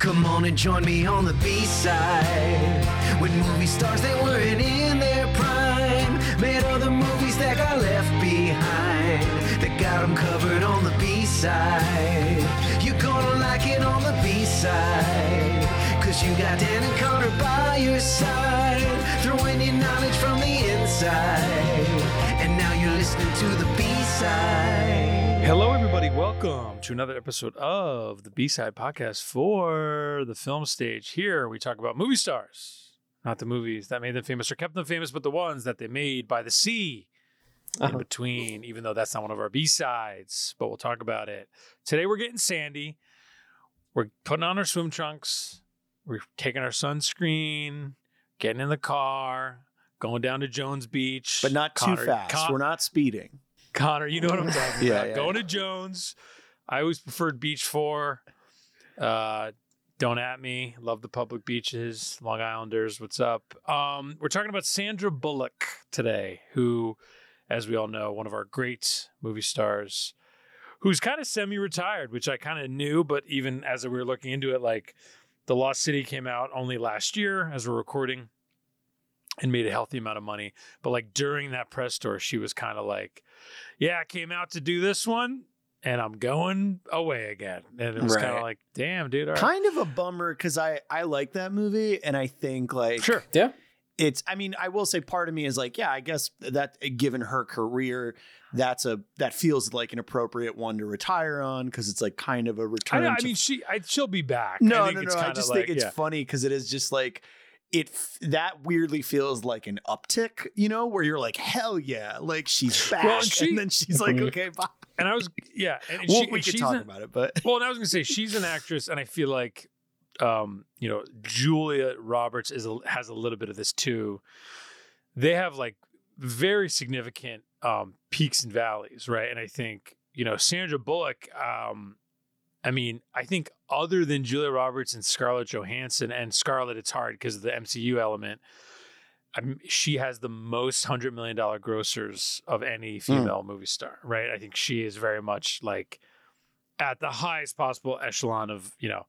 Come on and join me on the B-side. With movie stars that weren't in their prime Made other movies that got left behind That got them covered on the B-side. You're gonna like it on the B-side Cause you got Dan and Connor by your side Throwing your knowledge from the inside. And now you're listening to the B-side. Hello, everybody. Welcome to another episode of the B Side Podcast for the film stage. Here we talk about movie stars, not the movies that made them famous or kept them famous, but the ones that they made by the sea in Uh-huh. between, even though that's not one of our B sides, but we'll talk about it. Today we're getting sandy. We're putting on our swim trunks. We're taking our sunscreen, getting in the car, going down to Jones Beach. but not too fast. Con- We're not speeding. Connor, you know what I'm talking Yeah, about. yeah, Going to Jones. I always preferred Beach 4. Uh, don't at me. Love the public beaches. Long Islanders, what's up? Um, we're talking about Sandra Bullock today, who, as we all know, one of our great movie stars, who's kind of semi-retired, which I kind of knew, but even as we were looking into it, like The Lost City came out only last year as we're recording and made a healthy amount of money. But like during that press tour, she was kind of like, Yeah, I came out to do this one and I'm going away again. And it was kind of like, damn, dude. all right." Kind of a bummer because I I like that movie and I think like Sure. Yeah. it's I mean I will say part of me is like yeah I guess that given her career that's a that feels like an appropriate one to retire on because it's like kind of a I, return. know, I mean, she, I, she'll be back. No, I think no, it's no. I just like, think it's yeah. funny because it is just like it. f- That weirdly feels like an uptick, you know, where you're like, hell yeah, like she's back, Well, and and, then she's like, Mhm. okay, bye. And I was, yeah. And Well, she, we and could she's talk a- about it, but Well, and I was gonna say she's an actress, and I feel like, um, you know, Julia Roberts is a, has a little bit of this too. They have like very significant um, peaks and valleys, right? And I think you know Sandra Bullock. Um, I mean, I think other than Julia Roberts and Scarlett Johansson, and Scarlett, it's hard because of the MCU element. I mean, she has the most hundred million dollar grossers of any female movie star, right? I think she is very much like at the highest possible echelon of you know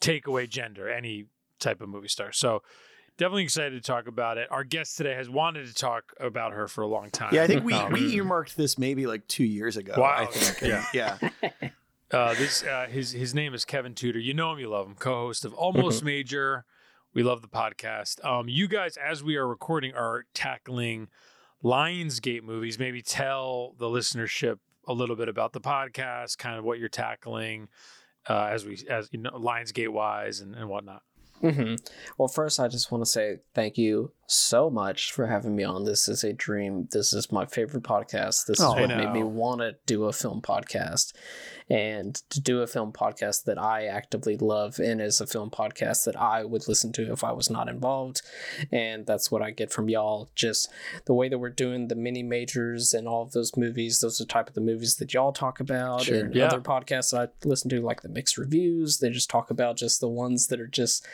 take away gender any type of movie star so definitely excited to talk about it our guest today has wanted to talk about her for a long time yeah, I think we, Um, we earmarked this maybe like two years ago. Wow. I think. Yeah. yeah. uh, this uh, his his name is Kevin Tudor. You know him, you love him. Co-host of Almost Major. We love the podcast. Um, you guys, as we are recording, are tackling Lionsgate movies. Maybe tell the listenership a little bit about the podcast, kind of what you're tackling uh, as we as you know Lionsgate wise and, and whatnot. hmm Well, first, I just want to say thank you so much for having me on. This is a dream. This is my favorite podcast. This is Oh, I what made me want to do a film podcast. And to do a film podcast that I actively love and is a film podcast that I would listen to if I was not involved. And that's what I get from y'all. Just the way that we're doing the mini majors and all of those movies, those are the type of the movies that y'all talk about. Sure. And Yeah. other podcasts I listen to, like the mixed reviews, they just talk about just the ones that are just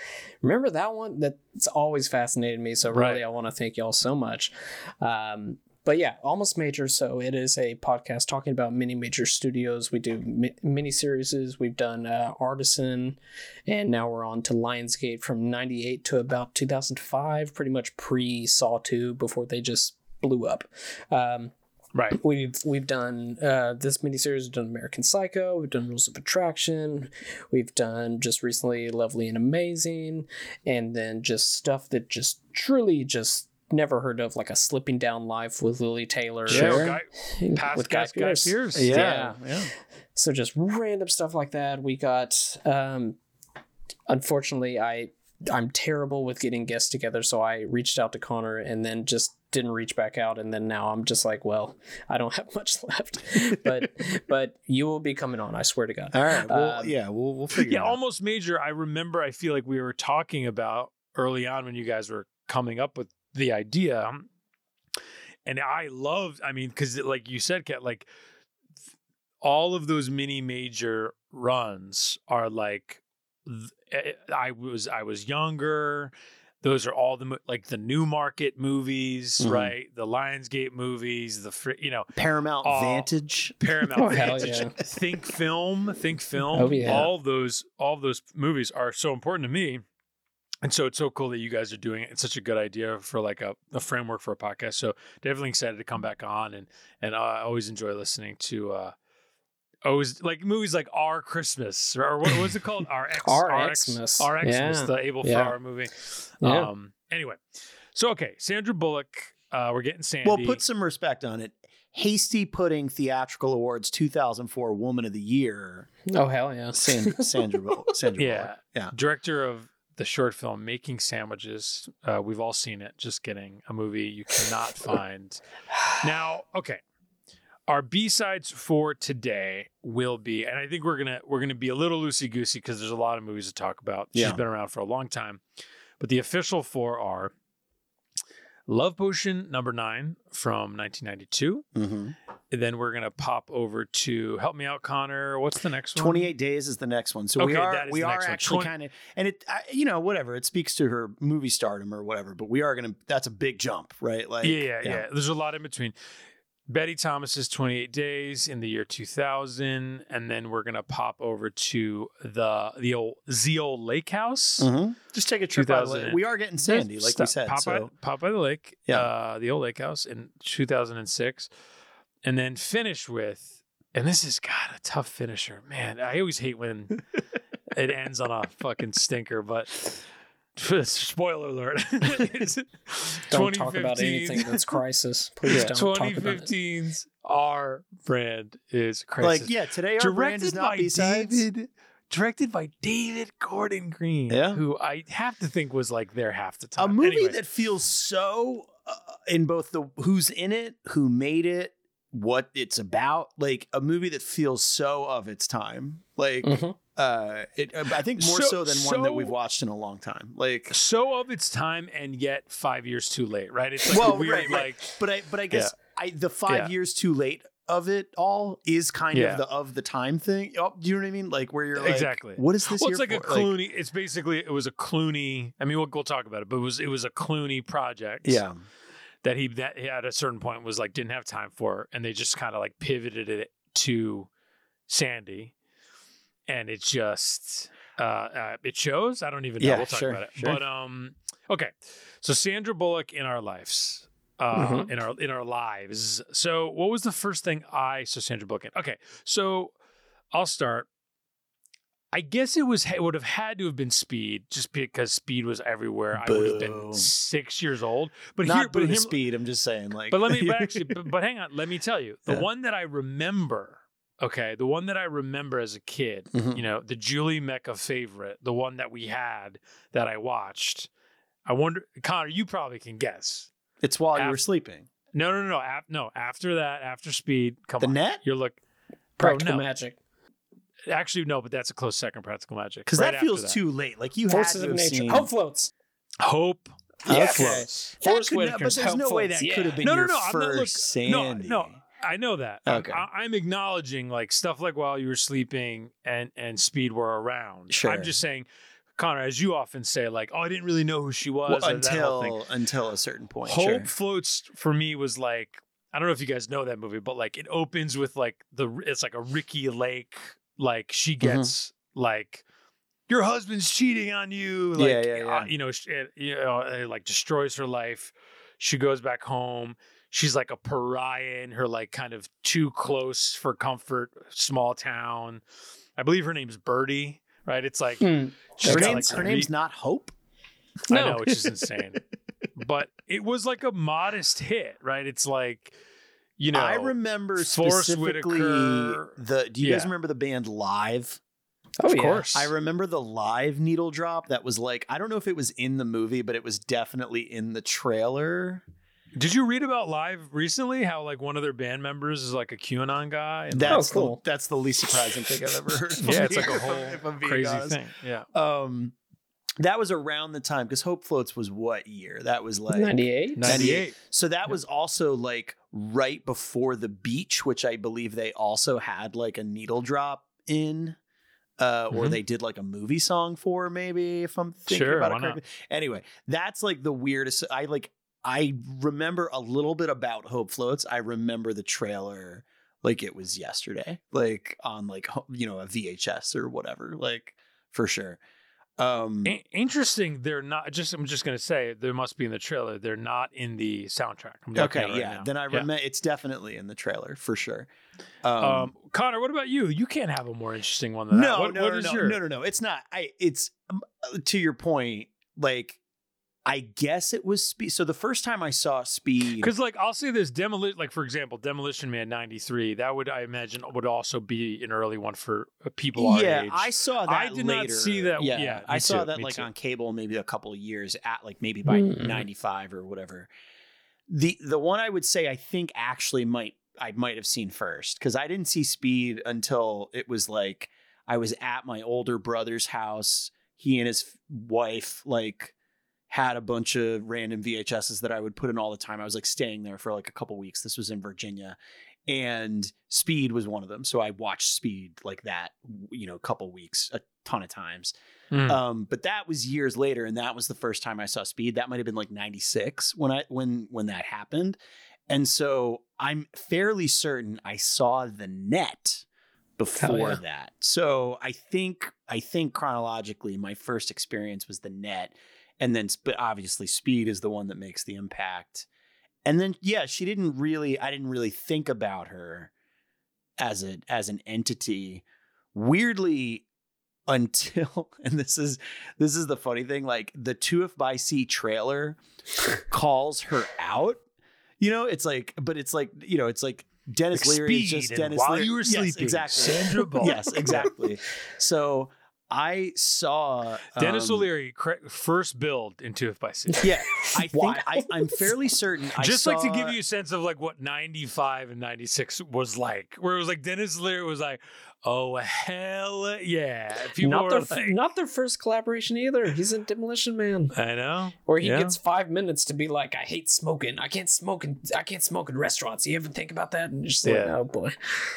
remember that one that's always fascinated me so really i want to thank y'all so much. Um, but yeah almost major so it is a podcast talking about mini major studios. We do mi- mini series. We've done uh, artisan and now we're on to lionsgate from 98 to about 2005 pretty much pre saw 2 before they just blew up. Um, Right. We've we've done uh, this miniseries. We've done American Psycho. We've done Rules of Attraction. We've done just recently Lovely and Amazing, and then just stuff that just truly just never heard of, like a Slipping Down Life with Lili Taylor. Yeah, Guy, past with Guy guest Guy Pearce. Pearce. Yeah. yeah. So just random stuff like that. We got um unfortunately I I'm terrible with getting guests together, so I reached out to Connor and then just didn't reach back out and then now I'm just like, well, I don't have much left. but but you will be coming on, I swear to God. All right. Well, Um, yeah, we'll we'll figure Yeah, out. almost major. I remember. I feel like we were talking about early on when you guys were coming up with the idea, and I loved. I mean, because like you said, Kat, like all of those mini major runs are like th- I was I was younger. those are all the like the Newmarket movies, Mhm. right? The Lionsgate movies, the fr- you know Paramount Oh. Vantage. Paramount Oh, Vantage, yeah. Think Film, Think Film. Oh, yeah. All of those, all of those movies are so important to me, and so it's so cool that you guys are doing it. It's such a good idea for like a, a framework for a podcast. So definitely excited to come back on, and and I always enjoy listening to. uh Always like movies like Our Christmas or what was it called? Our X Our X- Xmas. Our Xmas, Yeah. the Abel Yeah. Ferrara movie. Yeah. Um. Anyway, so okay, Sandra Bullock. Uh, we're getting Sandy. Well, put some respect on it. Hasty Pudding Theatrical Awards 2004 Woman of the Year. Oh hell yeah. Sandra, Sandra, Bullock- Sandra Yeah. Bullock. Yeah. director of the short film Making Sandwiches. Uh, we've all seen it. Just kidding. A movie you cannot find. Now, okay. Our B sides for today will be, and I think we're gonna we're gonna be a little loosey goosey because there's a lot of movies to talk about. She's Yeah. been around for a long time, but the official four are Love Potion number nine from 1992. Mhm. And then we're gonna pop over to help me out, Connor. What's the next one? 28 days is the next one. So we are we are next actually kind of and it I, you know whatever it speaks to her movie stardom or whatever. But we are gonna that's a big jump, right? Like yeah, yeah, yeah, There's a lot in between. Betty Thomas's 28 Days in the year 2000, and then we're gonna pop over to the the old the old Lake House. Mhm. Just take a trip. By the lake. We are getting Sandy, like we said. Pop, so by, pop by the lake, Yeah. uh, the old lake house in 2006, and then finish with, and this is God a tough finisher, man. I always hate when it ends on a fucking stinker, but spoiler alert. Don't talk about anything that's crisis. Please don't talk about it. 2015's our brand is crisis. like yeah, today our brand is directed not by B-sides. David. Directed by David Gordon Green, Yeah. who I have to think was like there half the time. a movie Anyway, that feels so uh, in both the who's in it, who made it, what it's about. Like a movie that feels so of its time. Like Mhm. Uh, it, I think more So- so, than one that we've watched in a long time. Like so of its time and yet five years too late, right? It's like well, a weird, right, right. like But I but I guess I the five Yeah. years too late of it all is kind Yeah. of the of the time thing. Oh, do you know what I mean? Like where you're like, Exactly. What is this? well, it's like a for? Clooney. it's basically it was a Clooney. I mean, we'll, we'll talk about it, but it was it was a Clooney project. yeah. that he that he at a certain point was like didn't have time for, and they just kind of like pivoted it to Sandy, and it just uh, uh it shows. I don't even know. Yeah, we'll talk sure, about it. sure. But um, okay. So Sandra Bullock in our lives. Uh, Mhm. in our in our lives. So, what was the first thing I saw Sandra Bullock in? Okay, so I'll start. I guess it was it would have had to have been Speed, just because Speed was everywhere. I would have been six years old, but Not here, but here, speed. I'm just saying, like. but let me but actually, but, but hang on. Let me tell you, the Yeah. one that I remember. Okay, the one that I remember as a kid, Mhm. you know, the Julie Mecca favorite, the one that we had that I watched. I wonder, Connor, you probably can guess. it's while you were sleeping. No, no, no, no. Af- no, after that, after Speed, come The on. net? You're look. Bro, Practical no. magic. Actually, no, but that's a close second. Practical Magic. Because Right that after feels too late. Like you Forces had of have nature. seen. Hope floats. Hope. Yes. Floats. That Forrest could not- but there's no Hope way that yeah. could have been No, no, your no, I'm not- look, first no, no. I know that. Okay. I, am acknowledging like stuff like while you were sleeping and and Speed were around. Sure. I'm just saying, Connor, as you often say, like, oh, I didn't really know who she was Well, or that whole thing. until until a certain point. Hope sure. floats for me was like I don't know if you guys know that movie, but like it opens with like the it's like a Ricki Lake like she Mm-hmm. gets like your husband's cheating on you like Yeah, yeah, yeah. uh, you know it, you know it, like destroys her life. She goes back home. She's like a pariah in her like kind of too close for comfort small town. I believe her name's Birdie, right? It's like Hmm. she's Her name's like, her re- name's not Hope. I No. know, which is insane. but it was like a modest hit, right? It's like, you know, I remember Forest specifically Whitaker- the. Do you guys remember the band Live? Oh, of yeah. course. I remember the live needle drop that was like I don't know if it was in the movie, but it was definitely in the trailer. Did you read about Live recently? How like one of their band members is like a QAnon guy? And That's cool. the, that's the least surprising thing I've ever heard. yeah, it's like a whole if I'm being crazy honest. thing. Yeah. Um, that was around the time because Hope Floats was what year? That was like 98? 98. So that was also like right before the beach, which I believe they also had like a needle drop in. uh, or Mhm. they did like a movie song for maybe if I'm thinking Sure, about why it not? correctly. Anyway, that's like the weirdest. I like I remember a little bit about Hope Floats. I remember the trailer like it was yesterday, like on like you know a VHS or whatever, like for sure. Um, interesting. They're not. Just I'm just gonna say there must be in the trailer. They're not in the soundtrack. Okay, right yeah. now. Then I Yeah. remember it's definitely in the trailer for sure. Um, Um, Connor, what about you? You can't have a more interesting one than that. no, What, no, what no, is no, your- no, no, no. It's not. I. It's um, uh, to your point. Like, I guess it was speed. So the first time I saw Speed, Because like I'll say this demolition, like for example, Demolition Man '93. That would I imagine would also be an early one for uh, people our yeah, age. I saw that. I did not later. see that- Yeah, yeah, I saw too, that like too. on cable, maybe a couple of years at like maybe by Mm. '95 or whatever. The the one I would say I think actually might I might have seen first because I didn't see Speed until it was like I was at my older brother's house. He and his wife like had a bunch of random VHSs that I would put in all the time. I was like staying there for like a couple weeks. This was in Virginia. And Speed was one of them. So I watched Speed like that, you know, a couple weeks, a ton of times. Mm. Um, but that was years later, and that was the first time I saw Speed. That might have been like '96 when I when when that happened. And so I'm fairly certain I saw the net before yeah. that. So I think I think chronologically, my first experience was the net, and then but obviously Speed is the one that makes the impact. And then yeah, she didn't really. I didn't really think about her as a as an entity. Weirdly, until and this is this is the funny thing like the 2 by sea trailer calls her out you know it's like but it's like you know it's like dennis Like leary is just dennis While leary You Were Yes, Sleeping, exactly Sandra Bullock. yes exactly so i saw Denis um, O'Leary first build in Two If by Sea. yeah i think Wild. I, i'm fairly certain I Just like to give you a sense of like what 95 and 96 was like, where it was like Denis O'Leary was like, oh, hell yeah. People not their like, not their first collaboration either. He's in Demolition Man, I know. where he Yeah. gets five minutes to be like, "I hate smoking. I can't smoke in I can't smoke in restaurants." You ever think about that? And you're just like, "Oh boy."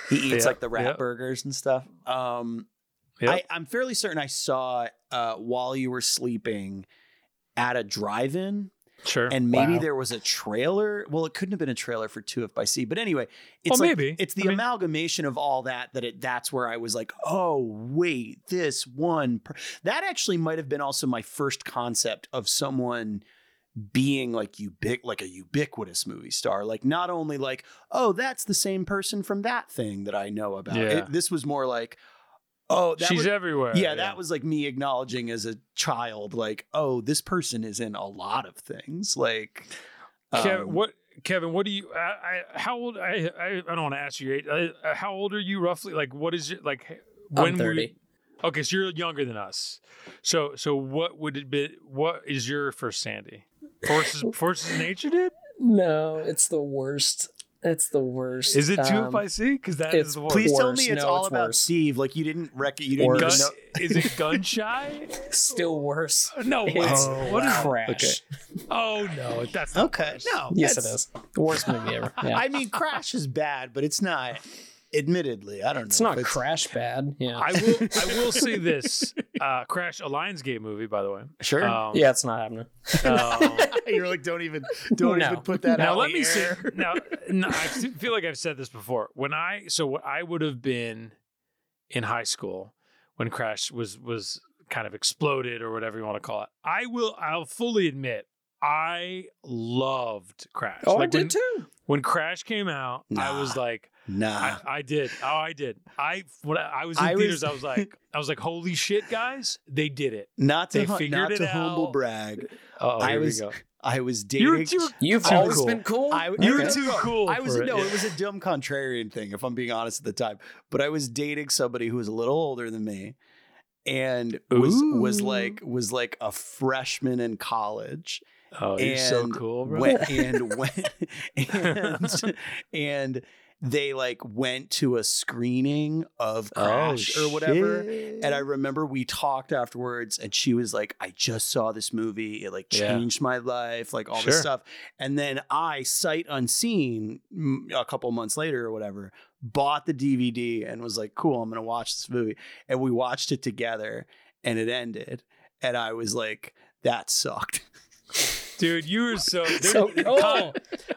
he eats Yeah, like the rat yeah. burgers and stuff um Yep. I, I'm fairly certain I saw uh, while you were sleeping at a drive-in, Sure. and maybe Wow. there was a trailer. Well, it couldn't have been a trailer for Two If by Sea, but anyway, it's Well, like maybe. it's the I mean- amalgamation of all that that it that's where I was like, oh wait, this one per-. that actually might have been also my first concept of someone being like ubic like a ubiquitous movie star like not only like oh that's the same person from that thing that i know about Yeah. It- this was more like oh that She's was, everywhere. yeah, that was like me acknowledging as a child, like, oh, this person is in a lot of things. Like, Kevin, um, what Kevin, what do you? I, I how old? I, I I don't want to ask you your age. Uh, how old are you roughly? Like, what is it like? I'm we- 30. okay, so you're younger than us. So so what would it be? What is your first Sandy? Forces Forces of Nature did? No, it's the worst. It's the worst. Is it two Um, if I see? Because that is it's is the worst. please tell me it's No, all it's about worse. Steve. Like you didn't wreck it. you didn't Gun, even know. is it gun shy? Still worse. No, way. It's what is? Crash. Oh no, that's not Okay, worse. no, Yes, it is. The worst movie ever. Yeah. I mean, Crash is bad, but it's not. Admittedly, I don't know. it's not Crash bad. Yeah. I will. I will say this: uh, Crash, a Lionsgate movie, by the way. Sure. Um, yeah, it's not happening. um, You're like, don't even, don't No. even put that now out. Now let me here. say now no, i feel like i've said this before when i so what i would have been in high school when crash was was kind of exploded or whatever you want to call it i will i'll fully admit i loved crash Oh, I did when, too. when crash came out i was like Nah. I, I did oh i did i when i, I was in I was- theaters i was like i was like holy shit guys they did it not to they hu- figured not it to humble brag. oh I here we was go I was dating. you were, You've too always cool. been cool. I, you were okay. too cool I was for it, no, yeah. it was a dumb contrarian thing, if I'm being honest at the time. But I was dating somebody who was a little older than me, and was was like was like a freshman in college. oh you're so cool bro Went, and went and and they like went to a screening of oh, Crash or whatever. And I remember we talked afterwards, and she was like, I just saw this movie. It like Yeah. changed my life, like all Sure. this stuff. And then I, sight unseen, a couple months later or whatever, bought the DVD and was like, "Cool, I'm gonna watch this movie." And we watched it together, and it ended, and I was like, "That sucked." Dude, you were so. So cool. Con-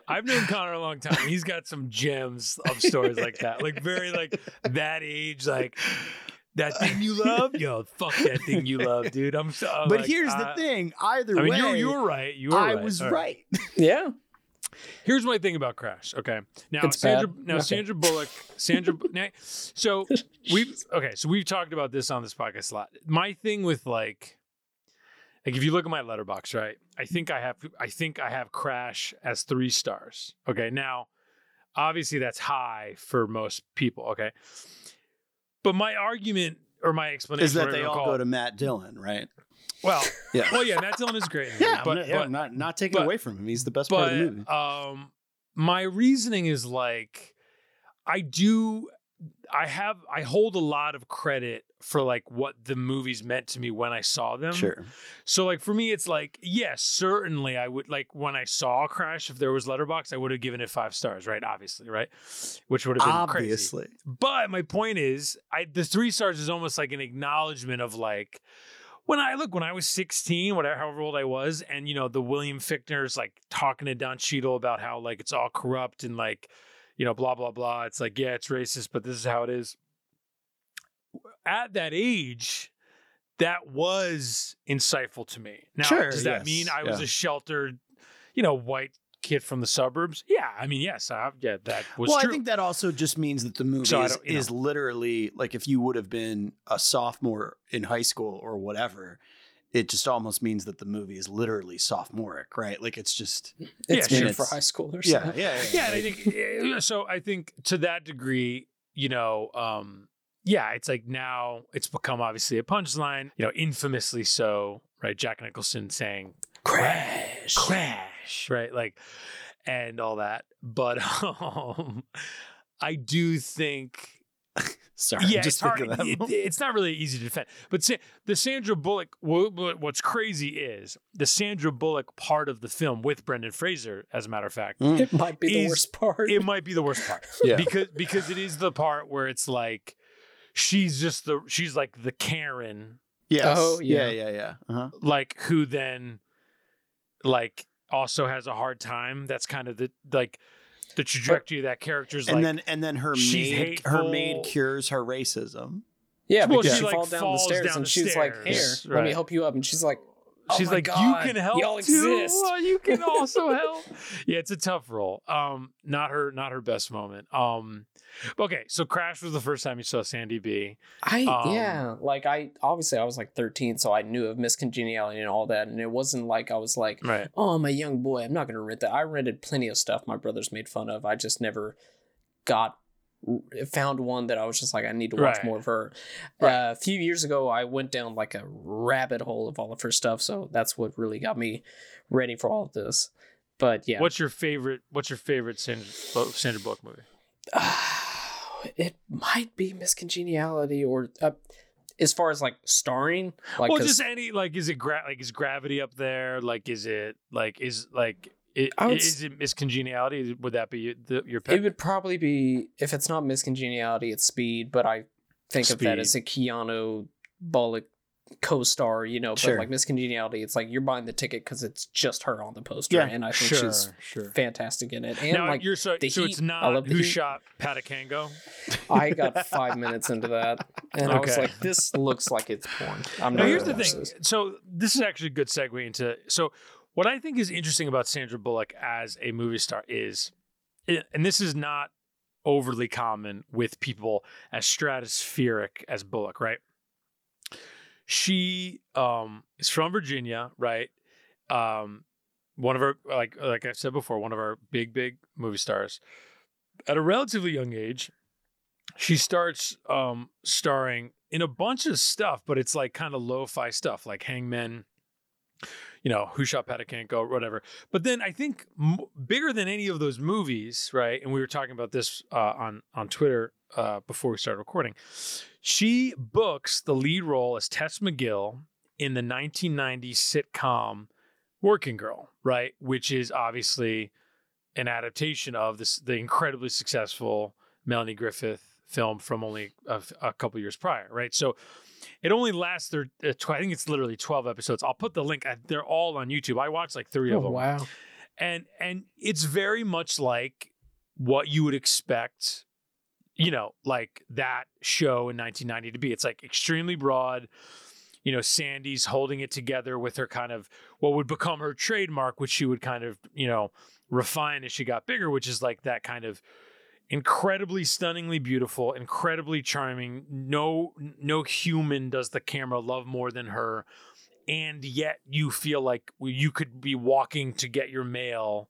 I've known Connor a long time. He's got some gems of stories like that, like very like that age, like that thing you love. Yo, fuck that thing you love, dude. I'm so. I'm but like, here's the uh, thing: either I mean, way, you were, you were right. You were I right. was right. Yeah. Here's my thing about Crash. Okay, now It's Sandra, bad? now Okay. Sandra Bullock, Sandra. now, so we okay. So we've talked about this on this podcast a lot. My thing with like, like if you look at my Letterboxd, right? I think I have, I think I have Crash as three stars. Okay, now obviously that's high for most people. Okay, but my argument or my explanation Is that they all go it- to Matt Dillon, right? well, Yeah. well, yeah, Matt Dillon is great. Yeah, but not, yeah, but- not not taking but- away from him. He's the best part of the movie. um my reasoning is like i do i have i hold a lot of credit for like what the movies meant to me when i saw them Sure. so like for me it's like yes certainly i would like when i saw crash if there was Letterboxd i would have given it five stars right obviously right which would have been crazy Obviously. but my point is, I the three stars is almost like an acknowledgement of like when I look when I was 16, whatever however old I was, and you know, the William Fichtner's like talking to Don Cheadle about how like it's all corrupt and like, you know, blah blah blah. It's like, yeah, it's racist, but this is how it is. At that age, that was insightful to me. Now, Sure, does that yes, mean I was yeah. a sheltered, you know, white kid from the suburbs? Yeah, I mean, yes, I, yeah, that was well, true. I think that also just means that the movie So is, is literally like if you would have been a sophomore in high school or whatever, it just almost means that the movie is literally sophomoric, right? Like it's just It's Yeah, meant sure. for high schoolers. yeah, yeah, yeah. yeah, and I think so. I think to that degree, you know, um, yeah, it's like now it's become obviously a punchline. You know, infamously so, right? Jack Nicholson saying Crash. "crash," right? Like, and all that. But um, I do think Sorry, yeah, I'm just it's hard. thinking of that. it- it's not really easy to defend. But Sa- the Sandra Bullock, wha- wha- what's crazy is the Sandra Bullock part of the film with Brendan Fraser, as a matter of fact, Mm. It might be the worst part. it might be the worst part Yeah. because because it is the part where it's like she's just the she's like the Karen, Yes. Oh, yeah, yeah. yeah, yeah. Uh-huh. like who then like also has a hard time. That's kind of the like the trajectory of that character's And like. then and then her she's maid her maid cures her racism. yeah, Well, because she, she like, falls down the stairs down and the she's like, "Here, stairs, let me help you up," and she's like, "Oh She's my like, God, you can help Y'all too. exist." Oh, you can also help. yeah, it's a tough role. Um, not her, not her best moment. Um, okay, so Crash was the first time you saw Sandy B. I Um, yeah, like I obviously I was like 13, so I knew of Miss Congeniality and all that, and it wasn't like I was like, Right. "Oh, I'm a young boy, I'm not gonna rent that." I rented plenty of stuff my brothers made fun of. I just never got found one that I was just like, I need to watch Right. more of her. Right. Uh, a few years ago, I went down like a rabbit hole of all of her stuff, so that's what really got me ready for all of this. But yeah, What's your favorite? What's your favorite Sandra, Sandra Bullock movie? it might be Miss Congeniality or. Uh, as far as like starring, like well, just any like, is it gra- like is Gravity up there? Like, is it like is like it, would is it Miss Congeniality? Would that be the, your pick? It would probably be if it's not miscongeniality, it's speed. But I think of that as a Keanu Bullock co-star, you know. Sure. But like miscongeniality, it's like you're buying the ticket because it's just her on the poster, Yeah, and I think sure, she's sure. fantastic in it. And now like you're so the so Heat, it's I love the who Heat. shot Patakango. I got five minutes into that, and I was like, "This looks like it's porn." I'm Now not. here's the thing. this. So this is actually a good segue into. So what I think is interesting about Sandra Bullock as a movie star is, eh, and this is not overly common with people as stratospheric as Bullock, right? She um, is from Virginia, right? Um, one of our like like I said before, one of our big big movie stars. At a relatively young age, she starts um, starring in a bunch of stuff, but it's like kind of lo-fi stuff, like Hangmen, you know, Who Shot Patakango, whatever. But then I think m- bigger than any of those movies, right? And we were talking about this uh, on on Twitter uh, before we started recording. She books the lead role as Tess McGill in the 1990 sitcom Working Girl, right? Which is obviously an adaptation of this the incredibly successful Melanie Griffith film from only a, a couple years prior, right? So it only lasts there. Uh, tw- I think it's literally twelve episodes. I'll put the link. I, they're all on YouTube. I watched like three Oh, of them wow. and and it's very much like what you would expect you know like that show in 1990 to be. It's like extremely broad. You know sandy's holding it together with her kind of what would become her trademark which she would kind of you know refine as she got bigger which is like that kind of incredibly stunningly beautiful incredibly charming. No no human does the camera love more than her. And yet you feel like you could be walking to get your mail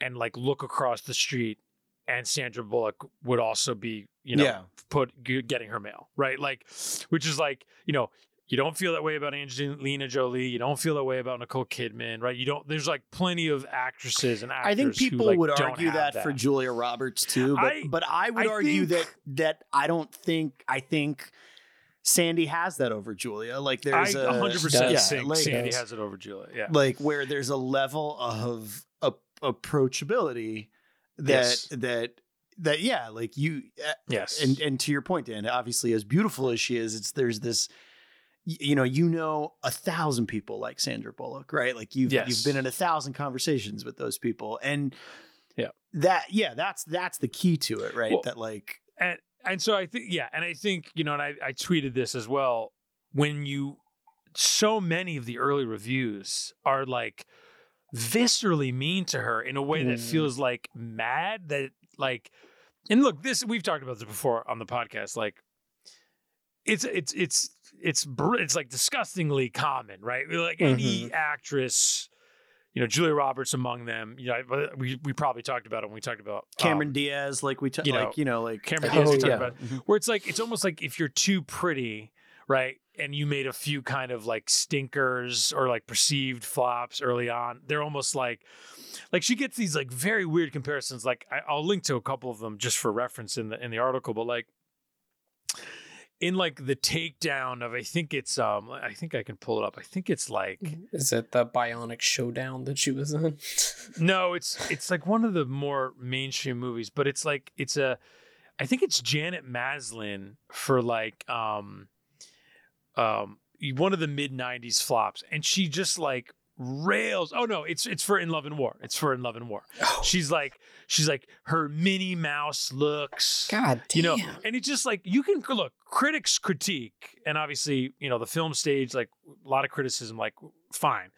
and like look across the street and Sandra Bullock would also be, you know, Yeah. put getting her mail, right? Like which is like, you know, you don't feel that way about Angelina Jolie, you don't feel that way about Nicole Kidman, right? You don't there's like plenty of actresses and actors I think people like, would argue have that, for Julia Roberts too, but I- but I would I argue think- that that I don't think I think Sandy has that over Julia. Like I there's a 100% yeah, think like, Sandy has it over Julia. Yeah. like where there's a level of a- approachability that Yes. that that yeah, like you uh, yes. and and to your point, Dan, obviously as beautiful as she is, it's there's this you know, you know a thousand people like Sandra Bullock, right? Like you've Yes. you've been in a thousand conversations with those people. And Yeah. that yeah, that's that's the key to it, right? Well, that like and and so I think yeah, and I think you know, and I, I tweeted this as well. When you so many of the early reviews are like viscerally mean to her in a way that Mm. feels like mad that like and look this we've talked about this before on the podcast like it's it's it's it's br- it's like disgustingly common right like any actress you know Julia Roberts among them you know we we probably talked about it when we talked about Cameron um, Diaz, like we t- you know, like you know, like Cameron oh, Diaz we talked yeah. about Mhm. where it's like it's almost like if you're too pretty, right? And you made a few kind of like stinkers or like perceived flops early on. They're almost like like she gets these like very weird comparisons. Like I, I'll link to a couple of them just for reference in the in the article, but like in like the takedown of I think it's um I think I can pull it up. I think it's like Is it the Bionic Showdown that she was in? no, it's it's like one of the more mainstream movies, but it's like it's a I think it's Janet Maslin for like um um one of the mid 90s flops and she just like rails oh no it's it's for in love and war it's for in love and war she's like she's like her minnie mouse looks God damn. you know and it's just like you can look critics critique and obviously you know the film stage like a lot of criticism like fine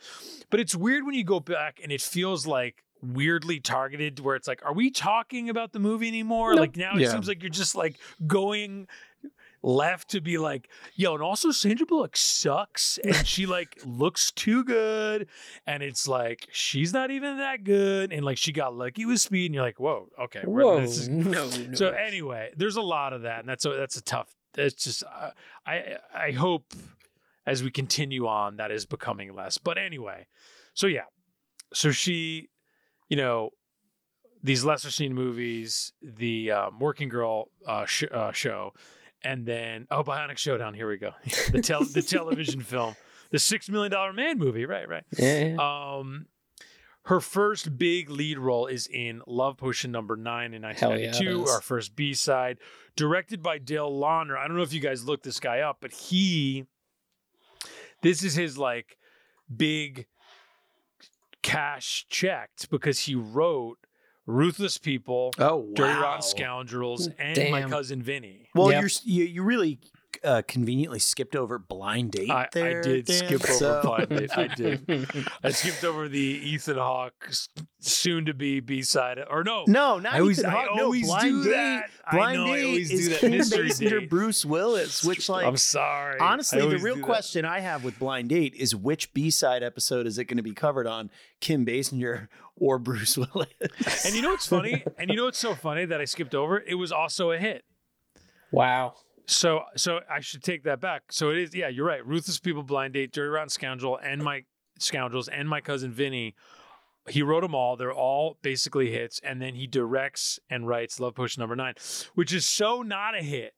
but it's weird when you go back and it feels like weirdly targeted where it's like are we talking about the movie anymore Nope. like now it Yeah. seems like you're just like going left to be like yo and also sandra bullock sucks and she like looks too good and it's like she's not even that good and like she got lucky with speed and you're like whoa okay Whoa, this is- no, no. so anyway, there's a lot of that, and that's a, that's a tough. It's just uh, I I hope as we continue on that is becoming less. But anyway, so yeah, so she, you know, these lesser seen movies, the um, Working Girl uh, sh- uh, show, and then oh, Bionic Showdown. Here we go, the tel- the television film, the Six Million Dollar Man movie. Right, right. yeah. Um, her first big lead role is in Love Potion number nine in Hell yeah, it 1992, is. our first B side, directed by Dale Launer. I don't know if you guys looked this guy up, but he, this is his like big cash checked because he wrote Ruthless People, Oh wow. Dirty Rotten Scoundrels, and My Cousin Vinny. Well, Yep. you're you, you really uh, conveniently skipped over Blind Date. I, I did Dan, skip over Blind Date. I did. I skipped over the Ethan Hawke soon to be B side or no. No, not I always- Ethan I Hawke. No, always Blind do Date. that. I Blind know, I Date always do is that. Kim Mystery Basinger, Date. Bruce Willis, which like I'm sorry. honestly, the real do that. question I have with Blind Date is which B side episode is it going to be covered on? Kim Basinger or Bruce Willis? And you know what's funny? and you know what's so funny that I skipped over? It was also a hit. wow. So so I should take that back. So it is yeah, you're right. Ruthless People, Blind Date, Dirty Rotten Scoundrel, and my Scoundrels, and my cousin Vinny. He wrote them all. They're all basically hits, and then he directs and writes Love Potion number nine, which is so not a hit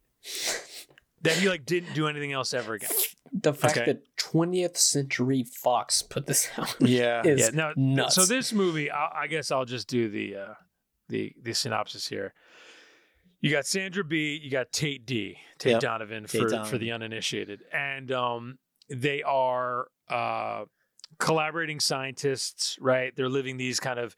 that he like didn't do anything else ever again. The fact Okay. that 20th Century Fox put this out yeah. is yeah, now nuts. so this movie, I, I guess I'll just do the uh, the the synopsis here. You got Sandra B. You got Tate D. Tate Yep. Donovan Tate for for the uninitiated, and um, they are uh, collaborating scientists. Right? They're living these kind of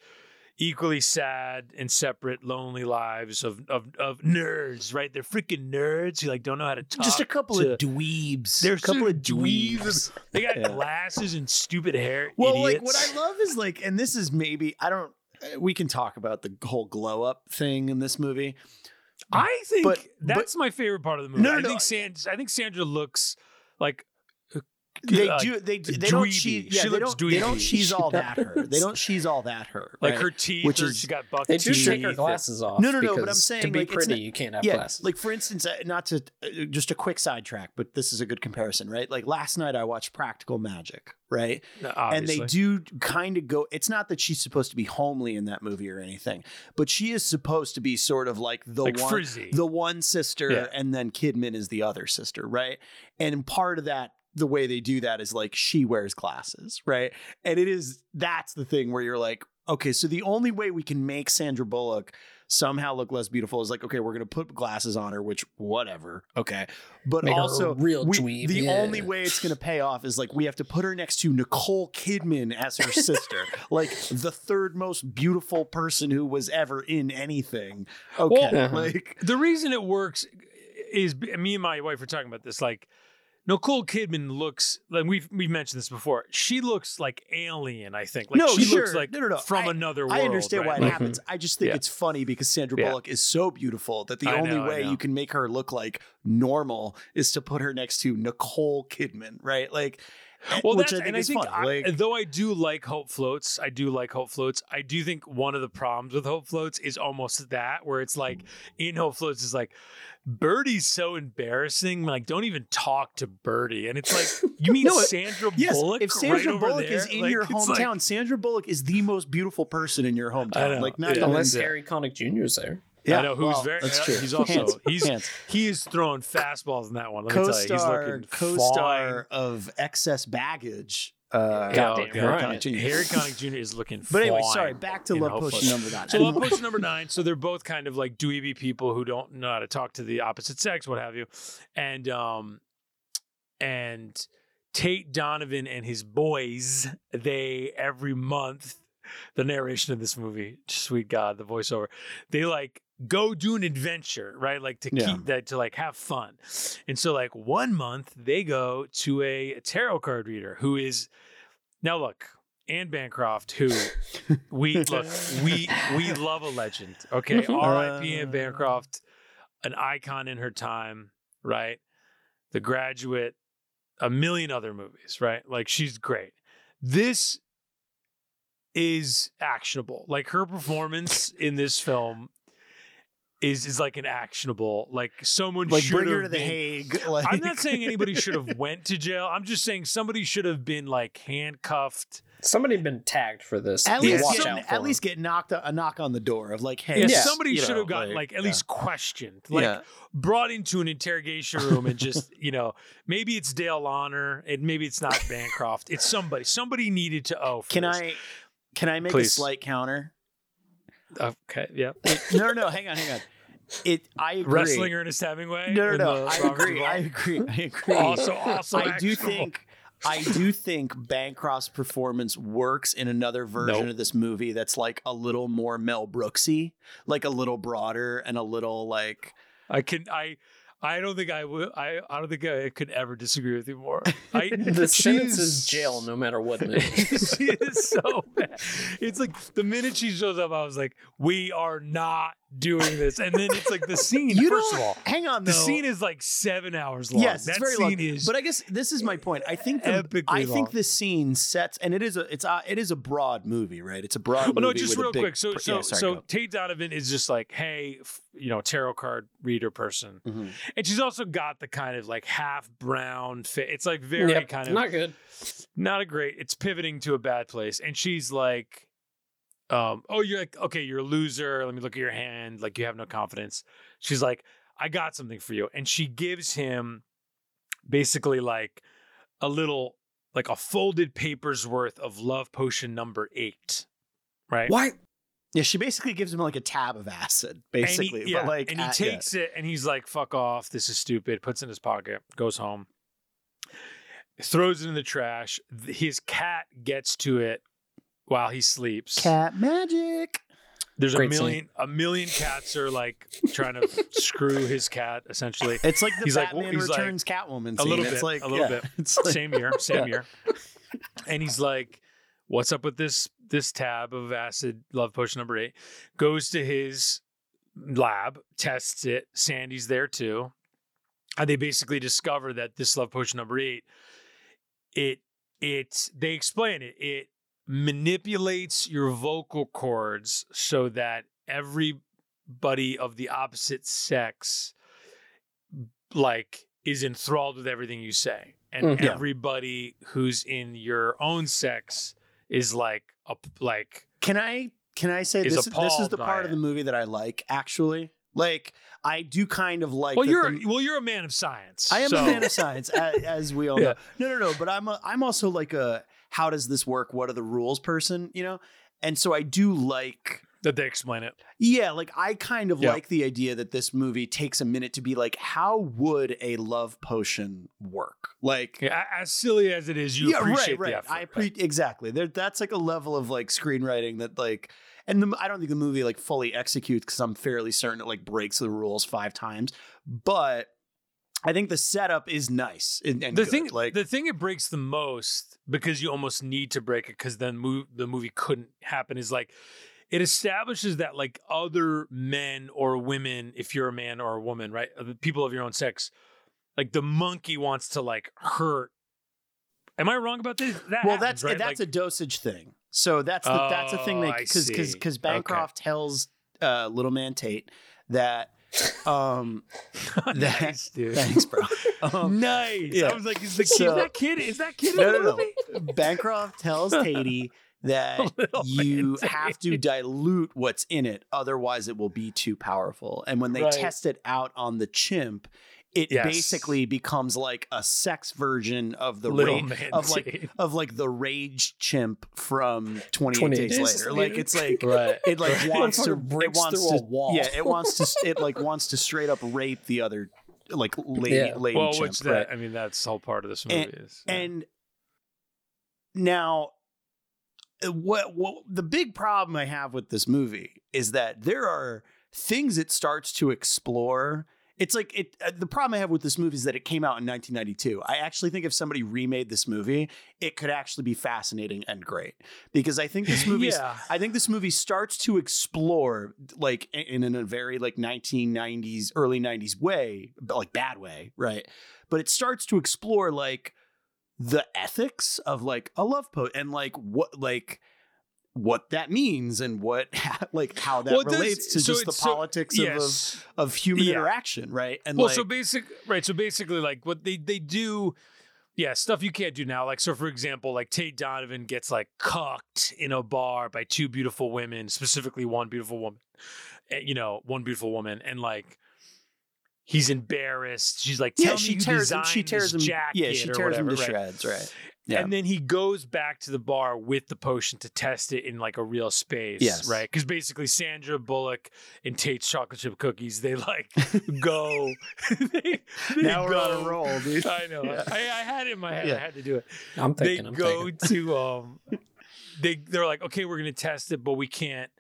equally sad and separate, lonely lives of of, of nerds. Right? They're freaking nerds who like don't know how to talk. Just a couple to- of dweebs. They're a couple of of dweebs. dweebs. They got Yeah. glasses and stupid hair. Well, like what I love is like, and this is maybe I don't. We can talk about the whole glow up thing in this movie. I think But- that's my favorite part of the movie. No, no, I no. Sand- I think Sandra looks like They uh, do. They, they don't. dweeby. She, She yeah, they looks don't. They don't. dweeby. She's all that her. They don't. She's all that her. like her teeth. Which is- she got buck They do teeth. take her glasses off. No, no, no, but I'm saying, to be like, pretty, not- you can't have yeah, glasses. like for instance, uh, not to uh, just a quick sidetrack, but this is a good comparison, right? Like last night I watched Practical Magic, right? No, and they do kind of go it's not that she's supposed to be homely in that movie or anything but she is supposed to be sort of like the Like one frizzy. the one sister Yeah. and then kidman is the other sister right and part of that the way they do that is like she wears glasses right and it is that's the thing where you're like okay so the only way we can make sandra bullock somehow look less beautiful is like okay we're gonna put glasses on her which whatever okay but Make also real we- dweeb, the yeah. only way it's going to pay off is like we have to put her next to Nicole Kidman as her sister, like the third most beautiful person who was ever in anything. Okay, Well- like the reason it works is me and my wife were talking about this. Like Nicole Kidman looks like we've we mentioned this before. She looks like alien. I think. Like No, she sure. looks like No, no, no. from I- another world. I understand right? why it happens. I just think Yeah. it's funny because Sandra Yeah. Bullock is so beautiful that the I only know, way you can make her look like normal is to put her next to Nicole Kidman, right? Like, Well, which that's, I think and I is think funny. I- like, though I do like Hope Floats, I do like Hope Floats. I do think one of the problems with Hope Floats is almost that, where it's like in Hope Floats is like Birdie's so embarrassing. Like, don't even talk to Birdie, and it's like you mean No, Sandra Yes, Bullock? if Sandra right Bullock is in Like, your it's like- hometown, Sandra Bullock is the most beautiful person in your hometown. know, Like, not yeah. even- Unless Yeah. Harry Connick Jr. is there. Yeah, I know who's well, very. That's uh, true. He's also Hands, he's hands. he is throwing fastballs in that one. Let me tell you, he's looking co-star of excess baggage. Uh, Fine. Goddamn Harry right. Connick Jr. Harry Connick Jr. is looking. But anyway, sorry. Back to Love Potion number nine. So Love Potion number nine. So they're both kind of like dweeby people who don't know how to talk to the opposite sex, what have you, and um, and Tate Donovan and his boys. They every month, the narration of this movie, sweet God, the voiceover, they like go do an adventure, right? Like to Yeah. keep that to like have fun. And so like one month they go to a tarot card reader who is now look. Anne Bancroft, who we look, we we love a legend. Okay, R.I.P. Anne Uh. Bancroft, an icon in her time, right? The Graduate, a million other movies, right? Like she's great. This is actionable. Like her performance in this film is is like an actionable. Like someone like should bring her have to the been- Hague. Like, I'm not saying anybody should have went to jail. I'm just saying somebody should have been like handcuffed. Somebody been tagged for this. At least, Watch get, out at them. least get knocked a knock on the door of like, hey, Yeah, Yeah. somebody should know, have gotten like, at yeah. least questioned, like Yeah. brought into an interrogation room and just you know maybe it's Dale Launer and maybe it's not Bancroft. It's somebody. Somebody needed to owe. for Can this. I can I make a slight counter? Okay. Yeah. no, no, no. Hang on, hang on. It. I agree. Wrestling Ernest Hemingway. No, no, no. I agree. I agree. I agree. Also, also, I do think. I do think Bancroft's performance works in another version Nope. of this movie that's like a little more Mel Brooksy, like a little broader and a little like I can. I. I don't think I will. I. I don't think I could ever disagree with you more. I, the sentence is jail no matter what she is so bad. It's like the minute she shows up, I was like, "We are not doing this." And then it's like the scene. you first don't. of all, hang on, the scene is like seven hours long. Yes, that it's very scene long. is. but I guess this is my point. I think the, epically I long. think this scene sets, and it is a it's a, it is a broad movie, right? It's a broad. well, no, just real big quick. So, pr- so, yeah, sorry, so go. Tate Donovan is just like, hey, f- you know, tarot card reader person, Mhm. and she's also got the kind of like half brown fit. It's like very Yep, kind of not good. not a great it's pivoting to a bad place and she's like um oh you're like okay you're a loser let me look at your hand like you have no confidence she's like i got something for you and she gives him basically like a little like a folded paper's worth of love potion number eight right Why? Yeah, she basically gives him like a tab of acid, basically. and he, yeah, but like, and he uh, yeah. takes it and he's like, "Fuck off! This is stupid." Puts it in his pocket, goes home, throws it in the trash. His cat gets to it while he sleeps. cat magic. There's Great a scene. million, a million cats are like trying to screw his cat. Essentially, It's like the He's like- Batman he's like- Returns Catwoman. a Scene. little it's bit, like a little yeah, bit. It's like, same year, same Yeah. year. And he's like, "What's up with this this tab of acid love potion number eight? Goes to his lab, tests it. Sandy's there too, and they basically discover that this love potion number eight, it it they explain it. It manipulates your vocal cords so that everybody of the opposite sex like is enthralled with everything you say and Mm. Yeah. everybody who's in your own sex is like a like Can I can I say Is this? This is the part of the movie that I like. Actually, like I do kind of like. well you're the- well you're a man of science I am so- a man of science, as, as we all Yeah. know. No, no, no. But I'm a, I'm also like a how does this work? What are the rules person? You know, and so I do like. that they explain it Yeah, like I kind of Yeah. like the idea that this movie takes a minute to be like, how would a love potion work? Like, yeah, as silly as it is you appreciate right, right. the effort I pre- exactly. There, that's like a level of like screenwriting that like, and the, I don't think the movie like fully executes because I'm fairly certain it like breaks the rules five times, but I think the setup is nice and, and the good. thing like the thing it breaks the most because you almost need to break it because then move, the movie couldn't happen is like it establishes that like other men or women if you're a man or a woman right uh, people of your own sex like the monkey wants to like hurt am i wrong about this that well, happens, that's right? that's Like- a dosage thing. So that's the that's the thing Oh, that because because because Okay. Bancroft tells uh, little man Tate that um nice dude. thanks bro. Um, nice. yeah. i was like is the kid So- is that kid is that kid no in no the no movie? Bancroft tells Tatey that you have to dilute what's in it otherwise it will be too powerful. And when they Right. test it out on the chimp it Yes. basically becomes like a sex version of the Little ra- of like of like the rage chimp from 28, 28 days, Days later. Like it's like Right. it like Right. wants to it wants to yeah it wants to it like wants to straight up rape the other like lady Yeah. lady well chimp which that right? i mean that's the whole part of this movie And- is yeah. and now what what the big problem I have with this movie is that there are things it starts to explore. It's like it. Uh, the problem I have with this movie is that it came out in 1992. I actually think if somebody remade this movie, it could actually be fascinating and great because I think this movie. yeah I think this movie starts to explore like in, in a very like 1990s, early 90s way, but like bad way, right? But it starts to explore like the ethics of like a love poet and like what like what that means and what like how that Well, relates to so just the so- politics of, yes. of of human Yeah. interaction, right? And well, like so basic, right? So basically, like what they they do, yeah, stuff you can't do now. Like so, for example, like Tate Donovan gets like cucked in a bar by two beautiful women, specifically one beautiful woman, eh, you know, one beautiful woman, and like he's embarrassed. She's like, yeah, "Tell she me who tears him. She tears him. jacket Yeah, she tears him to right? shreds, right? Yeah. And then he goes back to the bar with the potion to test it in like a real space. Yes. Right. Because basically Sandra Bullock and Tate's chocolate chip cookies, they like go. they, they now we're on a roll, dude. I know. Yeah. I, I had it in my head. Yeah. I had to do it. I'm They thinking. I'm go thinking. to um they they're like, okay, we're gonna test it, but we can't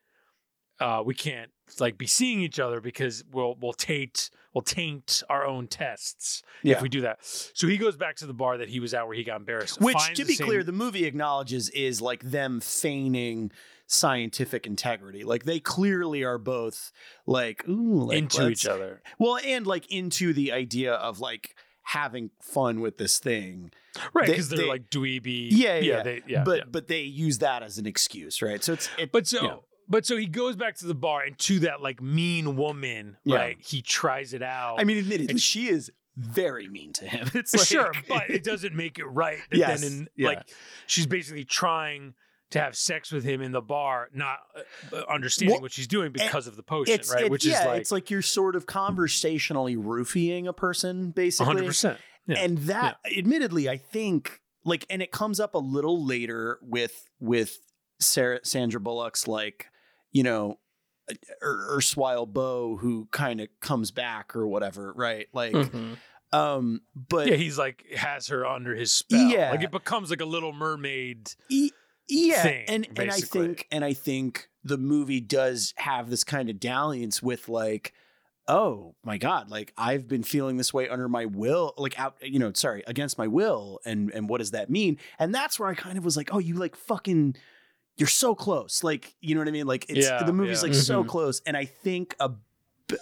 uh we can't like be seeing each other because we'll we'll taint we'll taint our own tests Yeah. if we do that. So he goes back to the bar that he was at where he got embarrassed. Which, to be clear, the movie acknowledges is like them feigning scientific integrity. Like they clearly are both like ooh, like, into each other. Well, and like into the idea of like having fun with this thing. Right, because they, they- are like dweeby. Yeah, yeah. yeah. They, yeah but yeah. but they use that as an excuse, right? So it's it, But so, you know. But so he goes back to the bar and to that like mean woman, Yeah. right? He tries it out. I mean, admittedly, And- she is very mean to him. It's like, sure, but it doesn't make it right. Yes, then in, yeah. like she's basically trying to have sex with him in the bar, not uh, understanding Well, what she's doing because of the potion, it's right? it's- Which yeah, is like it's like you're sort of conversationally roofying a person, basically. hundred percent. Yeah. and that admittedly i think like and it comes up a little later with with sarah sandra bullock's like you know, er, erstwhile beau who kind of comes back or whatever, right? Like, Mhm. um, but yeah, he's like has her under his spell. Yeah. like it becomes like a Little Mermaid. E- yeah, thing, and and I think and I think the movie does have this kind of dalliance with like, oh my god, like I've been feeling this way under my will, like out, you know, sorry, against my will, and and what does that mean? And that's where I kind of was like, oh, you like fucking, you're so close, like you know what I mean? Like it's Yeah, the movie's yeah. like so Mhm. close, and I think a. b-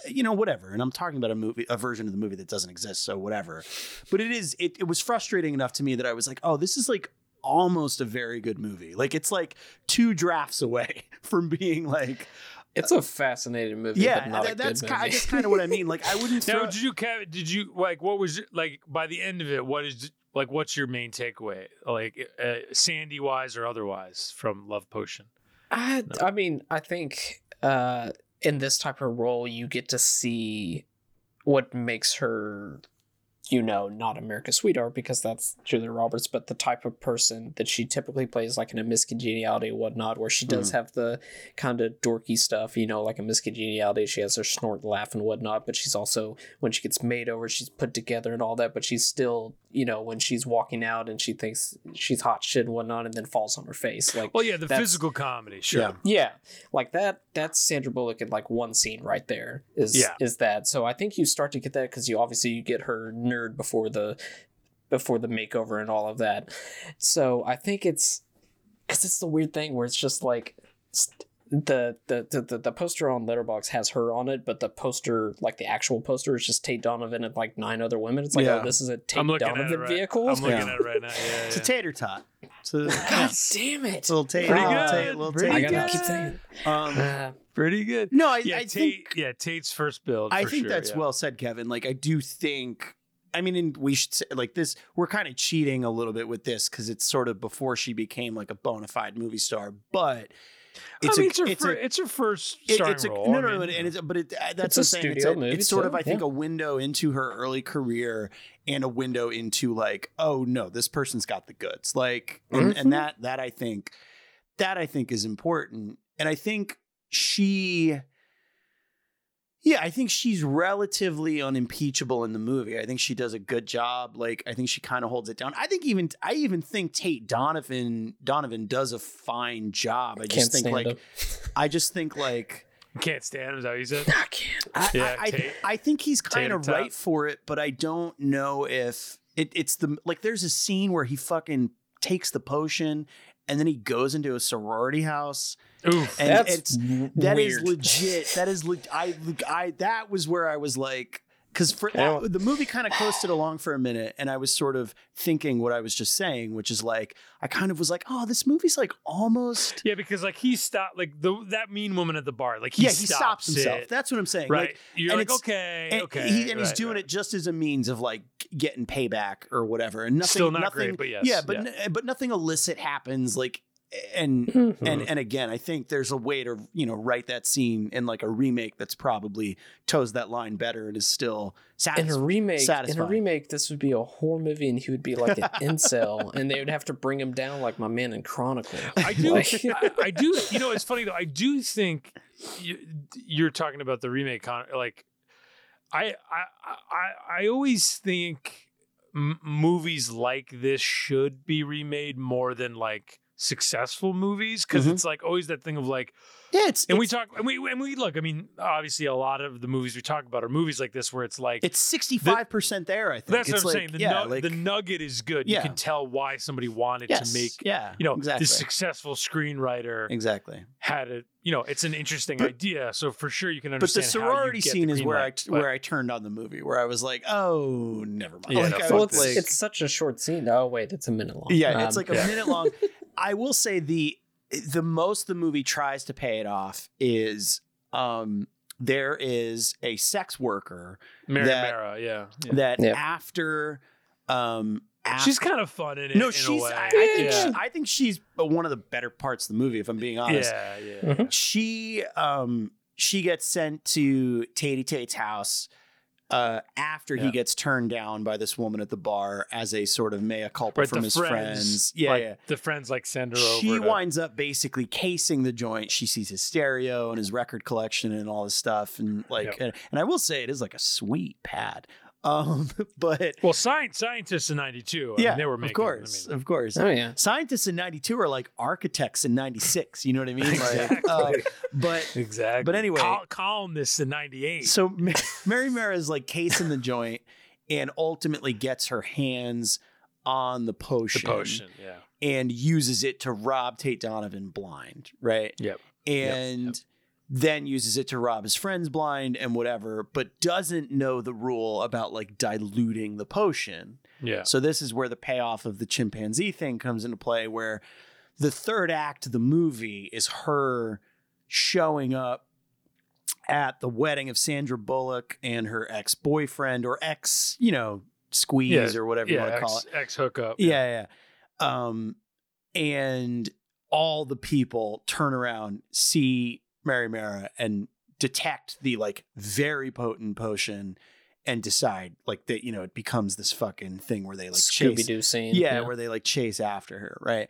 You know, whatever, and I'm talking about a movie, a version of the movie that doesn't exist, so whatever. But it is, it, it was frustrating enough to me that I was like, oh, this is like almost a very good movie. Like it's like two drafts away from being like, It's a fascinating movie, yeah, but not that- a that's good ki- movie. that's kind of what I mean. Like I wouldn't. Now, did you, Did you like what was your- like by the end of it? What is like what's your main takeaway, like uh, Sandy wise or otherwise, from Love Potion? I, I mean, I think uh, in this type of role, you get to see what makes her, you know, not America's sweetheart because that's Julia Roberts, but the type of person that she typically plays, like in a Miss Congeniality and whatnot, where she does hmm. have the kind of dorky stuff, you know, like a Miss Congeniality. She has her snort, laugh, and whatnot, but she's also, when she gets made over, she's put together and all that, but she's still, you know, when she's walking out and she thinks she's hot shit and whatnot, and then falls on her face. Like, Well, yeah, the physical comedy, sure. Yeah. yeah, like that. That's Sandra Bullock in like one scene right there. Is Yeah. is that? So I think you start to get that because you obviously you get her nerd before the before the makeover and all of that. So I think it's because it's the weird thing where it's just like the, the the the the poster on Letterboxd has her on it, but the poster like the actual poster is just Tate Donovan and like nine other women. It's like Yeah. oh, this is a Tate I'm looking at Donovan right. vehicle. I'm looking Yeah. at it right now. Yeah, it's a tater tot. It's a, God damn it! it's a little tater. Pretty little good. Tate- little Pretty I tater gotta tot. keep saying. Um, Uh, Pretty good. no, I, Yeah, I Tate. think yeah, Tate's first build. I think sure, that's yeah. well said, Kevin. Like I do think. I mean, and we should say, like this. We're kind of cheating a little bit with this because it's sort of before she became like a bona fide movie star. But it's I mean, a, it's, her it's fir- a it's her first It- starring it's a, role. no, I no, no, mean, and it's but it, uh, that's It's a what It's, a- movie it's sort of, I think, yeah. a window into her early career and a window into like, oh no, this person's got the goods. Like, and, Mhm. and that that I think that I think is important, and I think she. Yeah, I think she's relatively unimpeachable in the movie. I think she does a good job. Like, I think she kind of holds it down. I think even I even think Tate Donovan Donovan does a fine job. I just Can't think stand like him. I just think like can't stand him. Is that what you said? I can't. I, Yeah, I, I, Tate- I think he's kind of tot. right for it, but I don't know if it, it's the like. There's a scene where he fucking takes the potion and then he goes into a sorority house, Oof. and That's it's that is weird. legit. That is le- I I that was where I was like. Because for Yeah. the movie kind of coasted along for a minute, and I was sort of thinking what I was just saying, which is like I kind of was like, oh, this movie's like almost Yeah, because like he stopped, like the that mean woman at the bar, like he yeah, he stops stops himself. it. That's what I'm saying. right. Like, You're and like, it's- okay, and okay, he, and he's doing right. it just as a means of like getting payback or whatever, and nothing. Still not nothing, great, but yes, yeah, but yeah. n- but nothing illicit happens. Like, and Mm-hmm. and and again, I think there's a way to you know write that scene in like a remake that's probably toes that line better and is still in a satisfying. remake, in a remake, this would be a horror movie, and he would be like an incel, and they would have to bring him down like my man in Chronicle. I do. Like- I, I do. You know, it's funny though. I do think you, you're talking about the remake. Con- like, I, I, I, I always think m- movies like this should be remade more than like successful movies because Mhm. it's like always that thing of like yeah, it's and we talk and we and we look i mean obviously a lot of the movies we talk about are movies like this where it's like it's 65 percent there. I think that's it's what i'm like, saying the, yeah, nu- like, the nugget is good Yeah. you can tell why somebody wanted yes, to make yeah, you know exactly, this successful screenwriter exactly. had it you know it's an interesting But- idea so for sure you can understand. But the understand how you sorority scene the is green where I but- where I turned on the movie, where I was like, oh, never mind. Yeah, like, no, well, it's, like- it's such a short scene. Oh wait, it's a minute long. Yeah, it's Um, like a minute long. I will say the the most the movie tries to pay it off is um there is a sex worker Mary that- Mara, yeah, yeah. that Yep. after um af- she's kind of fun in it no in she's a way. I, I think yeah. she, I think she's one of the better parts of the movie if I'm being honest. yeah yeah She um she gets sent to Tatey Tate's house uh, after he gets turned down by this woman at the bar as a sort of mea culpa Right, from his friends, friends. Yeah, like, yeah. The friends like send her over. She to- winds up basically casing the joint. She sees his stereo and his record collection and all this stuff, and like, Yep. and, and I will say it is like a sweet pad. Um, but well, science scientists in '92. I yeah, mean, they were of course, I mean, of course. Oh yeah. Scientists in '92 are like architects in '96. You know what I mean? Like, Exactly. uh, but exactly. But anyway- Col- columnists in '98. So Ma- Mary Mara is like casing the joint and ultimately gets her hands on the the potion, potion. Yeah. and uses it to rob Tate Donovan blind, right? Yep. And then uses it to rob his friends blind and whatever, but doesn't know the rule about like diluting the potion. Yeah. So this is where the payoff of the chimpanzee thing comes into play, where the third act of the movie is her showing up at the wedding of Sandra Bullock and her ex boyfriend or ex, you know, squeeze Yeah, or whatever you want to call it. ex hookup. Yeah, yeah. Um, and all the people turn around, see Mary Mara, and detect the like very potent potion and decide like that, you know, it becomes this fucking thing where they like Scooby Doo scene. yeah, where they like chase after her, right?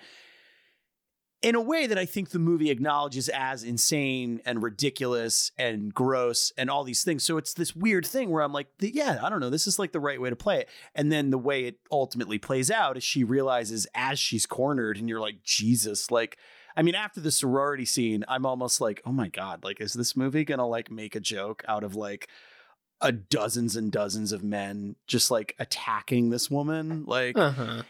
In a way that I think the movie acknowledges as insane and ridiculous and gross and all these things. So it's this weird thing where I'm like, yeah, I don't know, this is like the right way to play it. And then the way it ultimately plays out is she realizes as she's cornered, and you're like, Jesus, like, I mean, after the sorority scene, I'm almost like, oh my God, like, is this movie gonna like make a joke out of like a dozens and dozens of men just like attacking this woman? Like, Uh-huh.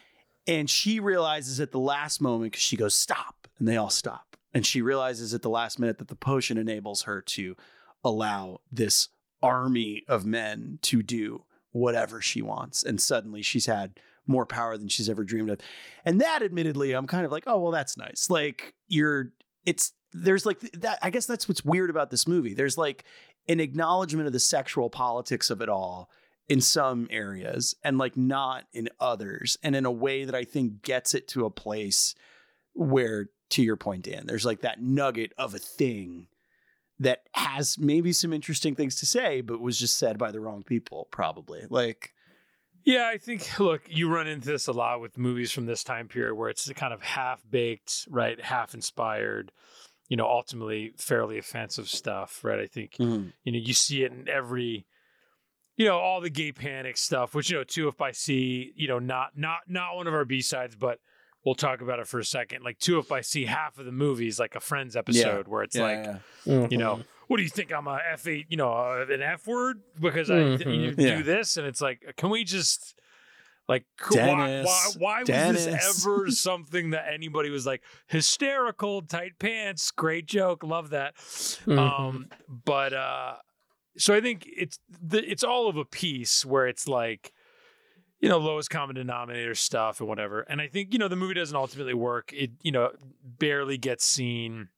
and she realizes at the last moment because she goes, stop. And they all stop. And she realizes at the last minute that the potion enables her to allow this army of men to do whatever she wants. And suddenly she's had more power than she's ever dreamed of. And that, admittedly, I'm kind of like, oh, well, that's nice. Like, you're, it's, there's like that. I guess that's what's weird about this movie. There's like an acknowledgement of the sexual politics of it all in some areas and like not in others and in a way that i think gets it to a place where to your point dan there's like that nugget of a thing that has maybe some interesting things to say but was just said by the wrong people probably like Yeah, I think look, you run into this a lot with movies from this time period where it's kind of half baked, right, half inspired, you know, ultimately fairly offensive stuff, right? I think you know you see it in every you know all the gay panic stuff which you know two if by sea you know not not not one of our b-sides but we'll talk about it for a second like two if by sea half of the movies, like a friends episode where it's yeah, like yeah. Mm-hmm. you know what do you think i'm a f8 you know uh, an f word because i Mhm. you Yeah. do this and it's like can we just like c- why, why, Dennis, was this ever something that anybody was like hysterical tight pants great joke love that Mhm. um, but uh, so I think it's the, it's all of a piece where it's like, you know, lowest common denominator stuff and whatever. And I think you know the movie doesn't ultimately work. It you know barely gets seen.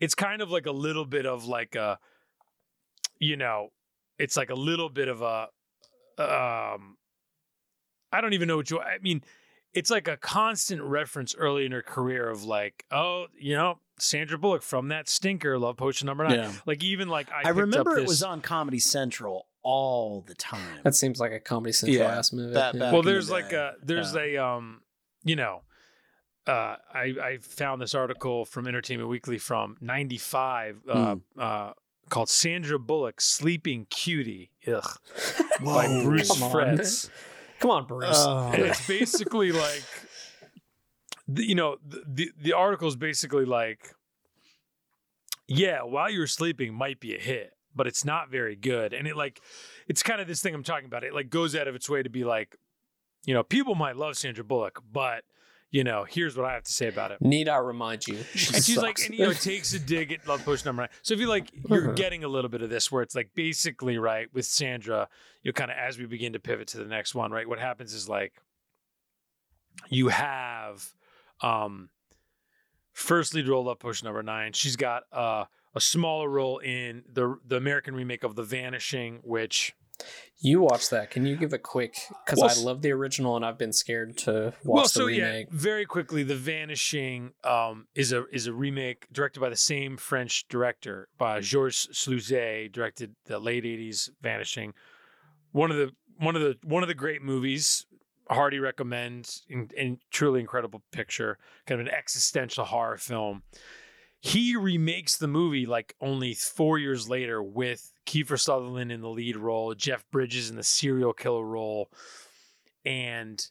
It's kind of like a little bit of like a, you know, it's like a little bit of a, um, I don't even know what you. I mean, it's like a constant reference early in her career of like, oh, you know, Sandra Bullock from that stinker, Love Potion Number Nine. Yeah. Like even like I, i, picked up remember it was on comedy central all the time That seems like a Comedy Central Yeah, ass movie. that- yeah. well in the there's like a there's a um you know uh i i found this article from entertainment weekly from 95 uh, Hmm. uh called sandra bullock sleeping cutie ugh by bruce Come on. fretts Come on, Bruce. Oh. and it's basically like the, you know the, the the article is basically like yeah while you're sleeping might be a hit but it's not very good and it like it's kind of this thing i'm talking about it like goes out of its way to be like you know people might love sandra bullock but you know here's what i have to say about it Need I remind you? She and she's like, sucks. and you know, takes a dig at Love Potion number nine. So if you like, you're Uh-huh. getting a little bit of this where it's like basically right with Sandra, you know, kind of as we begin to pivot to the next one, right? What happens is like you have um first lead role Love Potion number nine. She's got uh a smaller role in the the American remake of The Vanishing, which You watched that. Can you give a quick? Because Well, I love the original, and I've been scared to watch well, the so remake. yeah, very quickly, The Vanishing um, is a is a remake directed by the same French director, by George Sluizer, directed the late '80s Vanishing. One of the one of the one of the great movies. Hardy recommends, and truly incredible picture, kind of an existential horror film. He remakes the movie like only four years later with Kiefer Sutherland in the lead role, Jeff Bridges in the serial killer role, and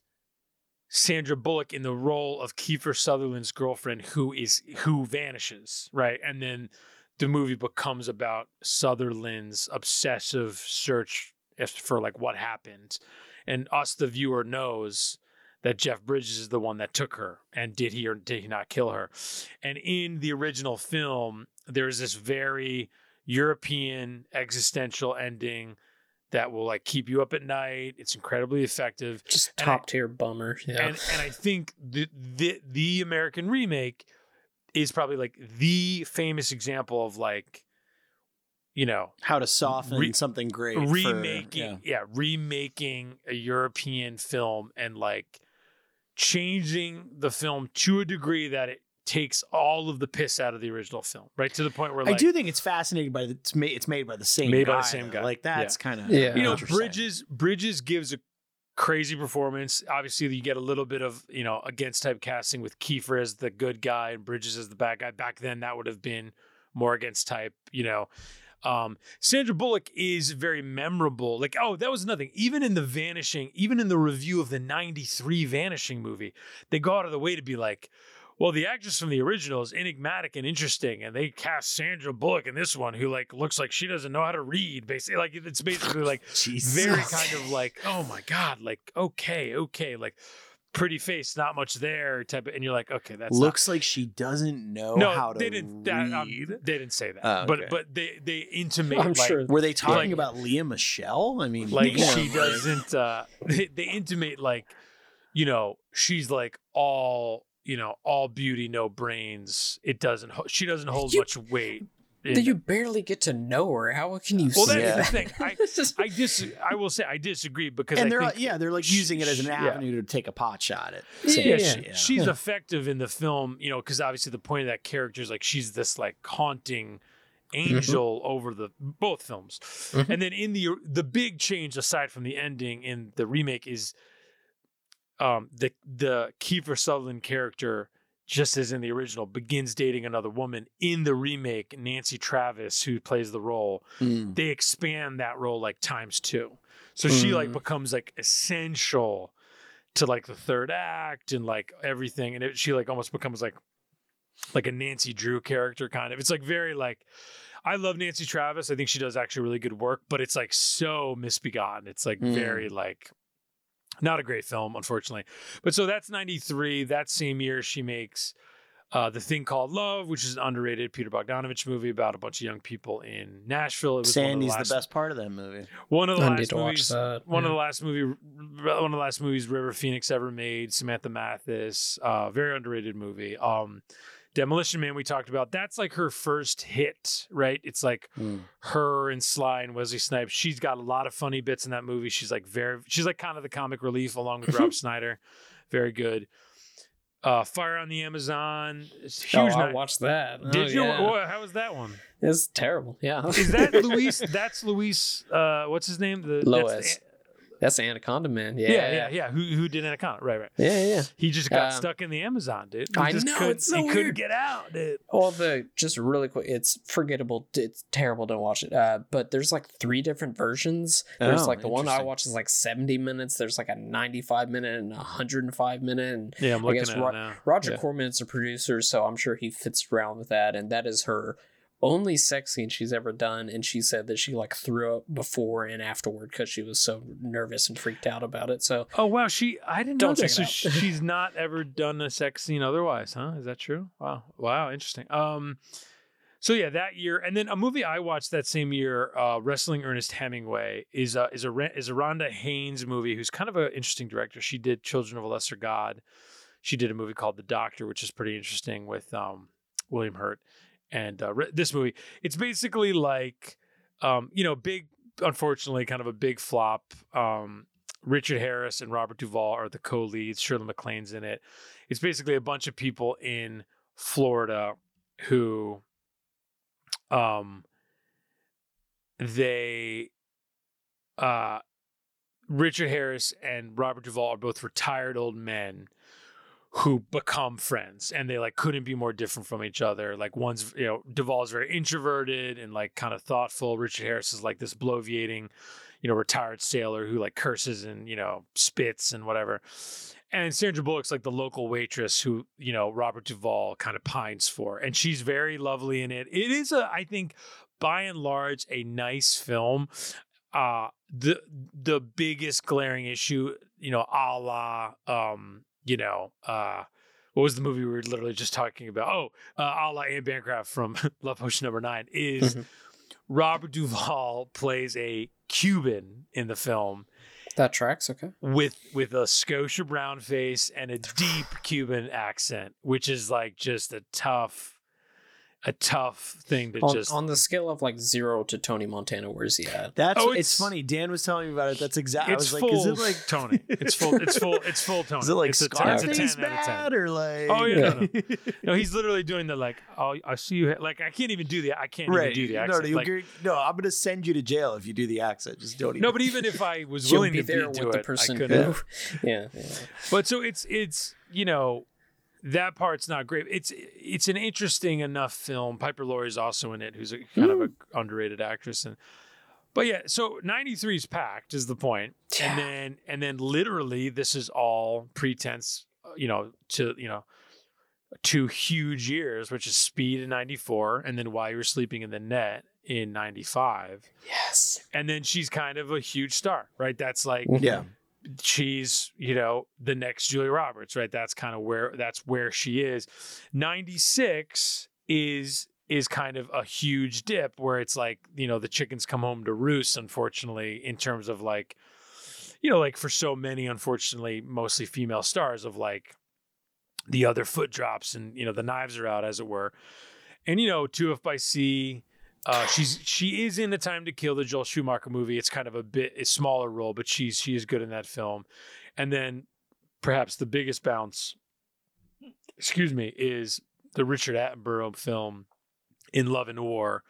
Sandra Bullock in the role of Kiefer Sutherland's girlfriend who is who vanishes, right? And then the movie becomes about Sutherland's obsessive search for like what happened. And us the viewer knows that Jeff Bridges is the one that took her and did he or did he not kill her? And in the original film there's this very European existential ending that will like keep you up at night. It's incredibly effective. Just top tier bummer. Yeah. And and I think the, the the American remake is probably like the famous example of like, you know, How to soften Re- something great. for- remaking, yeah. yeah. remaking a European film and like changing the film to a degree that it takes all of the piss out of the original film, right? To the point where like I do think it's fascinating, but it's made it's made by the same Made by guy. the same though. guy. Like that's kind of Yeah. you know bridges bridges gives a crazy performance obviously you get a little bit of you know against type casting with kiefer as the good guy and bridges as the bad guy back then that would have been more against type you know um sandra bullock is very memorable like oh that was nothing even in the vanishing even in the review of the 93 vanishing movie they go out of the way to be like well, the actress from the original is enigmatic and interesting, and they cast Sandra Bullock in this one, who like looks like she doesn't know how to read. Basically, like it's basically like very kind of like, oh my god, like okay, okay, like pretty face, not much there type of, and you're like, okay, that's not- looks like she doesn't know no, how to they didn't. That, um, they didn't say that, Oh, but okay. but they they intimate. I'm like, sure. Were they talking Like- about Lea Michele? I mean, like yeah, she doesn't. uh they, they intimate like, you know, she's like all you know, all beauty, no brains. It doesn't. ho- She doesn't hold You- much weight. In- That you barely get to know her. How can you? well, that's Yeah. the thing. I just- I dis. I will say I disagree because and I they're think, yeah, they're like sh- using it as an sh- yeah. avenue to take a pot shot at. Yeah, saying yeah, shit, she- she's Yeah. effective in the film, you know, because obviously the point of that character is like she's this like haunting angel over the both films, Mhm. and then in the the big change aside from the ending in the remake is, um, the the Kiefer Sutherland character. Just as in the original, begins dating another woman. In the remake, Nancy Travis, who plays the role, Mm. they expand that role like times two. So she like Mm. becomes like essential to like the third act and like everything. And it, she like almost becomes like like a Nancy Drew character kind of. It's like very like I love Nancy Travis. I think she does actually really good work, but it's like so misbegotten. It's like Mm. very like not a great film, unfortunately. But so that's 93. That same year she makes uh, The Thing Called Love, which is an underrated Peter Bogdanovich movie about a bunch of young people in Nashville. It was Sandy's the, last, best part of that movie. One of the I last need to watch movies. that. One of the last movie, one of the last movies River Phoenix ever made. Samantha Mathis, uh, very underrated movie. Um, Demolition Man we talked about. That's like her first hit, right? It's like Mm. her and Sly and Wesley Snipes. She's got a lot of funny bits in that movie. She's like very, she's like kind of the comic relief along with Rob Schneider. Very good. Uh, Fire on the Amazon. It's Oh, huge. I night. watched that. Did Oh, you? yeah. Oh, how was that one? It's terrible. Yeah. Is that Luis? That's Luis. Uh, what's his name? The Lois. That's Anaconda Man. Yeah. yeah, yeah, yeah. Who who did Anaconda? Right, right. Yeah, yeah. He just got Um, stuck in the Amazon, dude. He I just know, couldn't- it's so he couldn't get out, dude. All the just really quick. It's forgettable. It's terrible. Don't watch it. Uh, but there's like three different versions. There's Oh, like the one I watched is like 70 minutes. There's like a 95 minute and 105 minute. And Yeah, I'm I looking guess at Ro-. Roger Yeah. Corman's a producer, so I'm sure he fits around with that. And that is her only sex scene she's ever done. And she said that she like threw up before and afterward because she was so nervous and freaked out about it. So Oh wow, she I didn't know that. So it sh- out. she's not ever done a sex scene otherwise, huh? Is that true? Wow, wow, interesting. Um, so yeah, that year, and then a movie I watched that same year, uh, Wrestling Ernest Hemingway, is a is a is a Randa Haines movie, who's kind of an interesting director. She did Children of a Lesser God. She did a movie called The Doctor, which is pretty interesting with um, William Hurt. And uh, re- this movie, it's basically like, um, you know, big unfortunately kind of a big flop. Um, Richard Harris and Robert Duvall are the co-leads. Shirley MacLaine's in it. It's basically a bunch of people in Florida who, um, they, uh, Richard Harris and Robert Duvall are both retired old men who become friends and they like couldn't be more different from each other. Like one's, you know, Duvall's very introverted and like kind of thoughtful. Richard Harris is like this bloviating, you know, retired sailor who like curses and, you know, spits and whatever. And Sandra Bullock's like the local waitress who, you know, Robert Duvall kind of pines for. And she's very lovely in it. It is a, I think, by and large, a nice film. Uh the the biggest glaring issue, you know, a la um, you know, uh what was the movie we were literally just talking about? Oh, uh, a la Anne Bancroft from Love Potion Number Nine is Mhm. Robert Duvall plays a Cuban in the film That tracks. Okay. with with a Scotia brown face and a deep Cuban accent, which is like just a tough, a tough thing to On, just. on the scale of like zero to Tony Montana, where's he at? That's Oh, it's, it's- funny. Dan was telling me about it. That's exactly. I it's was full like, is it like Tony? It's full. It's full. It's full. Tony. Is it like it's a, 10 it's a Scarface 10 out of 10. bad or like? Oh, yeah, no, No, he's literally doing the like. Oh, I see you. Like I can't even do the. I can't right. even do the no, accent. no, you like, no, I'm gonna send you to jail if you do the accent. Just don't. Even. no, but even if I was willing be to there be, do with the it, person I couldn't. who. Yeah. yeah. But so it's it's you know that part's not great. It's it's an interesting enough film. Piper Laurie's also in it, who's a kind of an underrated actress. And but yeah, so '93 is packed is the point, Yeah. and then and then literally this is all pretense, uh, you know, to you know two huge years, which is Speed in '94, and then While You Were Sleeping in the Net in '95, Yes. and then she's kind of a huge star, right? That's like Yeah. She's you know the next Julia Roberts, right? That's kind of where that's where she is. 96 is is kind of a huge dip where it's like, you know, the chickens come home to roost unfortunately in terms of like you know, like for so many unfortunately mostly female stars of like the other foot drops and you know the knives are out as it were. And you know, Two If by Sea uh, she's she is in the Time to Kill, the Joel Schumacher movie. It's kind of a bit a smaller role, but she's she is good in that film. And then perhaps the biggest bounce, excuse me, is the Richard Attenborough film in Love and War,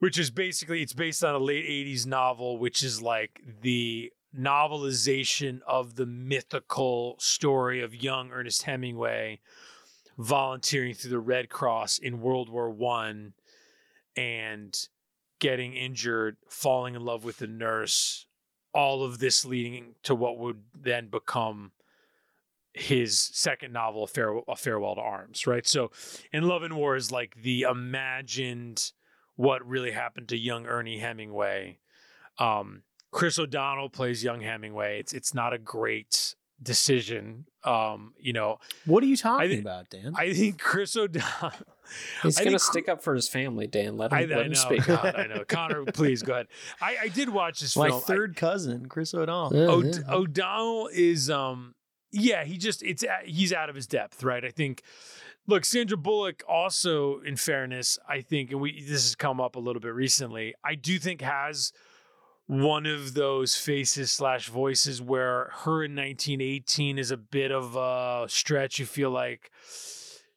which is basically it's based on a late '80s novel, which is like the novelization of the mythical story of young Ernest Hemingway volunteering through the Red Cross in World War One and getting injured, falling in love with the nurse, all of this leading to what would then become his second novel, Farewell, A Farewell to Arms, right? So, In Love and War is like the imagined what really happened to young Ernie Hemingway. Um, Chris O'Donnell plays young Hemingway. It's it's not a great decision. Um, you know, What are you talking thi- about, Dan? I think Chris O'Donnell. He's gonna stick up for his family, Dan. Let him, I, let I him know, speak. God, I know. Connor, please go ahead. I, I did watch this My film. I- third cousin, Chris O'Donnell. Yeah, O'D- yeah. O'Donnell is um yeah he just it's he's out of his depth right I think look Sandra Bullock also in fairness I think and we this has come up a little bit recently I do think has one of those faces slash voices where her in 1918 is a bit of a stretch you feel like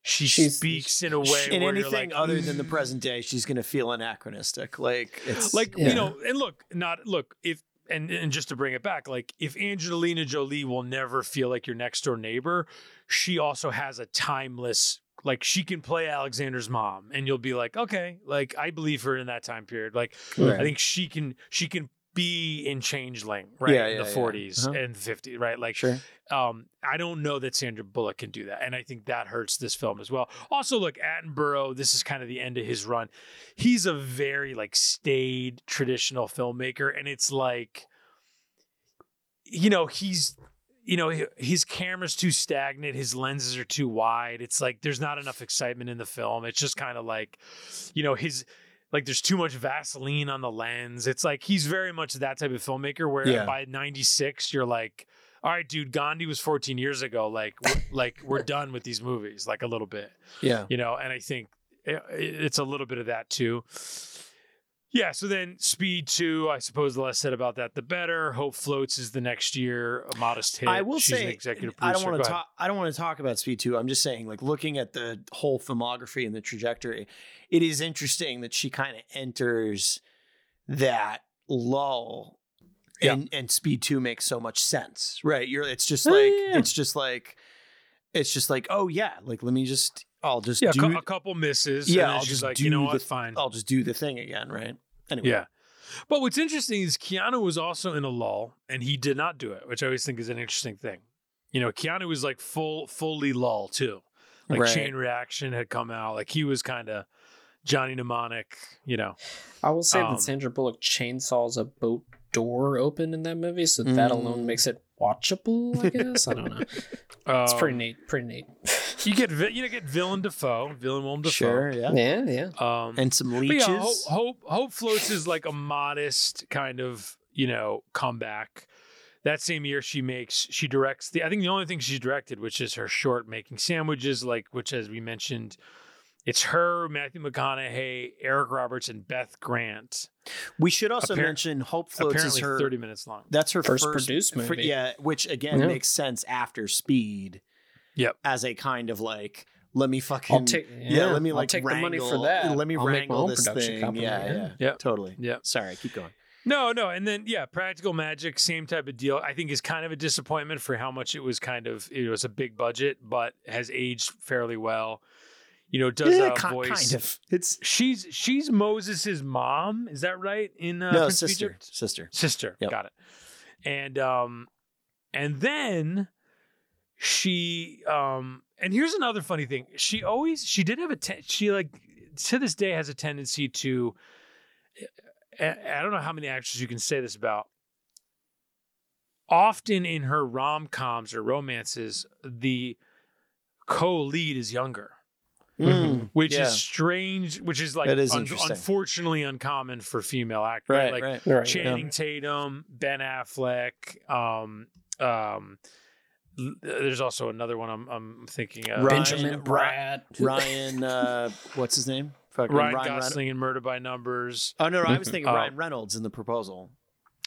she She's- speaks in a way In where you're anything like, other than the "Mm." present day, she's gonna feel anachronistic. Like it's like Yeah. you know and look not look if and and just to bring it back like if angelina jolie will never feel like your next door neighbor she also has a timeless like she can play alexander's mom and you'll be like okay like i believe her in that time period like Right. i think she can she can be in changeling right Yeah, in yeah, the yeah. 40s Uh-huh. and 50s right like sure. um, I don't know that Sandra Bullock can do that, and I think that hurts this film as well. Also, look, Attenborough. This is kind of the end of his run. He's a very like staid traditional filmmaker, and it's like, you know, he's, you know, his camera's too stagnant. His lenses are too wide. It's like there's not enough excitement in the film. It's just kind of like, you know, his. Like there's too much Vaseline on the lens. It's like he's very much that type of filmmaker where Yeah. by 96 you're like, all right, dude, Gandhi was 14 years ago. Like, we're, like we're done with these movies, like a little bit, Yeah. you know. And I think it, it's a little bit of that too. Yeah, so then Speed 2, I suppose the less said about that, the better. Hope Floats is the next year, a modest hit. I will She's say, an executive I producer. don't want to talk. I don't want to talk about Speed Two. I'm just saying, like looking at the whole filmography and the trajectory, it is interesting that she kind of enters that lull, Yeah. and and Speed Two makes so much sense, right? You're. It's just Oh, like yeah. it's just like it's just like oh yeah, like let me just I'll just Yeah, a do a couple misses. Yeah, and I'll she's just like, do you know the- what, fine. I'll just do the thing again, right? Anyway, Yeah. But what's interesting is Keanu was also in a lull and he did not do it, which I always think is an interesting thing. You know, Keanu was like full, fully lull too. Like Right. Chain Reaction had come out. Like he was kind of Johnny Mnemonic, you know. I will say Um, that Sandra Bullock chainsaws a boat door open in that movie, so that alone Mm. makes it watchable. I guess I don't know. It's pretty Um, neat. Pretty neat. You get vi- you get Villain Defoe, Villain Willem Defoe. sure, yeah, Yeah, yeah. Um, and some leeches. yeah, Hope, Hope Hope Floats is like a modest kind of you know comeback. That same year, she makes she directs the. I think the only thing she's directed, which is her short making sandwiches, like which as we mentioned, it's her, Matthew McConaughey, Eric Roberts, and Beth Grant. We should also appar- mention Hope Floats is her thirty minutes long. That's her First first, produced fir- movie. yeah, which again Yeah. makes sense after Speed. Yep. As a kind of like, let me fucking I'll take yeah, let me I'll like take the money for that. Let me I'll make my wrangle own this production thing. company. Yeah, yeah, Yep. totally. Yeah. Sorry, keep going. No, no, and then yeah, Practical Magic, same type of deal. I think is kind of a disappointment for how much it was kind of it was a big budget, but has aged fairly well. You know, does Yeah, a ki- voice. kind of. It's She's she's Moses' mom. Is that right? In uh, no Prince sister, Egypt? sister. Sister. Yep. Got it. And um, and then she um, and here's another funny thing. She always she did have a ten- she like to this day has a tendency to. I I don't know how many actors you can say this about. Often in her rom coms or romances, the co-lead is younger Mm, which yeah. is strange, which is like That is un- unfortunately uncommon for female actors. right, Like right. Right. Channing Tatum, Ben Affleck. Um, um, there's also another one I'm, I'm thinking of. Benjamin Ri- Bratt. Ryan, uh, what's his name? Fucking Ryan, Reynolds. Gosling in Murder by Numbers. Oh no, no, I was thinking Uh, Ryan Reynolds in the proposal.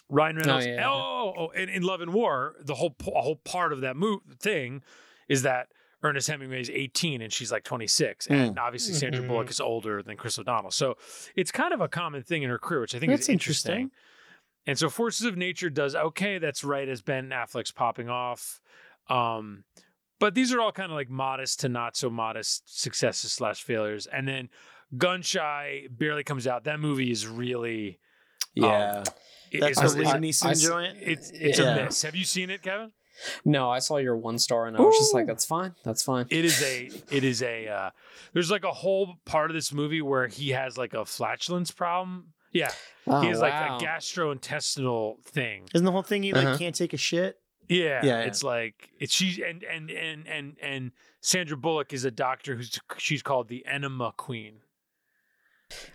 Ryan Reynolds. yeah. Oh, oh, oh, and in Love and War, the whole a whole part of that move thing is that Ernest Hemingway is 18 and she's like 26, Hmm. and obviously Sandra Mhm. Bullock is older than Chris O'Donnell. So it's kind of a common thing in her career, which I think That's is interesting. interesting. And so Forces of Nature does okay. That's right as Ben Affleck's popping off. Um, but these are all kind of like modest to not so modest successes slash failures. And then Gun Shy barely comes out. That movie is really Yeah, it- that's it's- the it's- Liam Neeson joint. it's it's Yeah. a miss. Have you seen it, Kevin? No, I saw your one star and I was just like, that's fine. That's fine. It is a it is a uh there's like a whole part of this movie where he has like a flatulence problem. Yeah. Oh, he has wow. like a gastrointestinal thing. Isn't the whole thing he like Uh-huh. can't take a shit? Yeah. Yeah, yeah. It's like it's she and and and and and Sandra Bullock is a doctor who's she's called the enema queen.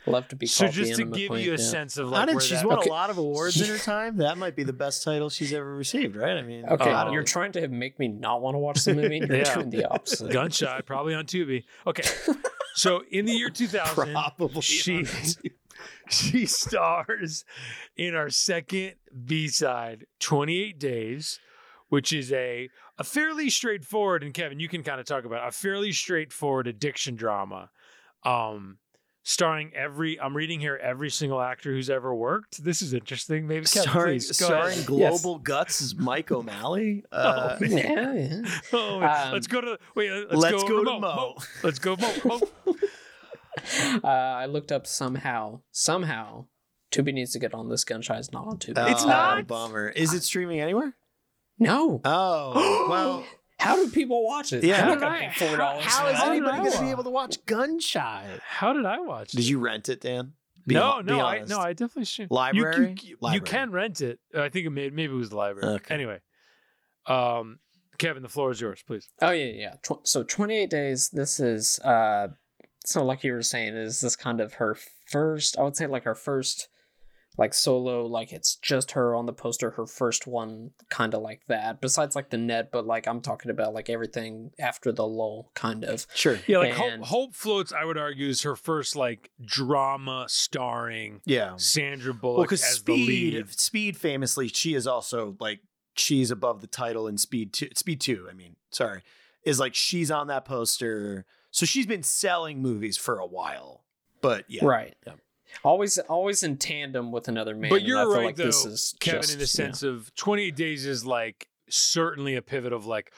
Love to be So called just the to Enema give Queen, you a yeah. sense of like, I did. where She's that, won Okay. a lot of awards in her time. That might be the best title she's ever received, right? I mean, Okay, Uh, you're trying to make me not want to watch the movie. You're Yeah. doing the opposite. gunshot probably on Tubi. Okay. So in the year 2000 probably she she stars in our second b-side 28 days which is a a fairly straightforward and kevin you can kind of talk about it, a fairly straightforward addiction drama um starring every i'm reading here every single actor who's ever worked this is interesting maybe kevin, starring, please, go ahead. starring Yes. Global Guts is Mike O'Malley. Uh, man. yeah, yeah. Oh, man. Um, let's go to wait let's, let's go, go to to Mo. Mo. let's go Mo. Mo. Uh, I looked up somehow, somehow, Tubi needs to get on this. Gunshot is not on Tubi. It's oh, not? bummer. Is it streaming anywhere? No. Oh well. How do people watch it? Yeah. I'm How not gonna did I- pay four dollars. How for anybody going to be able to watch Gunshot? how did i watch it? Did it? you rent it, Dan? Be no, hon- be no, I no, I definitely should. Library? You, you, you can rent it. I think it may, maybe it was the library. Okay. Anyway, um, Kevin, the floor is yours, please. Oh yeah, yeah. Tw- so 28 days. This is uh, so like you were saying, is this kind of her first? I would say like her first like solo like it's just her on the poster her first one kind of like that besides like the net but like i'm talking about like everything after the lull kind of Sure. Yeah, like Hope, And- Hope Floats, I would argue, is her first like drama starring Yeah. Sandra Well, Bullock because as the Speed, lead. Speed famously, she is also like she's above the title in Speed Two. Speed Two, I mean, sorry, is like she's on that poster. So she's been selling movies for a while. But yeah, right Yeah. Always always in tandem with another man But you're I feel right, like this though, is Kevin, just, in the yeah. sense of 28 Days is like certainly a pivot of like,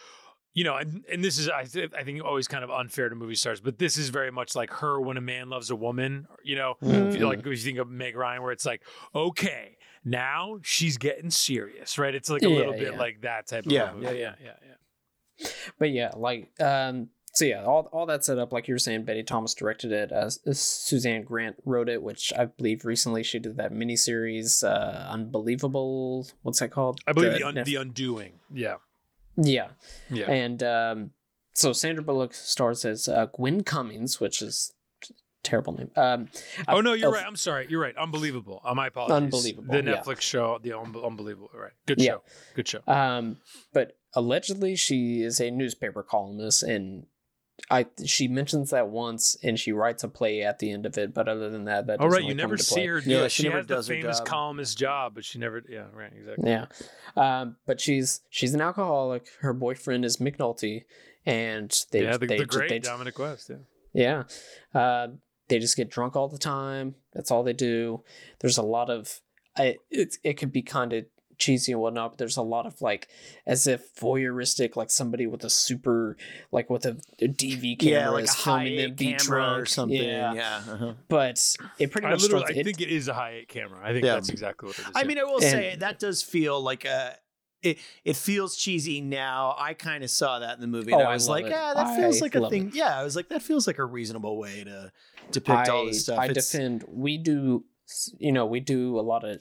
you know, and, and this is I th- I think always kind of unfair to movie stars, but this is very much like her when a man loves a woman. You know, if you, like if you think of Meg Ryan, where it's like, okay, now she's getting serious, right? It's like a Yeah, little bit yeah. like that type of Yeah, movie. yeah, yeah, yeah, yeah. but yeah like um so yeah all, all that set up like you were saying betty thomas directed it uh, susannah grant wrote it which i believe recently she did that miniseries uh unbelievable what's that called I believe the, un- Netf- the Undoing. Yeah, yeah yeah. and um so sandra bullock stars as uh, gwen cummings which is a terrible name um Oh no, you're of- right. I'm sorry. You're right. Unbelievable. Uh, my apologies. Unbelievable, The yeah. Netflix show, the un- unbelievable. Right. Good Yeah. show. Good show. Um, but allegedly she is a newspaper columnist, and I she mentions that once, and she writes a play at the end of it. But other than that, that All doesn't right, really you come never into see play. her do Yeah, it. she She, never has the does her famous job. columnist job, but she never. Yeah, right. Exactly. Yeah, um, but she's she's an alcoholic. Her boyfriend is McNulty, and they yeah, the, they the great they, Dominic West. Yeah. Yeah. Uh, they just get drunk all the time. That's all they do. There's a lot of I it it could be kind of cheesy and whatnot, but there's a lot of like as if voyeuristic, like somebody with a super like with a, a DV camera yeah, like a is high filming them eight be camera drunk or something. Yeah. Yeah. uh-huh. But it pretty I much literally. I it- think it is a high eight camera. I think Yeah. that's exactly what it is. I yeah. mean, I will And- say that does feel like a. It, it feels cheesy now. I kind of saw that in the movie, and Oh, I I was love like, it. "Yeah, that feels I like a thing." it. Yeah, I was like, "That feels like a reasonable way to depict all this stuff." I It's- defend. We do, you know, we do a lot of or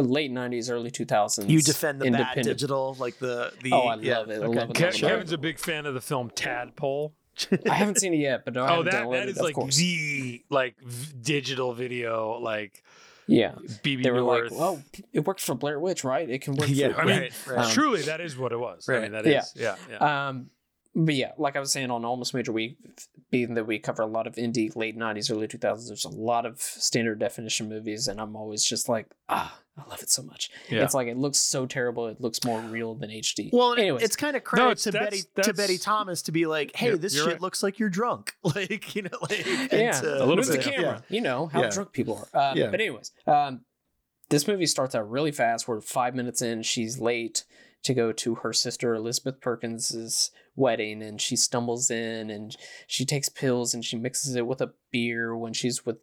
late '90s, early 2000s. you defend the bad digital, like the the. Oh, I yeah, love it. I okay. love it. Ke- love it. Kevin's a big fan of the film Tadpole. I haven't seen it yet, but I Oh, haven't that downloaded that it, is of like course. the like v- digital video, like yeah. BB They were Newirth. like, "Well, it worked for Blair Witch, right? It can work Yeah, for." I mean, right, right. truly, that is what it was. I Right. mean, that Yeah. yeah, yeah. Um, but yeah, like I was saying on Almost Major Week, being that we cover a lot of indie late '90s, early 2000s, there's a lot of standard definition movies, and I'm always just like, ah, I love it so much. Yeah. It's like it looks so terrible, it looks more real than HD. Well, and anyways, it's kind of credit it's- to that's- Betty to Betty Thomas to be like, "Hey, You're- this shit right. looks like you're drunk." Like you know, like and yeah, to- a little with the bit, yeah. camera, you know how Yeah. drunk people are. Um, Yeah. But anyways, um, this movie starts out really fast. We're five minutes in. She's late to go to her sister Elizabeth Perkins's wedding, and she stumbles in and she takes pills and she mixes it with a beer when she's with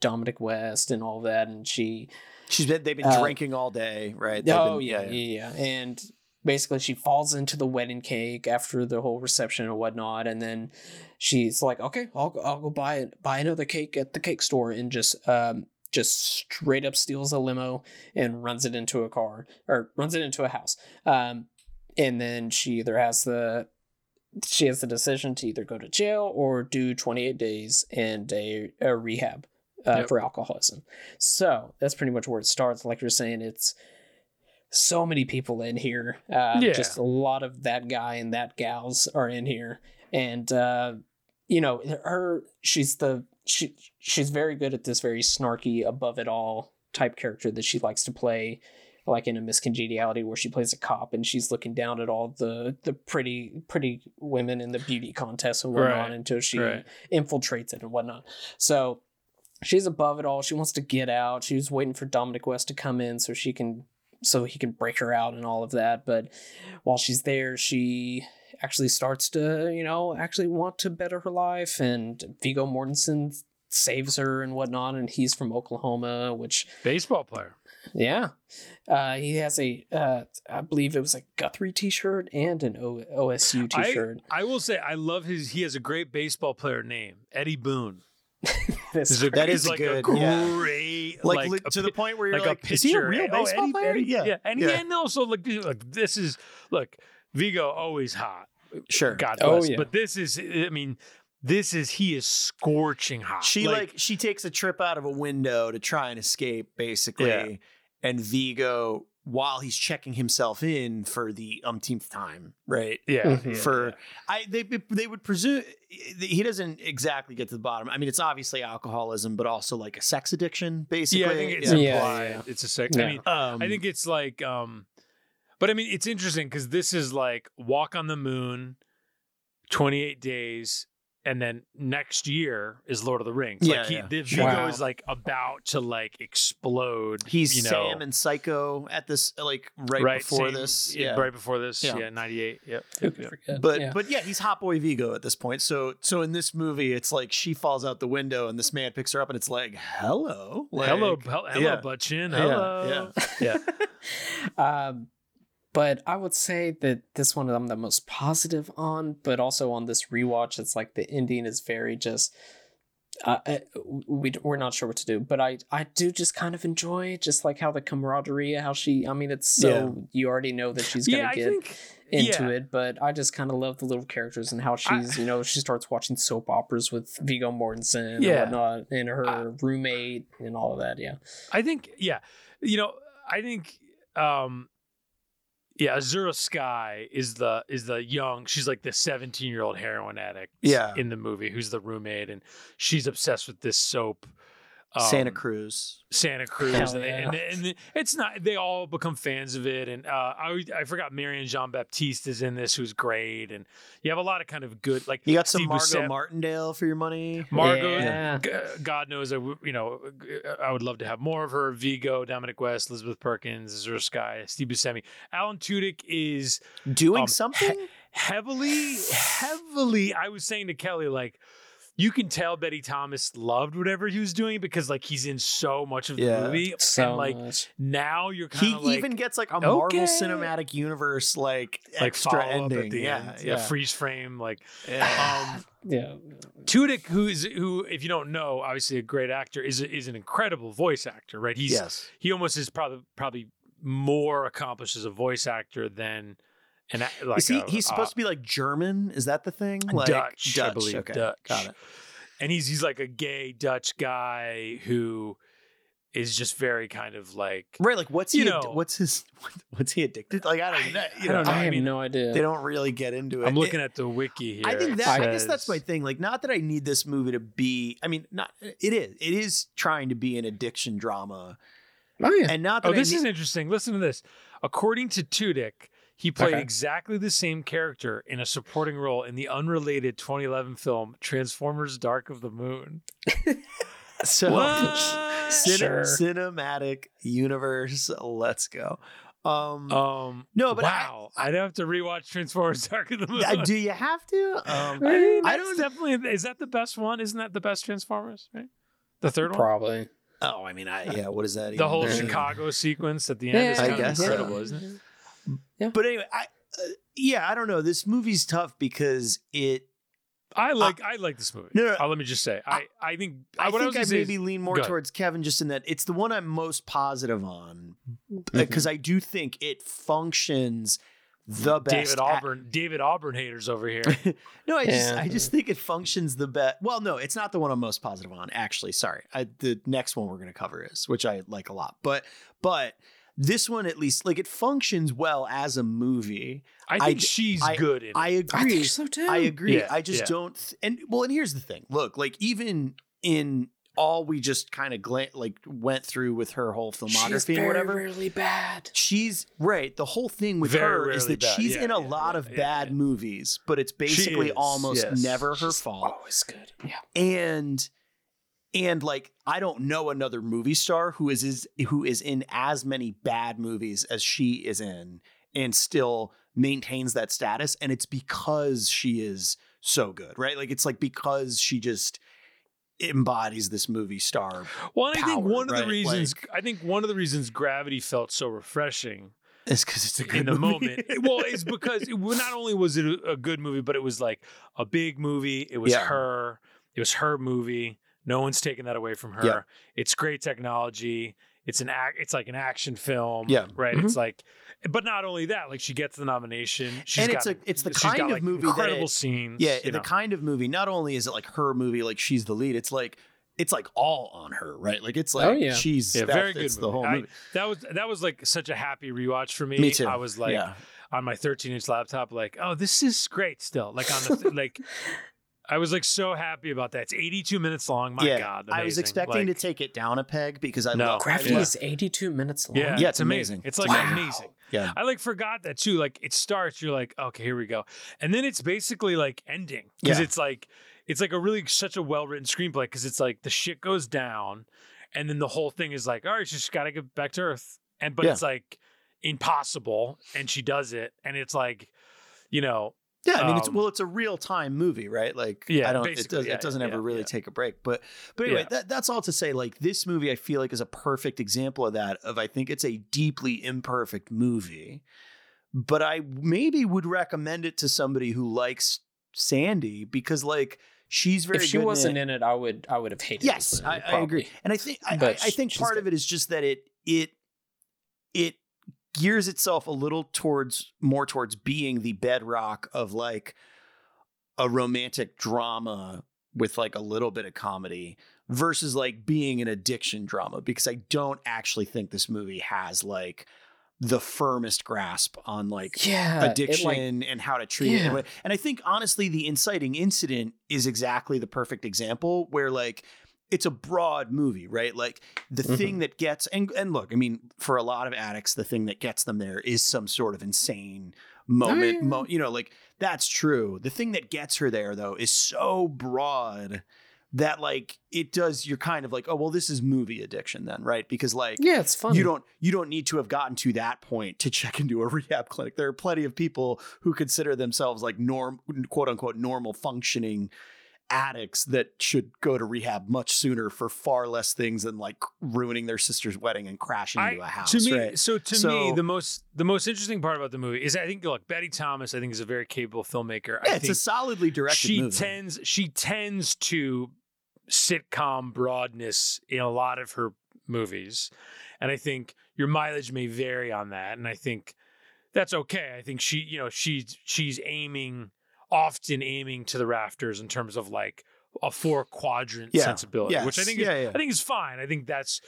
Dominic West and all that, and she She's been they've been Uh, drinking all day, right? They've oh been- yeah, yeah, yeah, and basically she falls into the wedding cake after the whole reception and whatnot, and then she's like, "Okay, I'll I'll go buy it, buy another cake at the cake store," and just um just straight up steals a limo and runs it into a car or runs it into a house. Um, and then she either has the she has the decision to either go to jail or do 28 days and a, a rehab uh, Yep. for alcoholism. So that's pretty much where it starts. Like you're saying, it's so many people in here. Uh, Yeah. Just a lot of that guy and that gals are in here. And, uh, you know, her, she's the, she, she's very good at this very snarky, above it all type character that she likes to play like in a Miss Congeniality where she plays a cop and she's looking down at all the the pretty pretty women in the beauty contest and whatnot Right, until she right. infiltrates it and whatnot. So she's above it all. She wants to get out. She was waiting for Dominic West to come in so she can so he can break her out and all of that. But while she's there, she actually starts to, you know, actually want to better her life and Viggo Mortensen saves her and whatnot and he's from Oklahoma, which Baseball player. yeah. Uh, he has a, uh, I believe it was a Guthrie t-shirt and an o- OSU t-shirt. I will say I love his. He has a great baseball player name, Eddie Boone. That's Is a, That he's like good, a yeah. great Like, like, a to the point where you're like, like, a is he a pitcher. real eh, Oh, baseball Eddie- player? Eddie- yeah, yeah, and yeah. yeah, and also like, like this is look Viggo always hot. sure. God Oh, bless. yeah. But this is, I mean, This is he is scorching hot. She like, she takes a trip out of a window to try and escape, basically, Yeah. and Viggo while he's checking himself in for the umpteenth time, right? yeah, Mhm. for yeah. I they they would presume he doesn't exactly get to the bottom. I mean, it's obviously alcoholism, but also like a sex addiction, basically. yeah, I think it's Yeah. Yeah, implied. yeah. It's a sec. Yeah. I mean, Um, I think it's like, um, but I mean, it's interesting because this is like Walk on the Moon, 28 Days, and then next year is Lord of the Rings. Yeah, like he, yeah. the Viggo Wow. is like about to like explode. he's you know, Sam and Psycho at this like right, before same- this. yeah, Yeah. right before this, Yeah. yeah, 98. Yep. Yep, yep. But yeah. but yeah, he's Hot Boy Viggo at this point. So so in this movie, it's like she falls out the window and this man picks her up, and it's like, hello, like, hello, hel- hello, yeah. butt chin. Yeah, Hello. yeah. yeah. um, but I would say that this one I'm the most positive on, but also on this rewatch, it's like the ending is very just. Uh, uh, we we're not sure what to do, but I I do just kind of enjoy just like how the camaraderie, how she. I mean, it's so Yeah. you already know that she's gonna Yeah, get think into yeah. it, but I just kind of love the little characters and how she's, you know, she starts watching soap operas with Viggo Mortensen Yeah. and whatnot, and her roommate and all of that. Yeah, I think, yeah, you know, I think, um, yeah, Azura Skye is the is the young. She's like the seventeen year old heroin addict. Yeah. in the movie, who's the roommate, and she's obsessed with this soap. Santa um, Cruz. Santa Cruz, Hell and, yeah. and, and it's not. They all become fans of it, and uh, I I forgot Marianne Jean-Baptiste is in this, who's great, and you have a lot of kind of good like You got some Steve Margot Buscemi- Martindale for your money. Margot, Yeah. God knows, I w- you know, I would love to have more of her. Viggo, Dominic West, Elizabeth Perkins, Azura Skye, Steve Buscemi. Alan Tudyk is Doing Um, something? heavily, heavily. I was saying to Kelly, like, you can tell Betty Thomas loved whatever he was doing because, like, he's in so much of the Yeah. movie, so and like much. now you're He kind of like. even gets like a okay. Marvel Cinematic Universe like, like extra ending. at the yeah, end, yeah. freeze frame, like Yeah. um, Yeah, Tudyk, who is who, if you don't know, obviously a great actor, is is an incredible voice actor, right? He's yes. he almost is probably probably more accomplished as a voice actor than an a- like Is he, a- he's supposed uh, to be like German? Is that the thing? Like Dutch, I believe, Okay. Dutch. Got it. and he's he's like a gay Dutch guy who is just very kind of like Right. Like, what's You he? know- what's his? What's he addicted? Like, I don't know. You I don't know. I, I have mean, no idea. they don't really get into it. I'm looking It- at the wiki here. I think It that I guess that's my thing. Like, not that I need this movie to be. I mean, not it is. It is trying to be an addiction drama, oh yeah, and not that Oh, I this need- is interesting. Listen to this. According to Tudyk, he played Okay. exactly the same character in a supporting role in the unrelated 2011 film Transformers: Dark of the Moon. so What? cin- Sure. cinematic universe. Let's go. Um, Um, no, but I- wow, I, would have to rewatch Transformers: Dark of the Moon. do you have to? Um, I, mean, I don't- definitely. Is that the best one? Isn't that the best Transformers? Right, the third one. probably. oh, I mean, I yeah. What is that? The even whole mean? Chicago sequence at the end is I kind of guess so. incredible, isn't it? But anyway, I uh, yeah, I don't know. This movie's tough because it. I like I like this movie. No, no, Uh, let me just say, I I think I what think was I gonna is- maybe lean more towards Kevin, just in that it's the one I'm most positive on Mm-hmm. because I do think it functions the best. David at- Auburn, David Auburn haters over here. no, I just Yeah. I just think it functions the best. Well, no, it's not the one I'm most positive on. Actually, sorry, I, the next one we're going to cover is, which I like a lot. But but this one at least like it functions well as a movie. I I think d- she's I- good in it. I I agree. think so too. I agree. Yeah, I just yeah. don't. Th- and well, and here's the thing. Look, like even in all we just kind of gla- like went through with her whole She's filmography very and whatever. Really bad. She's right. The whole thing with Very her is that bad. she's Yeah, in a yeah, lot yeah, of yeah, bad yeah. movies, but it's basically almost yes. never her She's fault. Always good. Yeah. And and like I don't know another movie star who is, is who is in as many bad movies as she is in and still maintains that status and it's because she is so good, right? Like it's like because she just embodies this movie star. well, I think one of the reasons I think one of the reasons Gravity felt so refreshing It's because it's a good in the movie. moment. well, it's because it, not only was it a, a good movie, but it was like a big movie. It was Yeah. her. It was her movie. No one's taking that away from her. Yeah. It's great technology. it's an act it's like an action film. Yeah. Right. Mhm. It's like but not only that, like she gets the nomination. She's And got it's a- it's the kind got, of like, movie that incredible it- scenes. Yeah, the know. kind of movie. Not only is it like her movie, like she's the lead. It's like it's like all on her, right? Like it's like Oh, yeah. she's Yeah, very good. movie. the whole I- movie. that was that was like such a happy rewatch for me. Me too. I was like yeah, on my 13 inch laptop, like, oh, this is great still. Like on the like, I was like so happy about that. It's 82 minutes long. My yeah. God, I was expecting Like, to take it down a peg because I No. love I Gravity love- is 82 minutes long. Yeah, Yeah, it's it's amazing. amazing. It's like Wow. amazing. Yeah, I like forgot that too. Like it starts, you're like, okay, here we go, and then it's basically like ending because Yeah. it's like it's like a really such a well written screenplay because it's like the shit goes down, and then the whole thing is like, all right, she's got to get back to Earth, and but Yeah. it's like impossible, and she does it, and it's like, you know, yeah. I mean, it's Um, well, it's a real time movie, right? Like, Yeah, I don't. It, does, yeah, it doesn't ever yeah, really yeah. take a break, but but anyway, Yeah. that, that's all to say. Like this movie, I feel like is a perfect example of that. Of I think it's a deeply imperfect movie, but I maybe would recommend it to somebody who likes Sandy because like she's very. If she wasn't it. in it, I would I would have hated Yes, I, I agree, and I think I, I, I think part good. of it is just that it it it gears itself a little towards more towards being the bedrock of like a romantic drama with like a little bit of comedy versus like being an addiction drama because I don't actually think this movie has like the firmest grasp on like Yeah, addiction like- and how to treat it. Yeah. And, and I think honestly, the inciting incident is exactly the perfect example where like it's a broad movie, right? Like the Mhm. thing that gets and and look, I mean, for a lot of addicts, the thing that gets them there is some sort of insane moment. Mo- you know, like that's true. The thing that gets her there though is so broad that like it does you're kind of like, oh well, this is movie addiction then, right? Because like yeah, it's fun. you don't you don't need to have gotten to that point to check into a rehab clinic. There are plenty of people who consider themselves like norm quote unquote normal functioning addicts that should go to rehab much sooner for far less things than like ruining their sister's wedding and crashing into a house. to me, right? so to me, the most the most interesting part about the movie is I think look, Betty Thomas, I think is a very capable filmmaker. Yeah, I it's a solidly directed she movie. tends she tends to sitcom broadness in a lot of her movies, and I think your mileage may vary on that, and I think that's okay. I think she, you know, she's she's aiming often aiming to the rafters in terms of like a four quadrant Yeah. sensibility, which I think is Yeah, yeah. I think is fine. I think that's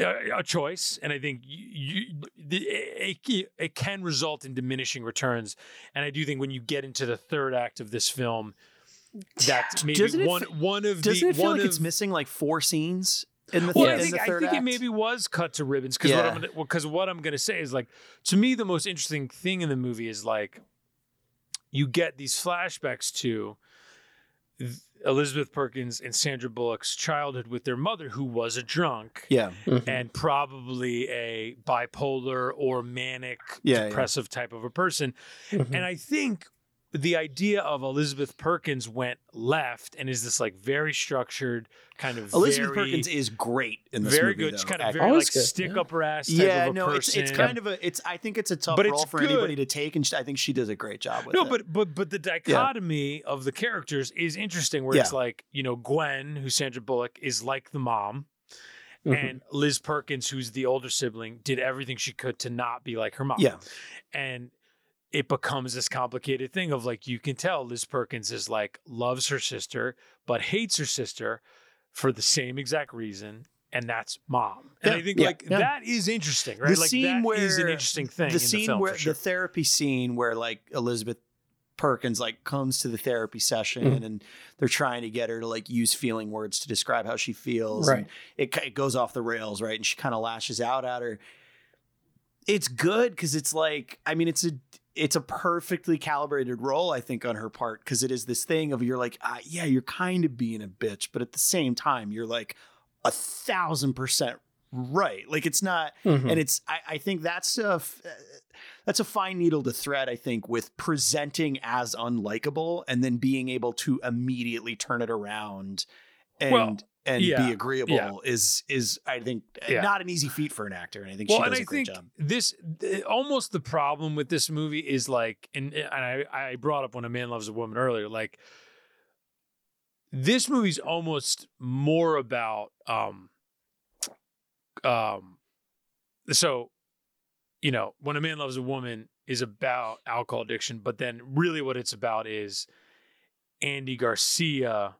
a, a choice, and I think you, you it, it can result in diminishing returns. And I do think when you get into the third act of this film, that's maybe Doesn't one fe- one of Doesn't the it feel one like of, it's missing like four scenes in the, well, th- I think I think act? it maybe was cut to ribbons because what Yeah. I'm gonna because what I'm gonna say is like to me the most interesting thing in the movie is like you get these flashbacks to Elizabeth Perkins and Sandra Bullock's childhood with their mother who was a drunk Yeah, Mhm. and probably a bipolar or manic Yeah, yeah. depressive type of a person Mhm. and I think the idea of Elizabeth Perkins went left and is this like very structured kind of Elizabeth very, Perkins is great in this very movie. good, though, just kind of actually. very like good, stick yeah. up her ass type yeah, of a no, person. it's it's kind of a it's. I think it's a tough But role it's for good. anybody to take, and sh- I think she does a great job with no, it. but but but the dichotomy of the characters is interesting. Where it's like you know Gwen, who's Sandra Bullock, is like the mom, Mhm. and Liz Perkins, who's the older sibling, did everything she could to not be like her mom. yeah, and it becomes this complicated thing of like you can tell Liz Perkins is like loves her sister but hates her sister for the same exact reason and that's mom and Yeah, I think yeah, like yeah. that is interesting right The like scene that is where- an interesting thing in the the scene film where sure. the therapy scene where like Elizabeth Perkins like comes to the therapy session Mm-hmm. and they're trying to get her to like use feeling words to describe how she feels. Right. And it, it goes off the rails, right? And she kind of lashes out at her. It's good because it's like, I mean, it's a it's a perfectly calibrated role, I think, on her part, because it is this thing of you're like, ah, yeah, you're kind of being a bitch, but at the same time, you're like a thousand percent right. Like it's not Mhm. and it's I, I think that's a f- that's a fine needle to thread i think with presenting as unlikable and then being able to immediately turn it around and Well, and yeah, be agreeable yeah. is is i think Yeah. not an easy feat for an actor and i think well, she and does I a great think job this th- almost the problem with this movie is like, and, and I, I brought up when a man loves a woman earlier, like this movie's almost more about um, um, so you know when a man loves a woman is about alcohol addiction but then really what it's about is andy garcia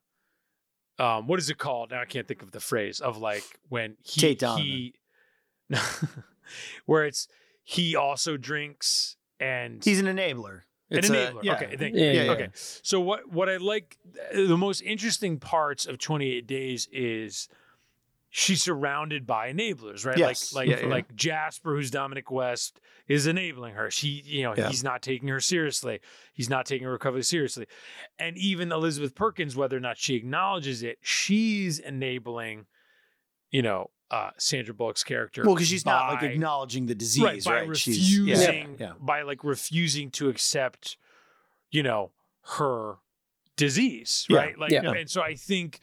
um what is it called now i can't think of the phrase of like when he, Tate Donovan. he where it's he also drinks and He's an enabler. an It's a- enabler yeah. okay thank Yeah, you. yeah, yeah. okay so what what i like the most interesting parts of 28 days is she's surrounded by enablers right Yes. like like Yeah, yeah. like jasper who's dominic west is enabling her she you know Yeah. he's not taking her seriously he's not taking her recovery seriously and even elizabeth perkins whether or not she acknowledges it she's enabling you know uh sandra bullock's character Well, because she's not like acknowledging the disease, right by right? Refusing yeah. by like refusing to accept you know her disease right like yeah. and so i think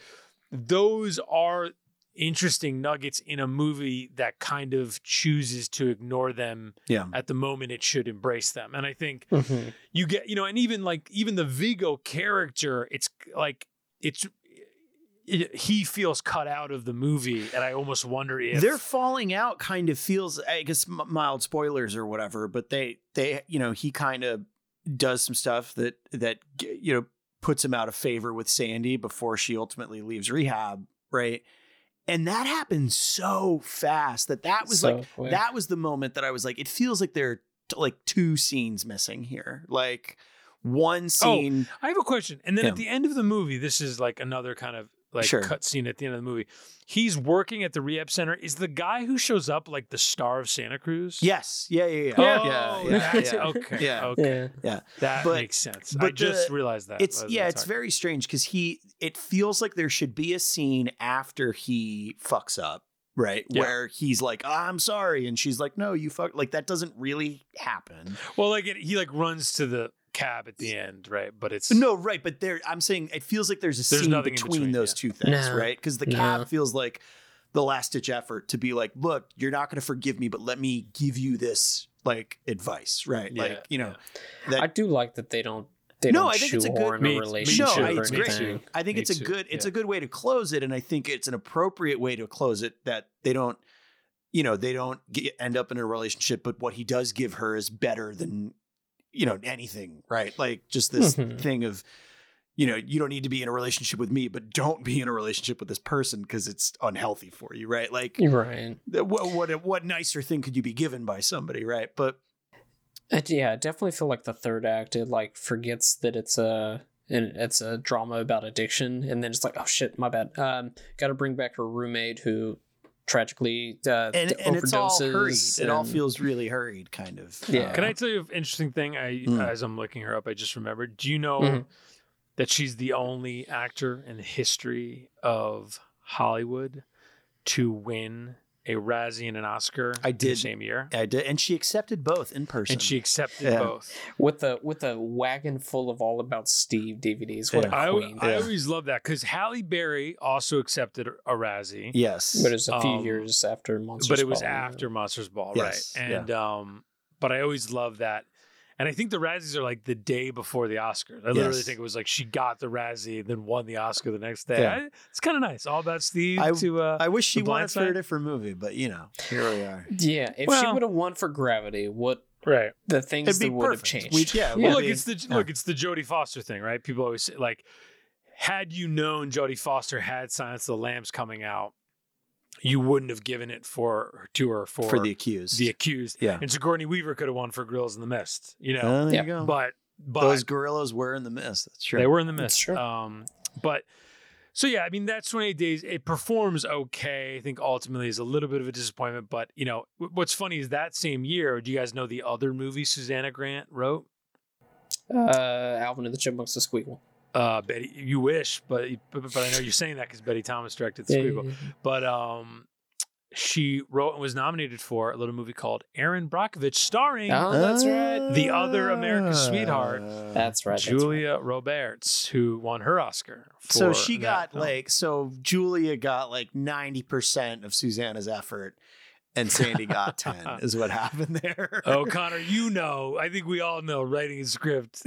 those are interesting nuggets in a movie that kind of chooses to ignore them Yeah. at the moment it should embrace them and i think Mhm. you get you know and even like even the viggo character it's like it's it, he feels cut out of the movie and i almost wonder if Their falling out kind of feels, I guess, mild spoilers or whatever, but they, they, you know, he kind of does some stuff that, that, you know, puts him out of favor with Sandy before she ultimately leaves rehab, right? And that happened so fast that that was So like, quick. that was the moment that I was like, it feels like there are t- like two scenes missing here. Like one oh, scene. Oh, I have a question. And then Yeah. at the end of the movie, this is like another kind of like Sure. cut scene at the end of the movie. He's working at the rehab center. Is the guy who shows up like the star of Santa Cruz? Yes. Yeah. Yeah. Yeah. Oh, yeah, yeah, that's- yeah. okay. Yeah. Okay. yeah. That But- makes sense. I just the- realized that. It's yeah, it's very strange because he it feels like there should be a scene after he fucks up, right? Yeah. Where he's like, "Ah, I'm sorry, and she's like, No, you fuck like that doesn't really happen. well, like it, he like runs to the cab at the end, right? But it's No, right, but there I'm saying it feels like there's a There's scene between, between, those yeah. two things, No. right? Because the No. cab feels like the last ditch effort to be like, look, you're not gonna forgive me, but let me give you this like advice, right? Yeah, like, you know, yeah. that I do like that they don't. They No, don't I think it's a good- shoehorn Me- a me relationship. No, I- it's great. I think Me it's a too, good it's yeah. a good way to close it, and I think it's an appropriate way to close it that they don't, you know, they don't get, end up in a relationship, but what he does give her is better than, you know, anything, right? Like just this Mhm. thing of, you know, you don't need to be in a relationship with me, but don't be in a relationship with this person because it's unhealthy for you, right? Like, right. what what what nicer thing could you be given by somebody, right? But yeah, I definitely feel like the third act it like forgets that it's a and it's a drama about addiction, and then it's like, oh shit, my bad. Um, got to bring back her roommate who tragically uh, and, d- and it's all hurried. overdoses It all feels really hurried, kind of. Yeah. Can I tell you an interesting thing? I Mm. as I'm looking her up, I just remembered. Do you know Mhm. that she's the only actor in the history of Hollywood to win a Razzie and an Oscar I in the did. same year? I did, and she accepted both in person. And she accepted Yeah. both. with a with a wagon full of all about Steve DVDs. What Yeah. a I, queen! I Yeah. always love that because Halle Berry also accepted a Razzie. yes, but it was a few Um, years after Monsters. but it was Ball. after Monsters Ball, Yes, right? And um, but I always love that. And I think the Razzies are like the day before the Oscars. I literally Yes. think it was like she got the Razzie, then won the Oscar the next day. Yeah. I- it's kind of nice. All about Steve I- to uh, I wish she won for a different movie, but you know, here we are. Yeah, if she would have won for Gravity, what right. the things It'd that would have changed? We'd- yeah, Well, Yeah. look, I it's the yeah. look, it's the Jodie Foster thing, right? People always say like, had you known Jodie Foster had Silence of the Lambs coming out, you wouldn't have given it for to her for, for the accused. the accused. Yeah. And Sigourney Weaver could have won for Gorillas in the Mist, you know. Oh, there Yeah. you go. but but Those gorillas were in the mist. That's true. They were in the That's mist. true. Um, but so yeah, I mean that's 28 days. It performs okay. I think ultimately is a little bit of a disappointment. But you know wh- what's funny is that same year. Do you guys know the other movie Susannah Grant wrote? uh, Alvin and the Chipmunks, the Squeakquel. Uh, Betty, you wish, but but, but I know you're saying that because Betty Thomas directed the Yeah, sequel. yeah, yeah. But um, she wrote and was nominated for a little movie called Erin Brockovich, starring Oh, that's right. The other America's Sweetheart. That's right. that's right. Julia Roberts, who won her Oscar. So she that got film. like so Julia got like 90% of Susannah's effort and Sandy got 10 is what happened there. Oh, Connor, you know, I think we all know writing a script,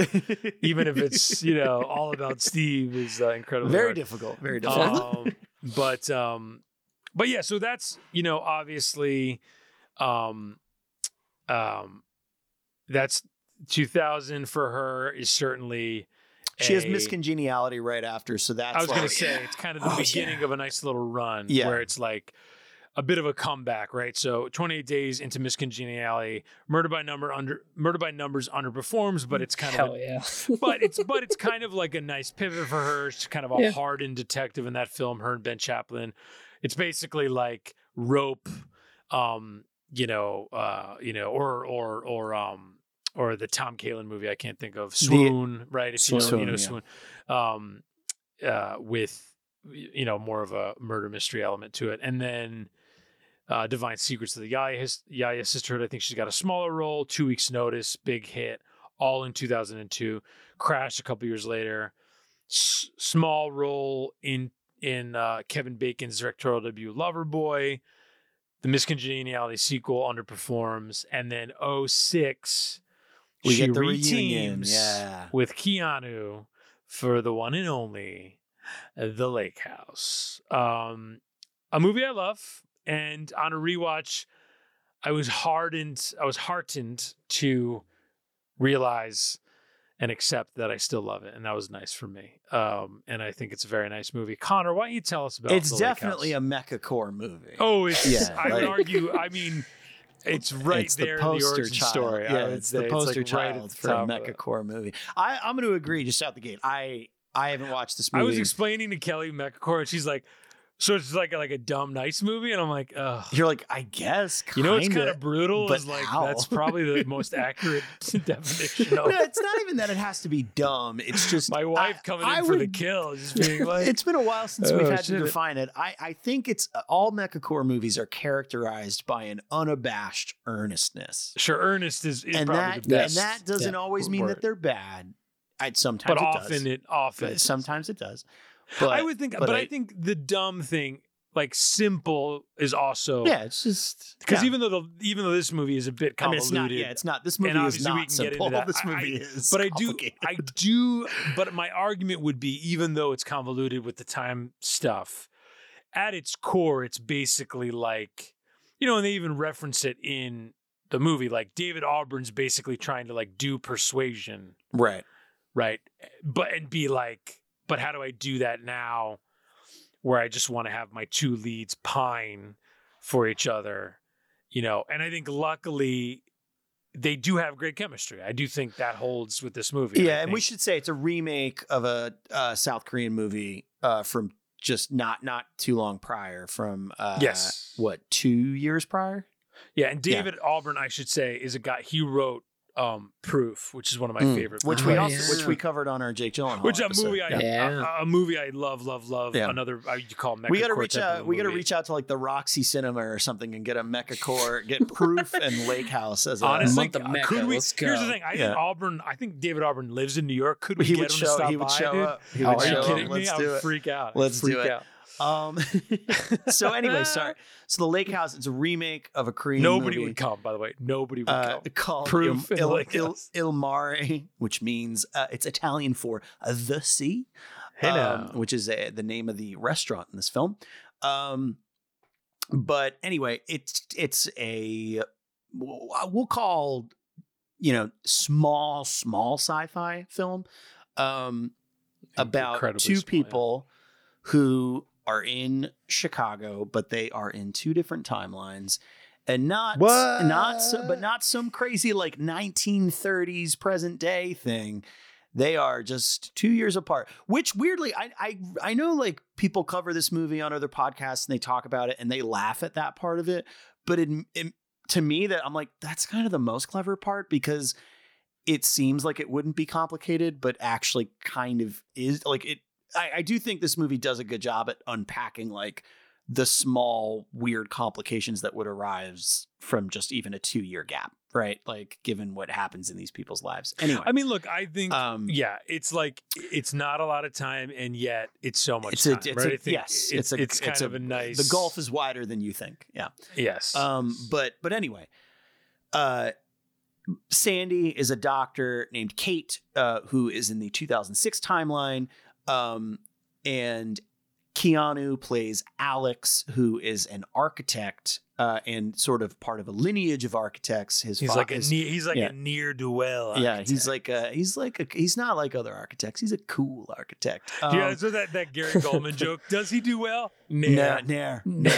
even if it's, you know, all about Steve is uh, incredibly very hard. difficult. Very difficult. Um, but, um, but yeah, so that's, you know, obviously, Um, um, that's 2000 for her is certainly. She has Miss Congeniality right after, so that's I was going to say it's kind of the Oh, beginning yeah. of a nice little run Yeah. where it's like a bit of a comeback, right? So 28 days into Miss Congeniality, murder by number under murder by numbers underperforms, but it's kind Hell of a, yeah. but it's but it's kind of like a nice pivot for her. She's kind of a Yeah. hardened detective in that film, her and Ben Chaplin. It's basically like rope, um, you know, uh, you know, or or or um or the Tom Kalin movie I can't think of Swoon, right? If you know, you know Swoon, Swoon, um, uh, with you know more of a murder mystery element to it, and then. Uh, Divine Secrets of the Yaya, Yaya Sisterhood. I think she's got a smaller role, two weeks' notice, big hit, all in 2002. Crash a couple years later. S- small role in in uh, Kevin Bacon's directorial debut, Loverboy. The Miss Congeniality sequel underperforms, and then 06, we she get the reunion. reteams Yeah. with Keanu for the one and only The Lake House. Um, a movie I love, and on a rewatch, I was hardened. I was heartened to realize and accept that I still love it, and that was nice for me. Um, and I think it's a very nice movie. Connor, why don't you tell us about? It's definitely a mecha core movie. Oh, it's. Yeah, I would argue. I mean, it's right it's there the in the poster origin child. story. Yeah, it's say. the It's, poster like, child the for a mecha core movie. I, I'm going to agree just out the gate. I I haven't watched this movie. I was explaining to Kelly Mechacore, and she's like, "So it's like a, like a dumb nice movie," and I'm like, "Ugh." You're like, I guess. You know, it's kind kinda. brutal. but Is like how? that's probably the most accurate definition No, of it's not even that it has to be dumb. It's just my wife I- coming I in for the kill, just being like, it's been a while since Oh, we've had shit. to define it. I, I think it's uh, all mechacore movies are characterized by an unabashed earnestness, "Sure, earnest is, is and probably that the and that doesn't Yeah, always mean word. that they're bad. I sometimes but it often does. it often But sometimes it does. But I would think, but, but I, I- think the dumb thing, like simple, is also yeah, it's just Because yeah. even though the even though this movie is a bit I mean, convoluted, it's not. Yeah, it's not. This movie is not simple. This movie I- is. but I do. I do. But my argument would be, even though it's convoluted with the time stuff, at its core, it's basically like, you know, and they even reference it in the movie. Like David Auburn's basically trying to like do persuasion, right. right? But and be like, but how do I do that now? Where I just want to have my two leads pine for each other, you know. And I think luckily they do have great chemistry. I do think that holds with this movie. Yeah, and we should say it's a remake of a uh, South Korean movie uh, from just not not too long prior from uh, Yes. what two years prior Yeah, and Yeah. David Auburn, I should say, is a guy. He wrote um, Proof, which is one of my Mm. favorite. which movies. we Oh, also yeah. which we covered on our Jake Gyllenhaal which a episode. movie I Yeah. a, a movie I love, love, love. Yeah. Another uh, you call mecha we gotta core reach out. We gotta reach out to like the Roxy Cinema or something and get a Mecha Core, get Proof and Lake House as a. Honestly, month of uh, Mecca, could we? let's Here's the thing. I Yeah. think Auburn. I think David Auburn lives in New York. Could we he get would him show. to stop He would by, show dude? up. He Oh, would Are show you up. kidding me? Let's I would freak out. Let's freak do it. Um. so anyway, sorry. So the Lake House. It's a remake of a Korean. Nobody movie. would come. By the way, nobody would uh, come. called Proof Il, Il, Il, Il Mare, which means uh, it's Italian for uh, the sea, Hey um, which is uh the name of the restaurant in this film. Um, but anyway, it's it's a we'll call you know small small sci-fi film um, about two small, yeah. people who are in Chicago, but they are in two different timelines. And not not so, but not some crazy like 1930s present day thing. They are just two years apart. Which weirdly, I I I know like people cover this movie on other podcasts and they talk about it and they laugh at that part of it. But it, it to me that I'm like that's kind of the most clever part because it seems like it wouldn't be complicated, but actually kind of is. Like it, I, I do think this movie does a good job at unpacking like the small weird complications that would arise from just even a two year gap, right? Like given what happens in these people's lives. Anyway, I mean, look, I think um, yeah, it's like it's not a lot of time, and yet it's so much it's a, time. it's right? a yes, it's, it's a, it's kind it's of a nice. The gulf is wider than you think. Yeah. yes. Um, but but anyway, uh, Sandy is a doctor named Kate, uh, who is in the 2006 timeline, um, and Keanu plays Alex, who is an architect uh, and sort of part of a lineage of architects. His He's like a his- near, he's like yeah. a near duel. yeah, he's like a he's like a he's not like other architects. He's a cool architect. Um, yeah. So that that Gary Goldman joke. Does he do well? Nah, nah, Nah.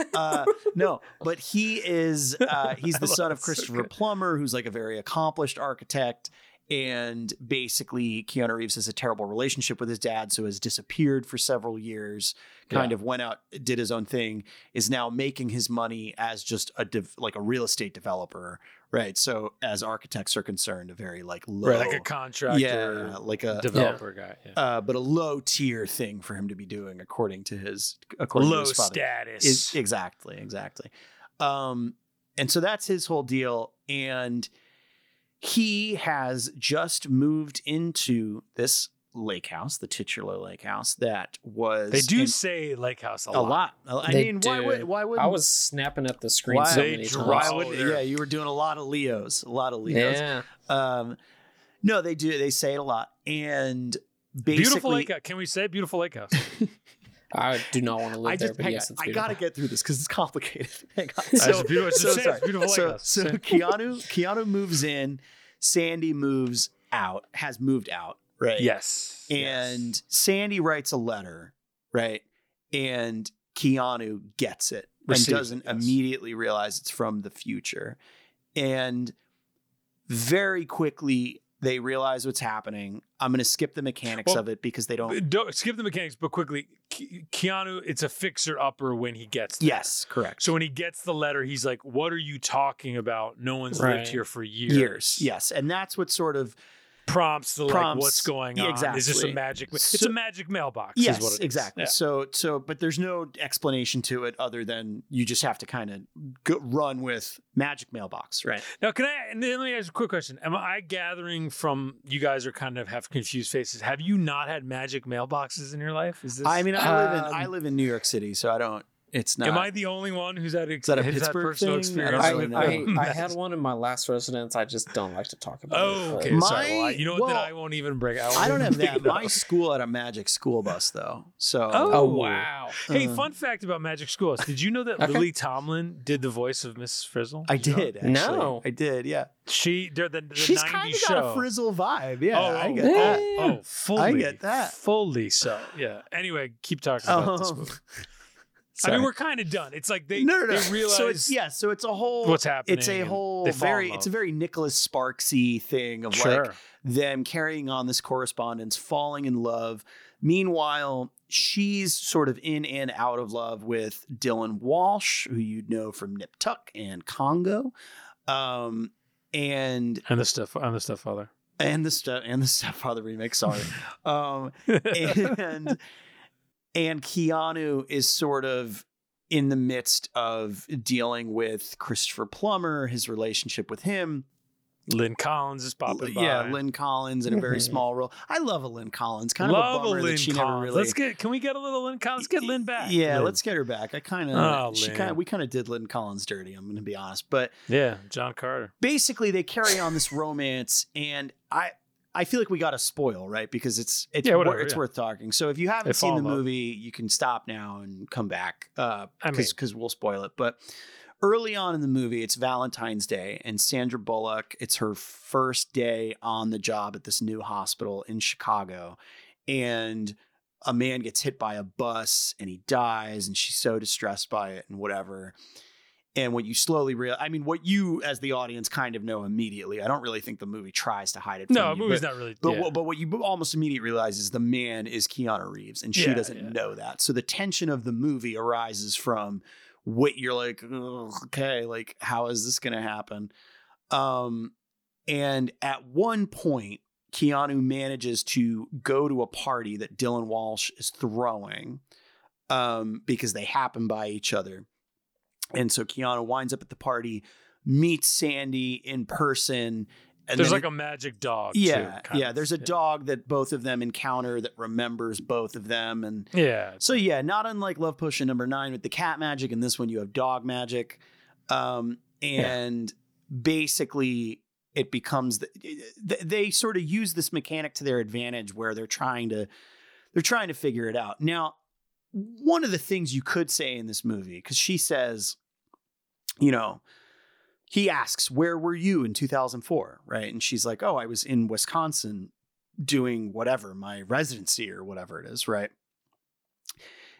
uh, no, but he is uh, he's the son of Christopher good. Plummer, who's like a very accomplished architect. And basically, Keanu Reeves has a terrible relationship with his dad, so has disappeared for several years. Kind Yeah. of went out, did his own thing, is now making his money as just a dev- like a real estate developer, right? So, as architects are concerned, a very like low, Right, like a contractor, yeah, like a developer guy. Yeah. uh, but a low tier thing for him to be doing, according to his according to Low his father. status. Is- exactly, exactly. Um, and so that's his whole deal. And he has just moved into this lake house, the titular lake house that was they do in- say Lake House a, a lot. I They mean, why would why would I was snapping at the screen why, so They many times. would yeah? You were doing a lot of Leos, a lot of Leos. Yeah. Um, no, they do. They say it a lot, and basically, Beautiful Lake Can we say beautiful Lake House? I do not want to live I there, but hang yes, on, I gotta get through this because it's complicated. Hang on. That's So, beautiful. It's so just say it's sorry. beautiful so, House. so Keanu Keanu moves in, Sandy moves out, has moved out, right? yes. And yes. Sandy writes a letter, right? And Keanu gets it Receives and doesn't yes. immediately realize it's from the future. And very quickly they realize what's happening. I'm going to skip the mechanics Well, of it because they don't. Uh, don't skip the mechanics, but quickly, Ke- Keanu, it's a fixer upper when he gets there. Yes, correct. So when he gets the letter, he's like, "What are you talking about? No one's Right. lived here for years." years. Yes, and that's what sort of Prompts the like, Prompts- what's going on. Exactly. Is this a exactly. magic? It's a magic mailbox. yes, is what it is. exactly. Yeah. So so, but there's no explanation to it other than you just have to kind of run with magic mailbox, right? Now, can I? And then let me ask a quick question. Am I gathering from you guys are kind of have confused faces? Have you not had magic mailboxes in your life? Is this? I mean, I live in Um, I live in New York City, so I don't. It's not. am I the only one who's had ex- that a Pittsburgh personal thing? I experience? I, really with know. I, I had one in my last residence. I just don't like to talk about Oh, it. but- okay. Sorry. Well, I- My- you know what? then I won't even break. I, I don't have that. My school had a magic school bus though, so Oh. Oh wow! Hey, Uh. fun fact about Magic Schools. Did you know that Okay. Lily Tomlin did the voice of Mrs. Frizzle? I you know? did. Actually. No. I did. Yeah, She they're the, the she's kind of got a frizzle vibe. Yeah, oh, I oh, get oh, that. Oh, fully. I get that. Fully so. Yeah. Anyway, keep talking about this Oh. Movie. I mean, we're kind of done. It's like they, no, no, no. they realize so it's yeah. So it's a whole. what's happening. It's a whole they fall in very. It's a very Nicholas Sparksy thing of sure. like them carrying on this correspondence, falling in love. Meanwhile, she's sort of in and out of love with Dylan Walsh, who you'd know from Nip Tuck and Congo, um, and and the stuff and the stepfather. and the step and the stepfather remake. Sorry, um, and and Keanu is sort of in the midst of dealing with Christopher Plummer, his relationship with him. Lynn Collins is popping by. Yeah, Lynn Collins in a very small role. I love a Lynn Collins. Kind Love of a bummer Lynn that she Collins. never really. Let's get. Can we get a little Lynn Collins? Let's get Lynn back. Yeah, Lynn. let's get her back. I kind of, Oh, she kind of, we kind of did Lynn Collins dirty. I'm going to be honest, but Yeah, John Carter. basically they carry on this romance, and I, I feel like we got to spoil right because it's it's Yeah, whatever, it's yeah. worth talking. So if you haven't seen the movie, you can stop now and come back because I mean- because we'll spoil it. But early on in the movie, it's Valentine's Day, and Sandra Bullock. It's her first day on the job at this new hospital in Chicago, and a man gets hit by a bus and he dies, and she's so distressed by it and whatever. And what you slowly realize, I mean, what you as the audience kind of know immediately. I don't really think the movie tries to hide it. No, the movie's but- not really. but yeah. what, but what you almost immediately realize is the man is Keanu Reeves, and she Yeah, doesn't yeah. know that. So the tension of the movie arises from what you're like, "Ugh, okay, like how is this going to happen? Um, and at one point, Keanu manages to go to a party that Dylan Walsh is throwing, um, because they happen by each other, and so Keanu winds up at the party, meets Sandy in person. And There's like a magic dog. yeah, too, yeah. of. There's a Yeah. dog that both of them encounter that remembers both of them, and Yeah. so yeah, not unlike Love Potion number nine with the cat magic, and this one you have dog magic, um, and basically it becomes the, they sort of use this mechanic to their advantage where they're trying to they're trying to figure it out now. One of the things you could say in this movie, because she says, you know, he asks, Where were you in 2004? Right. And she's like, Oh, I was in Wisconsin doing whatever, my residency or whatever it is. Right.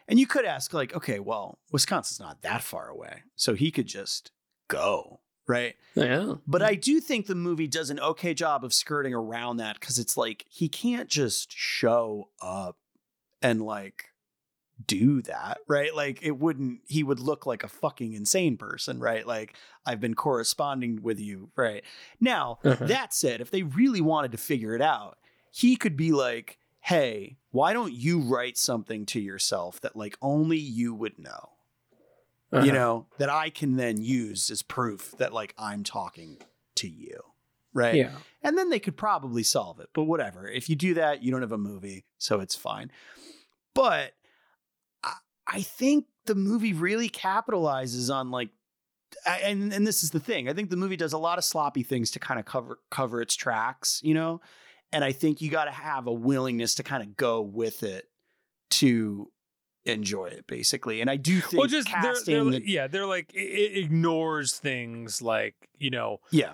And you could ask, like, okay, well, Wisconsin's not that far away. So he could just go. Right. Oh, yeah. But I do think the movie does an okay job of skirting around that because it's like he can't just show up and like do that, right? Like it wouldn't, he would look like a fucking insane person, right? Like I've been corresponding with you, right? Now, Uh-huh. that said, if they really wanted to figure it out, he could be like, hey, why don't you write something to yourself that like only you would know? Uh-huh. you know, that I can then use as proof that like I'm talking to you. Right. Yeah. And then they could probably solve it. But whatever. If you do that, you don't have a movie, so it's fine. But I, think the movie really capitalizes on like I- and and this is the thing. I think the movie does a lot of sloppy things to kind of cover cover its tracks, you know? And I think you got to have a willingness to kind of go with it to enjoy it basically. And I do think well, just they're, casting they're, the- like- yeah, they're like it, ignores things like you know yeah.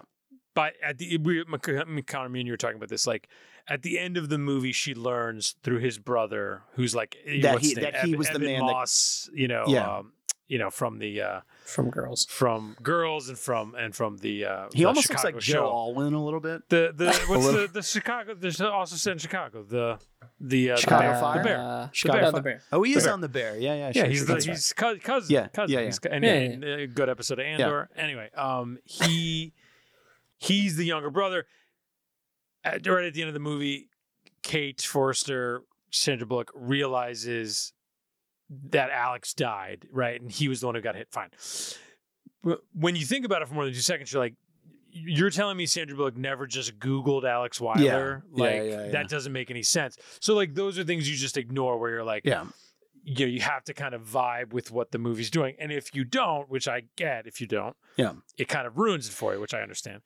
but at the we Connor, me and you were talking about this like at the end of the movie she learns through his brother who's like eh, That he- that he Eb- was the Emmett man that- you know Yeah. um, you know from the uh From girls. from girls and from and from the uh He the almost Chicago looks like show. Joe Alwyn a little bit. the the what's the the Chicago there's also set in Chicago the the uh, Chicago the bear, Fire? the bear Uh, Chicago no, Fire. the bear. Oh, he is bear. on the bear. Yeah, yeah, yeah, sure, he's sure, the, that's right. he's cousin. Yeah, cousin. yeah, yeah. He's, and, Yeah, and, uh, good episode of Andor. Anyway, um, he he's the younger brother. At, right at the end of the movie, Kate Forster, Sandra Bullock realizes that Alex died, right, and he was the one who got hit. Fine. When you think about it for more than two seconds, you're like. You're telling me Sandra Bullock never just Googled Alex Wyler? Yeah, Like yeah, yeah. that doesn't make any sense. So like those are things you just ignore where you're like, Yeah. you know, you have to kind of vibe with what the movie's doing. And if you don't, which I get if you don't, Yeah. it kind of ruins it for you, which I understand.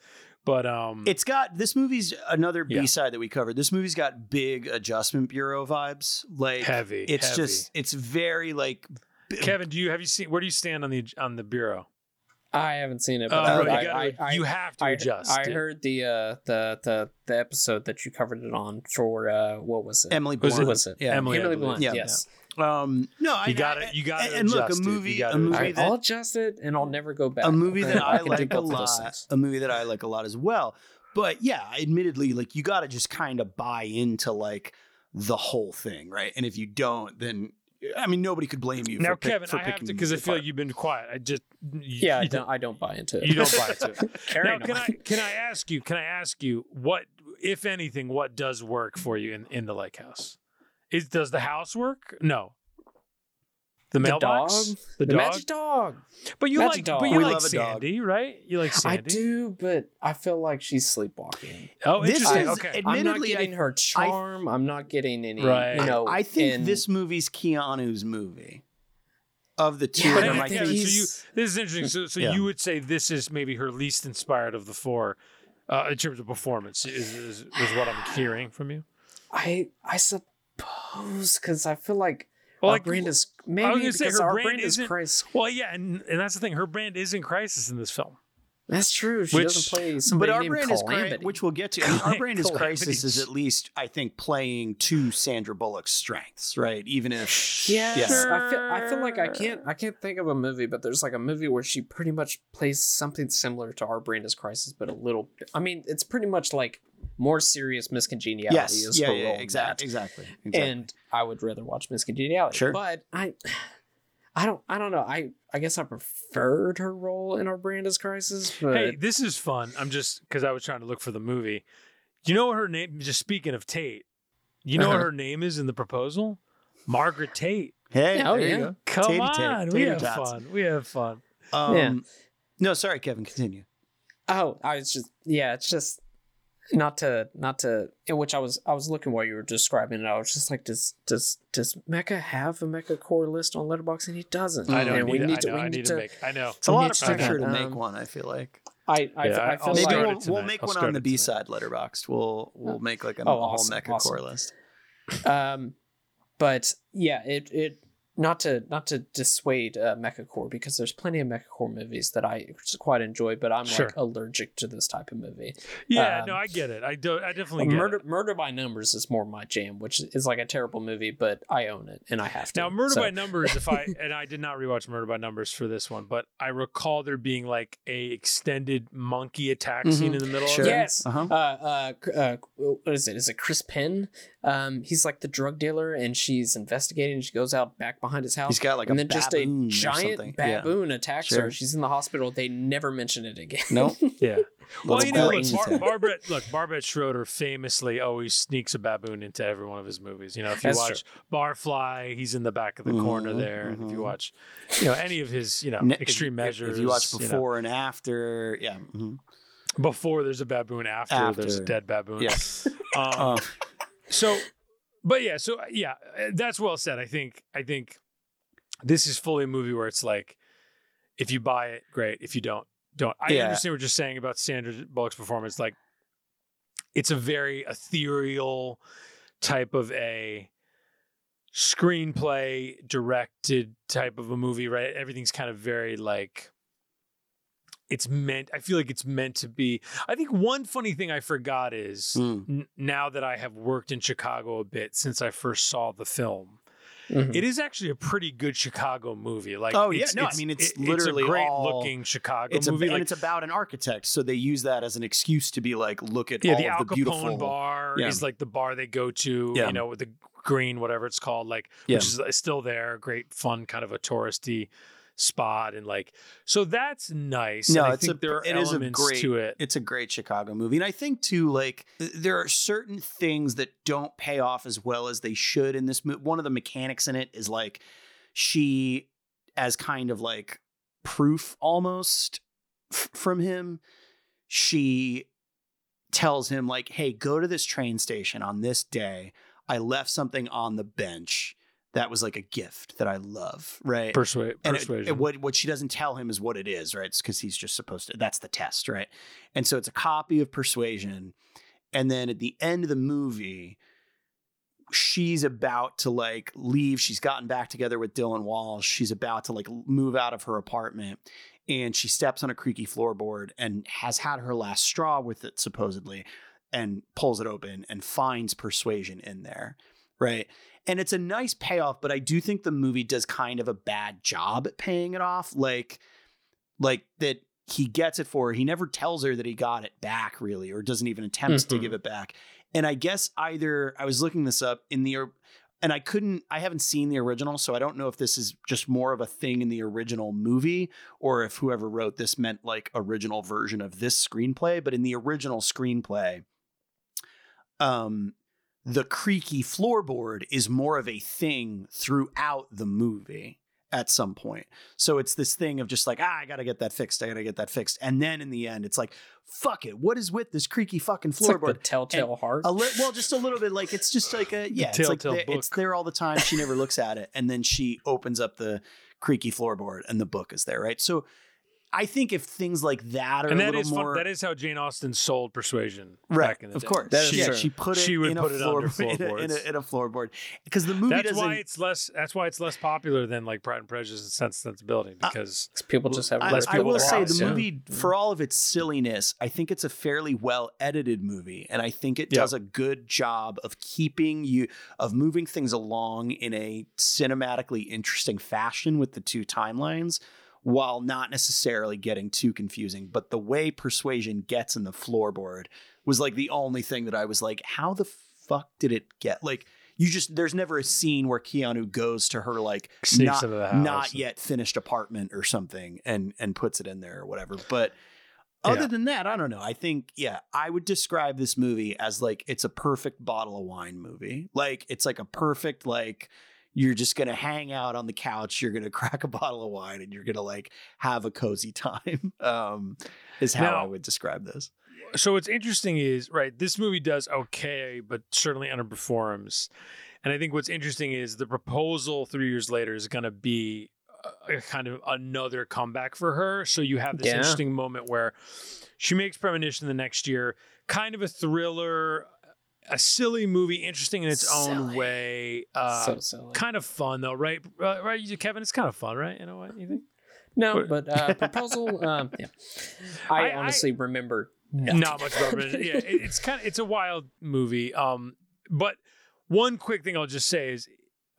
But um It's got this movie's another B side that we covered. This movie's got big adjustment bureau vibes. Like heavy. it's heavy. just it's very like b- Kevin, do you have you seen where do you stand on the on the bureau? I haven't seen it, but right, you, I, gotta- I, I, you have to I, adjust. I it. heard the uh the the the episode that you covered it on for uh what was it? Emily Was it- was it? Yeah. Emily, I Emily. Blunt. Yeah. yes. Um no, I You got it. You gotta and look, a adjust it. Movie a movie All right, that I'll adjust it and I'll never go back. a movie that I, can do like a both of those lot. A movie that I like a lot as well. But yeah, admittedly, like you got to just kind of buy into like the whole thing, right? And if you don't, then I mean, nobody could blame you. now, for pick- Kevin, for I have picking to because I feel apart. like you've been quiet. I just you, Yeah, I you don't. I don't buy into it. You don't buy into it. Carry now, can. I can I ask you? Can I ask you what, if anything, what does work for you in, in the lake house? Is does the house work? No. The mailbox, The mailbox, dog? the, the dog. magic dog. but you magic like, dog. but you We like love dog. Sandy, right? You like Sandy. I do, but I feel like she's sleepwalking. Oh, This interesting. is- okay. it- I'm not Admittedly, I- getting her charm. I'm not getting any. Right. You know, I think and- this movie's Keanu's movie of the two Yeah, of Hang them. on, I I think think so you this is interesting. So, so Yeah. you would say this is maybe her least inspired of the four, uh, in terms of performance. Is, is is what I'm hearing from you? I I suppose because I feel like Well, our like, brand is maybe because her our brand brand is Christ. Well, yeah, and, and that's the thing. Her brand is in crisis in this film. That's true. She Which- doesn't play but somebody our named brand is Calamity. cri- which we'll get to. I mean, our brand is Calamity. crisis is at least I think playing to Sandra Bullock's strengths, right? Even if Yes, Yeah. I feel I feel like I can't I can't think of a movie, but there's like a movie where she pretty much plays something similar to Our Brand is Crisis, but a little. I mean, it's pretty much like more serious Miss Congeniality. yes, is yeah, her yeah, role in exactly, exactly, exactly. And I would rather watch Miss Congeniality. Sure. but I, I don't I don't know. I I guess I preferred her role in Our Brand is Crisis, but Hey, this is fun. I'm just because I was trying to look for the movie. Do you know her name? Just speaking of Tate, you know Uh-huh. her name is in the proposal? Margaret Tate. hey, Oh, there you yeah. go. Come Tatey on, tat- we tater have tots. fun. We have fun. Um, Yeah. No, sorry, Kevin. Continue. Oh, I was just yeah, it's just not to not to in which I was I was looking while you were describing it. I was just like, does does does Mecha have a Mecha core list on Letterboxd? And he doesn't. I don't and need, we to, need I to know, we I need need to. to make. I know. It's a lot of pressure it. to make Um, one. I feel like I I, Yeah, I feel I'll maybe like we'll, we'll make I'll one on the B side Letterboxd. We'll we'll make like a, Oh, a whole awesome, mecha awesome. core list. um, but yeah, it it not to not to dissuade uh, mechacore because there's plenty of mechacore movies that I quite enjoy, but I'm Sure. like allergic to this type of movie. Yeah, Um, no, I get it. I do. I definitely get Murder it. Murder by Numbers is more my jam, which is like a terrible movie, but I own it and I have to. Now, Murder So- by Numbers. If I and I did not rewatch Murder by Numbers for this one, but I recall there being like a extended monkey attack scene Mhm. in the middle Sure. of it. Yes. Uh-huh. Uh, uh, c- uh, what is it? Is it Chris Penn? Um, he's like the drug dealer, and she's investigating. She goes out back behind his house. He's got like and a then just a giant something. Yeah. baboon attacks Sure. her. She's in the hospital. They never mention it again. Nope. Yeah. Well, Little you know, look, Bar- Barbet, look, Barbet Schroeder famously always sneaks a baboon into every one of his movies. You know, if you That's watch Barfly, he's in the back of the corner Mhm, there, and if you mhm. watch, you know, any of his, you know, Ne- extreme if- measures. If you watch know, before and after, yeah. mhm. before there's a baboon, after, there's a dead baboon. Yes. Um, Uh, so but yeah so yeah that's well said. I think i think this is fully a movie where it's like if you buy it great. If you don't don't. I Yeah. understand what you're saying about sandra bullock's performance. Like it's a very ethereal type of a screenplay directed type of a movie right? Everything's kind of very like it's meant i feel like it's meant to be i think one funny thing i forgot is mm. n- now that I have worked in Chicago a bit since I first saw the film, Mhm. it is actually a pretty good Chicago movie. Like, Oh, yeah. it's, No, I mean, it's it- literally a great all- looking Chicago It's a, movie. and like, it's about an architect, so they use that as an excuse to be like, look at yeah, all the Al the Capone beautiful bar Yeah. is like the bar they go to. Yeah. You know, with the green, whatever it's called, like Yeah. which is still there. Great, fun, kind of a touristy spot, and like so that's nice. No, and I it's think a- there are it is a elements great- to it. It's a great Chicago movie. And I think too, like there are certain things that don't pay off as well as they should in this movie. One of the mechanics in it is like she as kind of like proof almost f- from him. She tells him like, "Hey, go to this train station on this day. I left something on the bench that was like a gift that I love." Right? Persua- and persuasion. it- what what she doesn't tell him is what it is, right? It's because he's just supposed to. That's the test, right? And so it's a copy of Persuasion, and then at the end of the movie, she's about to like leave. She's gotten back together with Dylan Walsh. She's about to like move out of her apartment, and she steps on a creaky floorboard and has had her last straw with it supposedly, and pulls it open and finds Persuasion in there, right? And it's a nice payoff but i do think the movie does kind of a bad job at paying it off. Like like that he gets it for her. He never tells her that he got it back really or doesn't even attempt to Mhm. give it back. And i guess either i was looking this up in the and i couldn't i haven't seen the original so i don't know if this is just more of a thing in the original movie or if whoever wrote this meant like original version of this screenplay but in the original screenplay um the creaky floorboard is more of a thing throughout the movie at some point. So it's this thing of just like, ah, I gotta get that fixed. I gotta get that fixed. And then in the end, it's like, fuck it. What is with this creaky fucking It's like the floorboard? Telltale Heart. a li- well, just a little bit like it's just like a yeah, it's like there, it's there all the time. She never looks at it, and then she opens up the creaky floorboard, and the book is there, right? So I think if things like that are and a little is more fun. That is how Jane Austen sold Persuasion right, back in the of day. course, That is yeah, true. she put it She would in put a it under floor, in, a, in, a, in a floorboard because the movie That's doesn't. why it's less. That's why it's less popular than like Pride and Prejudice and Sense and Sensibility uh, because People just have I, less I people will to say watch, the yeah. movie, mm. for all of its silliness, I think it's a fairly well edited movie, and I think it Yeah. does a good job of keeping you of moving things along in a cinematically interesting fashion with the two timelines, while not necessarily getting too confusing. But the way Persuasion gets in the floorboard was like the only thing that I was like, how the fuck did it get like? You just there's never a scene where Keanu goes to her like not, not yet finished apartment or something and and puts it in there or whatever. But other Yeah. than that, I don't know. I think yeah, I would describe this movie as like it's a perfect bottle of wine movie. Like it's like a perfect like you're just gonna hang out on the couch, you're gonna crack a bottle of wine, and you're gonna like have a cozy time. Um, is how Now- I would describe this. so what's interesting is right this movie does okay but certainly underperforms and i think what's interesting is the proposal three years later is going to be a, a kind of another comeback for her so you have this Yeah. interesting moment where she makes premonition the next year kind of a thriller a silly movie, interesting in its own way. Uh, so silly. kind of fun though, right? Uh, right, Kevin. It's kind of fun, right? You know what you think? no, but uh, proposal. Um, yeah, I, I- I- honestly remember nothing. Not much about it. Yeah, it, it's kind of it's a wild movie. Um, but one quick thing I'll just say is,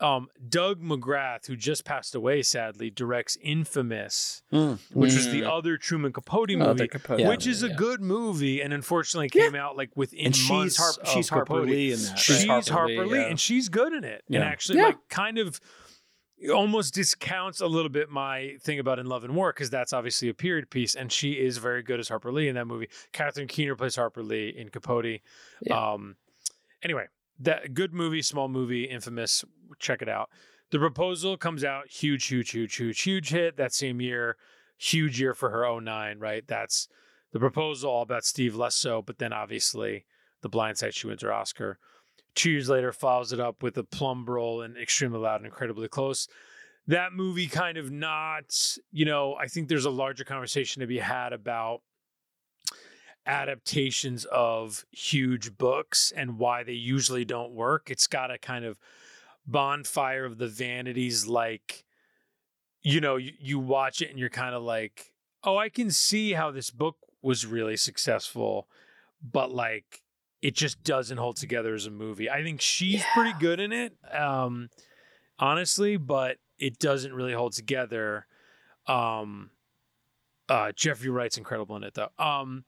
um, Doug McGrath, who just passed away sadly, directs Infamous, which was the Mm. other Truman Capote Other movie. Capote Which is a yeah. good movie, and unfortunately came out like within and she's months Harper, of she's Harper Capote. Lee in that. She's right? Harper, Harper Lee, Lee, yeah. and she's good in it, and actually Yeah. like kind of almost discounts a little bit my thing about In Love and War because that's obviously a period piece, and she is very good as Harper Lee in that movie. Catherine Keener plays Harper Lee in Capote. Yeah. Um, anyway, that good movie, small movie, infamous. Check it out. The proposal comes out huge, huge, huge, huge, huge hit that same year. Huge year for her 09, right? That's the proposal all about Steve less so, but then obviously the blind side she wins her Oscar. Two years later, follows it up with a plum role and extremely loud and incredibly close. That movie kind of not, you know, I think there's a larger conversation to be had about adaptations of huge books and why they usually don't work. It's got a kind of bonfire of the vanities like you know you, you watch it and you're kind of like oh i can see how this book was really successful but like it just doesn't hold together as a movie. I think she's pretty good in it um honestly but it doesn't really hold together um uh jeffrey wright's incredible in it though. Um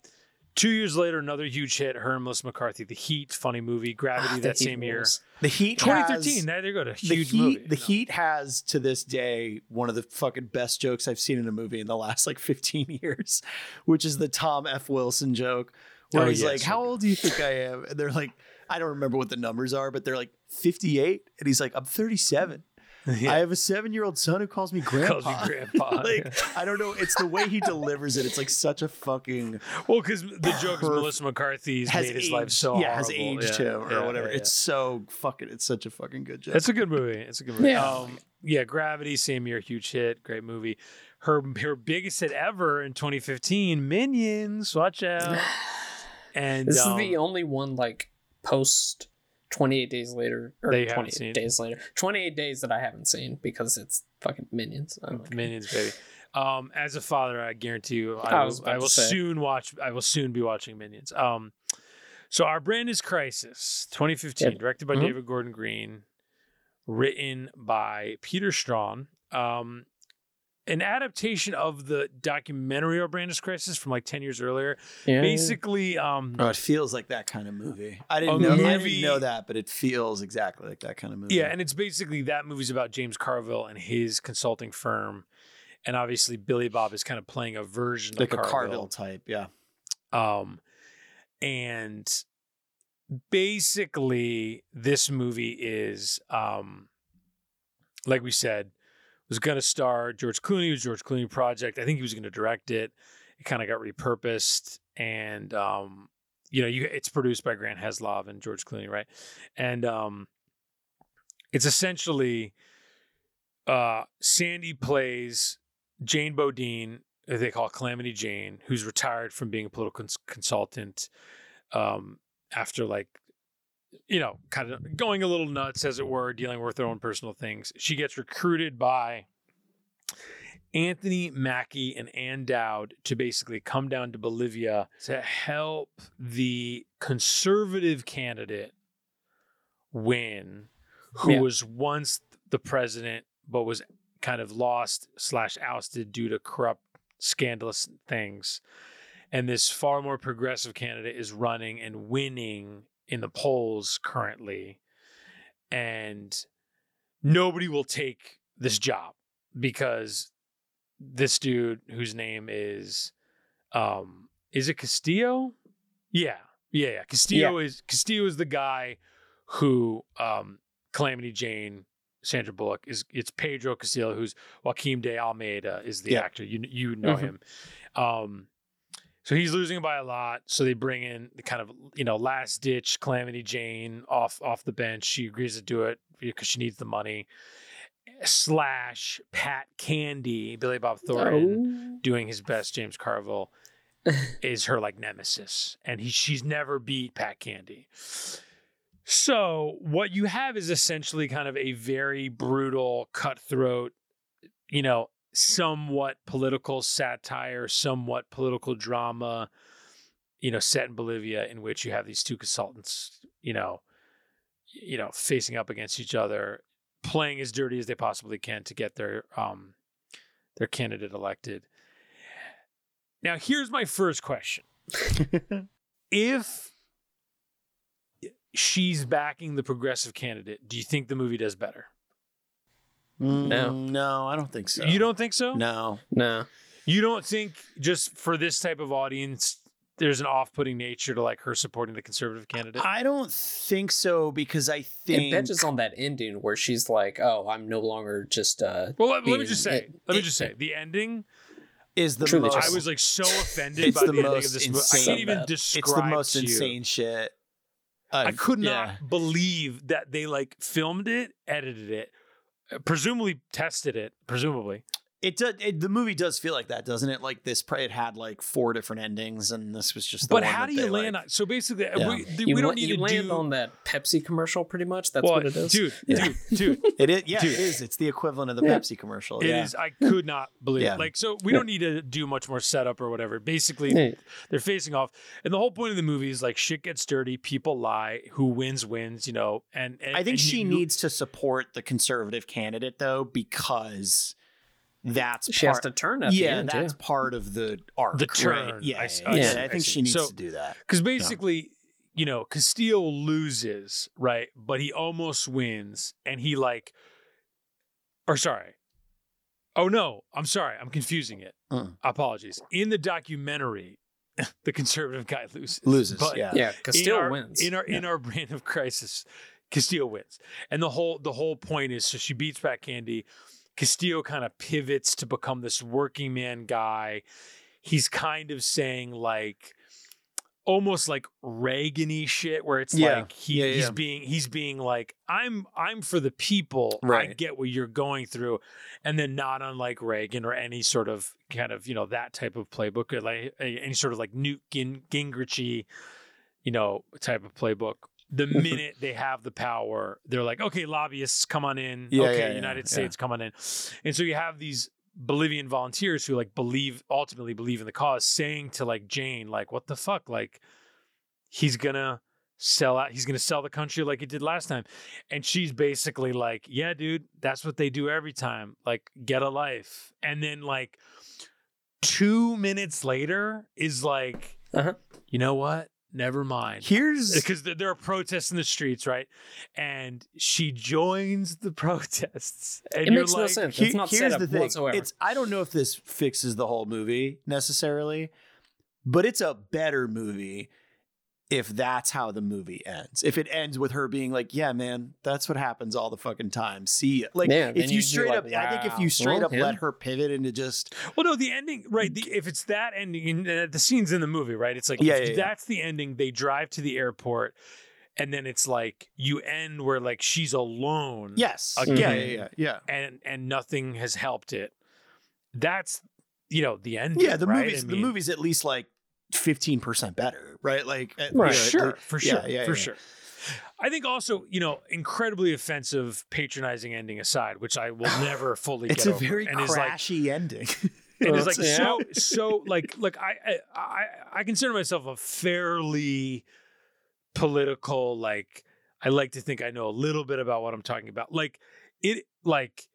two years later another huge hit her and melissa mccarthy the heat funny movie gravity Ah, that same year. The Heat 2013 has- there you go to the huge Heat, movie the you know? Heat has to this day one of the fucking best jokes I've seen in a movie in the last like 15 years, which is the Tom F. Wilson joke, where Oh, he's yeah, like, "How old do you think I am?" And they're like, "I don't remember what the numbers are, but they're like 58," and he's like, "I'm 37. Yeah. I have a seven year old son who calls me grandpa." Calls you grandpa. like I don't know. It's the way he delivers it. It's like such a fucking Well, because the joke is Perf- Melissa McCarthy's has made his aged, life so yeah has horrible. aged Yeah, him or yeah, whatever. yeah, It's so fucking. It's such a fucking good joke. it's a good movie. It's a good movie. Yeah. Um, yeah, Gravity, same year, huge hit, great movie. Her her biggest hit ever in 2015, Minions. Watch out. And This um, is the only one like post 28 days later or That 28 seen. days later 28 days that i haven't seen because it's fucking minions Minions, baby. Um, as a father, I guarantee you, I, I will, I will soon watch. I will soon be watching Minions. Um, so our brand is Crisis, 2015, Yep. directed by Mhm. David Gordon Green, written by Peter Straughan. Um, an adaptation of the documentary Our Brand is Crisis from like 10 years earlier. yeah. Basically, um, Oh, it feels like that kind of movie. I A didn't know. I didn't know that, but it feels exactly like that kind of movie. Yeah, and it's basically that movie's about James Carville and his consulting firm, and obviously Billy Bob is kind of playing a version like of a Carville. Carville type. Yeah. Um, and basically, this movie is, um, like we said, was going to star George Clooney. It was George Clooney project. I think he was going to direct it. It kind of got repurposed, and um, you know, you it's produced by Grant Heslov and George Clooney, right? And um, it's essentially uh, Sandy plays Jane Bodine, who they call Calamity Jane, who's retired from being a political cons- consultant um, after like, you know, kind of going a little nuts, as it were, dealing with her own personal things. She gets recruited by Anthony Mackie and Ann Dowd to basically come down to Bolivia to help the conservative candidate win, who Yeah. was once the president but was kind of lost slash ousted due to corrupt, scandalous things. And this far more progressive candidate is running and winning in the polls currently. And nobody will take this job because this dude whose name is um is it Castillo? Yeah. Yeah, yeah. Castillo is Castillo is the guy who um Calamity Jane Sandra Bullock is it's Pedro Castillo who's Joaquim de Almeida is the Yeah. actor. You you know Mhm. him. Um so he's losing by a lot. So they bring in the kind of you know last ditch Calamity Jane off off the bench. She agrees to do it because she needs the money. Slash Pat Candy, Billy Bob Thornton Oh. doing his best James Carville is her like nemesis, and he she's never beat Pat Candy. So what you have is essentially kind of a very brutal, cutthroat, you know, somewhat political satire, somewhat political drama, you know, set in Bolivia in which you have these two consultants, you know, you know, facing up against each other, playing as dirty as they possibly can to get their um their candidate elected. Now, here's my first question. if she's backing the progressive candidate, do you think the movie does better? No. Mm, no, I don't think so. You don't think so? No. No. You don't think just for this type of audience, there's an off-putting nature to like her supporting the conservative candidate? I don't think so because I think It think benches on that ending where she's like, "Oh, I'm no longer just uh well, let, let me just say, it- let me it- just say, the ending. is the most. I was like so offended It's by the the, ending of most this movie. I can't even bad. describe. it's the most to you. insane shit. I I've- could not yeah. believe that they like filmed it, edited it, uh, presumably tested it, presumably. It does. It, the movie does feel like that, doesn't it? Like this, it had like four different endings, and this was just. The But one how that do you they, land like- on? So basically, uh, Yeah. we, th- you, we don't need you to land do. on that Pepsi commercial pretty much. That's well, what it is. dude, Yeah. dude, dude. It is. Yeah, Dude. it is. It's the equivalent of the Yeah. Pepsi commercial. It yeah. is. I could not believe Yeah. it. Like, so we Yeah. don't need to do much more setup or whatever. Basically, Yeah. they're facing off, and the whole point of the movie is like shit gets dirty, people lie, who wins wins, you know. And, and I think and she you- needs to support the conservative candidate though, because that's She part, has to turn at the yeah, end. that's yeah. part of the arc. The right? turn. Yeah, I see- yeah, I yeah, see, I I think see. she needs So- to do that. Because basically, you know, Castillo loses, right? But he almost wins. And he like, or sorry. Oh, no. I'm sorry. I'm confusing it. Mm. Apologies. In the documentary, the conservative guy loses. Loses. But yeah. Yeah, in Castillo our, wins. In our in our brand of crisis, Castillo wins. And the whole the whole point is so she beats back Candy. Castillo kind of pivots to become this working man guy. He's kind of saying like almost like Reagan-y shit where it's Yeah. like he, Yeah, yeah, he's being he's being like I'm I'm for the people. I Right. get what you're going through. And then not unlike Reagan or any sort of kind of, you know, that type of playbook or like any sort of like Newt Gin- Gingrichi, you know, type of playbook. The minute they have the power, they're like, okay, lobbyists, come on in. Yeah, okay, yeah, United yeah. States, come on in. And so you have these Bolivian volunteers who like believe, ultimately believe in the cause, saying to like Jane, like, what the fuck? Like, he's gonna sell out, he's gonna sell the country like he did last time. And she's basically like, yeah, dude, that's what they do every time. Like, get a life. And then like two minutes later is like, Uh-huh. you know what? Never mind Here's because there there are protests in the streets, right? And she joins the protests, and It you're makes no sense. It's not here's set up the thing. whatsoever. It's I don't know if this fixes the whole movie necessarily, but it's a better movie if that's how the movie ends. If it ends with her being like, "Yeah, man, that's what happens all the fucking time." See, ya." like Yeah, if you you'd be straight like, up, I think if you straight Well, up yeah. let her pivot into just Well, no, the ending, right? The, if it's that ending, uh, the scenes in the movie, right? It's like Yeah, if yeah, yeah. that's the ending. They drive to the airport, and then it's like you end where like she's alone, yes, Again. yeah, yeah, yeah, yeah. and and nothing has helped it. That's you know the end. Yeah, the right? movie's I the movie's at least like fifteen percent better, right? Like, uh, Right, you know, sure, the- for sure, yeah, for yeah. sure. I think also, you know, incredibly offensive, patronizing ending aside, which I will never fully. It's get a over, very and is like crashy ending. it's like Yeah. so so like like I, I I I consider myself a fairly political like I like to think I know a little bit about what I'm talking about. Like it like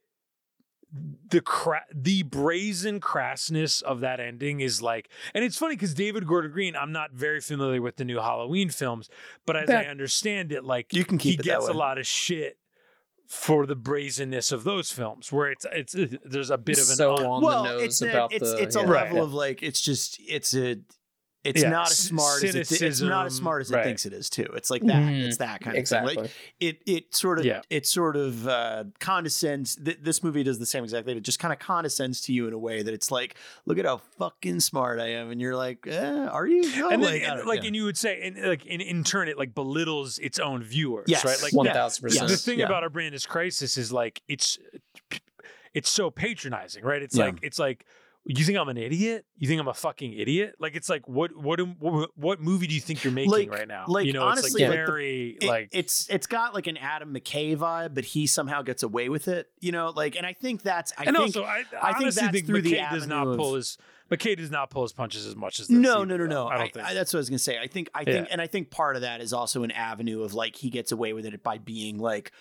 the cra- the brazen crassness of that ending is like and it's funny because David Gordon Green I'm not very familiar with the new Halloween films but as That- I understand it like You can keep he it that gets a lot of shit for the brazenness of those films where it's it's there's a bit of an so un- on well, the nose it's a, about it's the it's a yeah. level Right. of like it's just it's a it's Yeah, not as c- smart as it, it's not as smart as right. it thinks it is too. It's like that. Mhm. It's that kind of exactly. thing. Like it it sort of Yeah. it sort of uh, condescends. Th- this movie does the same exact thing. It just kind of condescends to you in a way that it's like, look at how fucking smart I am, and you're like, eh, are you? No, and then like, I and, like yeah. and you would say and like in, in turn it like belittles its own viewers Yes. right like yeah, thousand yes. percent. the thing yeah. about our brand is crisis is like it's it's so patronizing right it's Yeah. like it's like you think I'm an idiot? You think I'm a fucking idiot? Like it's like what what what, what movie do you think you're making Like- right now? like, you know, honestly, it's like like, the- very It- like it's it's got like an Adam McKay vibe, but he somehow gets away with it. You know, like, and I think that's I and think also I, I think that's think through the McKay does not pull his McKay does not pull his punches as much as this. no, no, no, though. no. I don't think. That's what I was gonna say. I think I Yeah. think, and I think part of that is also an avenue of like he gets away with it by being like,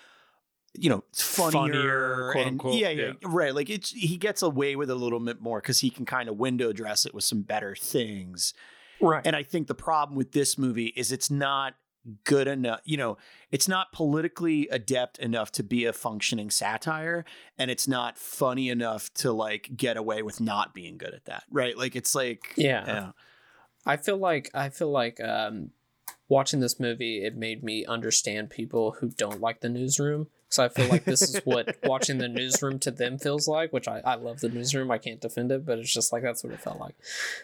you know, funnier, Funnier, and yeah, yeah, yeah. right. Like it's he gets away with a little bit more because he can kind of window dress it with some better things. Right. And I think the problem with this movie is it's not good enough. You know, it's not politically adept enough to be a functioning satire, and it's not funny enough to like get away with not being good at that. Right? Like it's like Yeah. yeah. I feel like I feel like um, watching this movie it made me understand people who don't like the newsroom. So I feel like this is what watching the newsroom to them feels like, which I, I love the newsroom. I can't defend it, but it's just like that's what it felt like.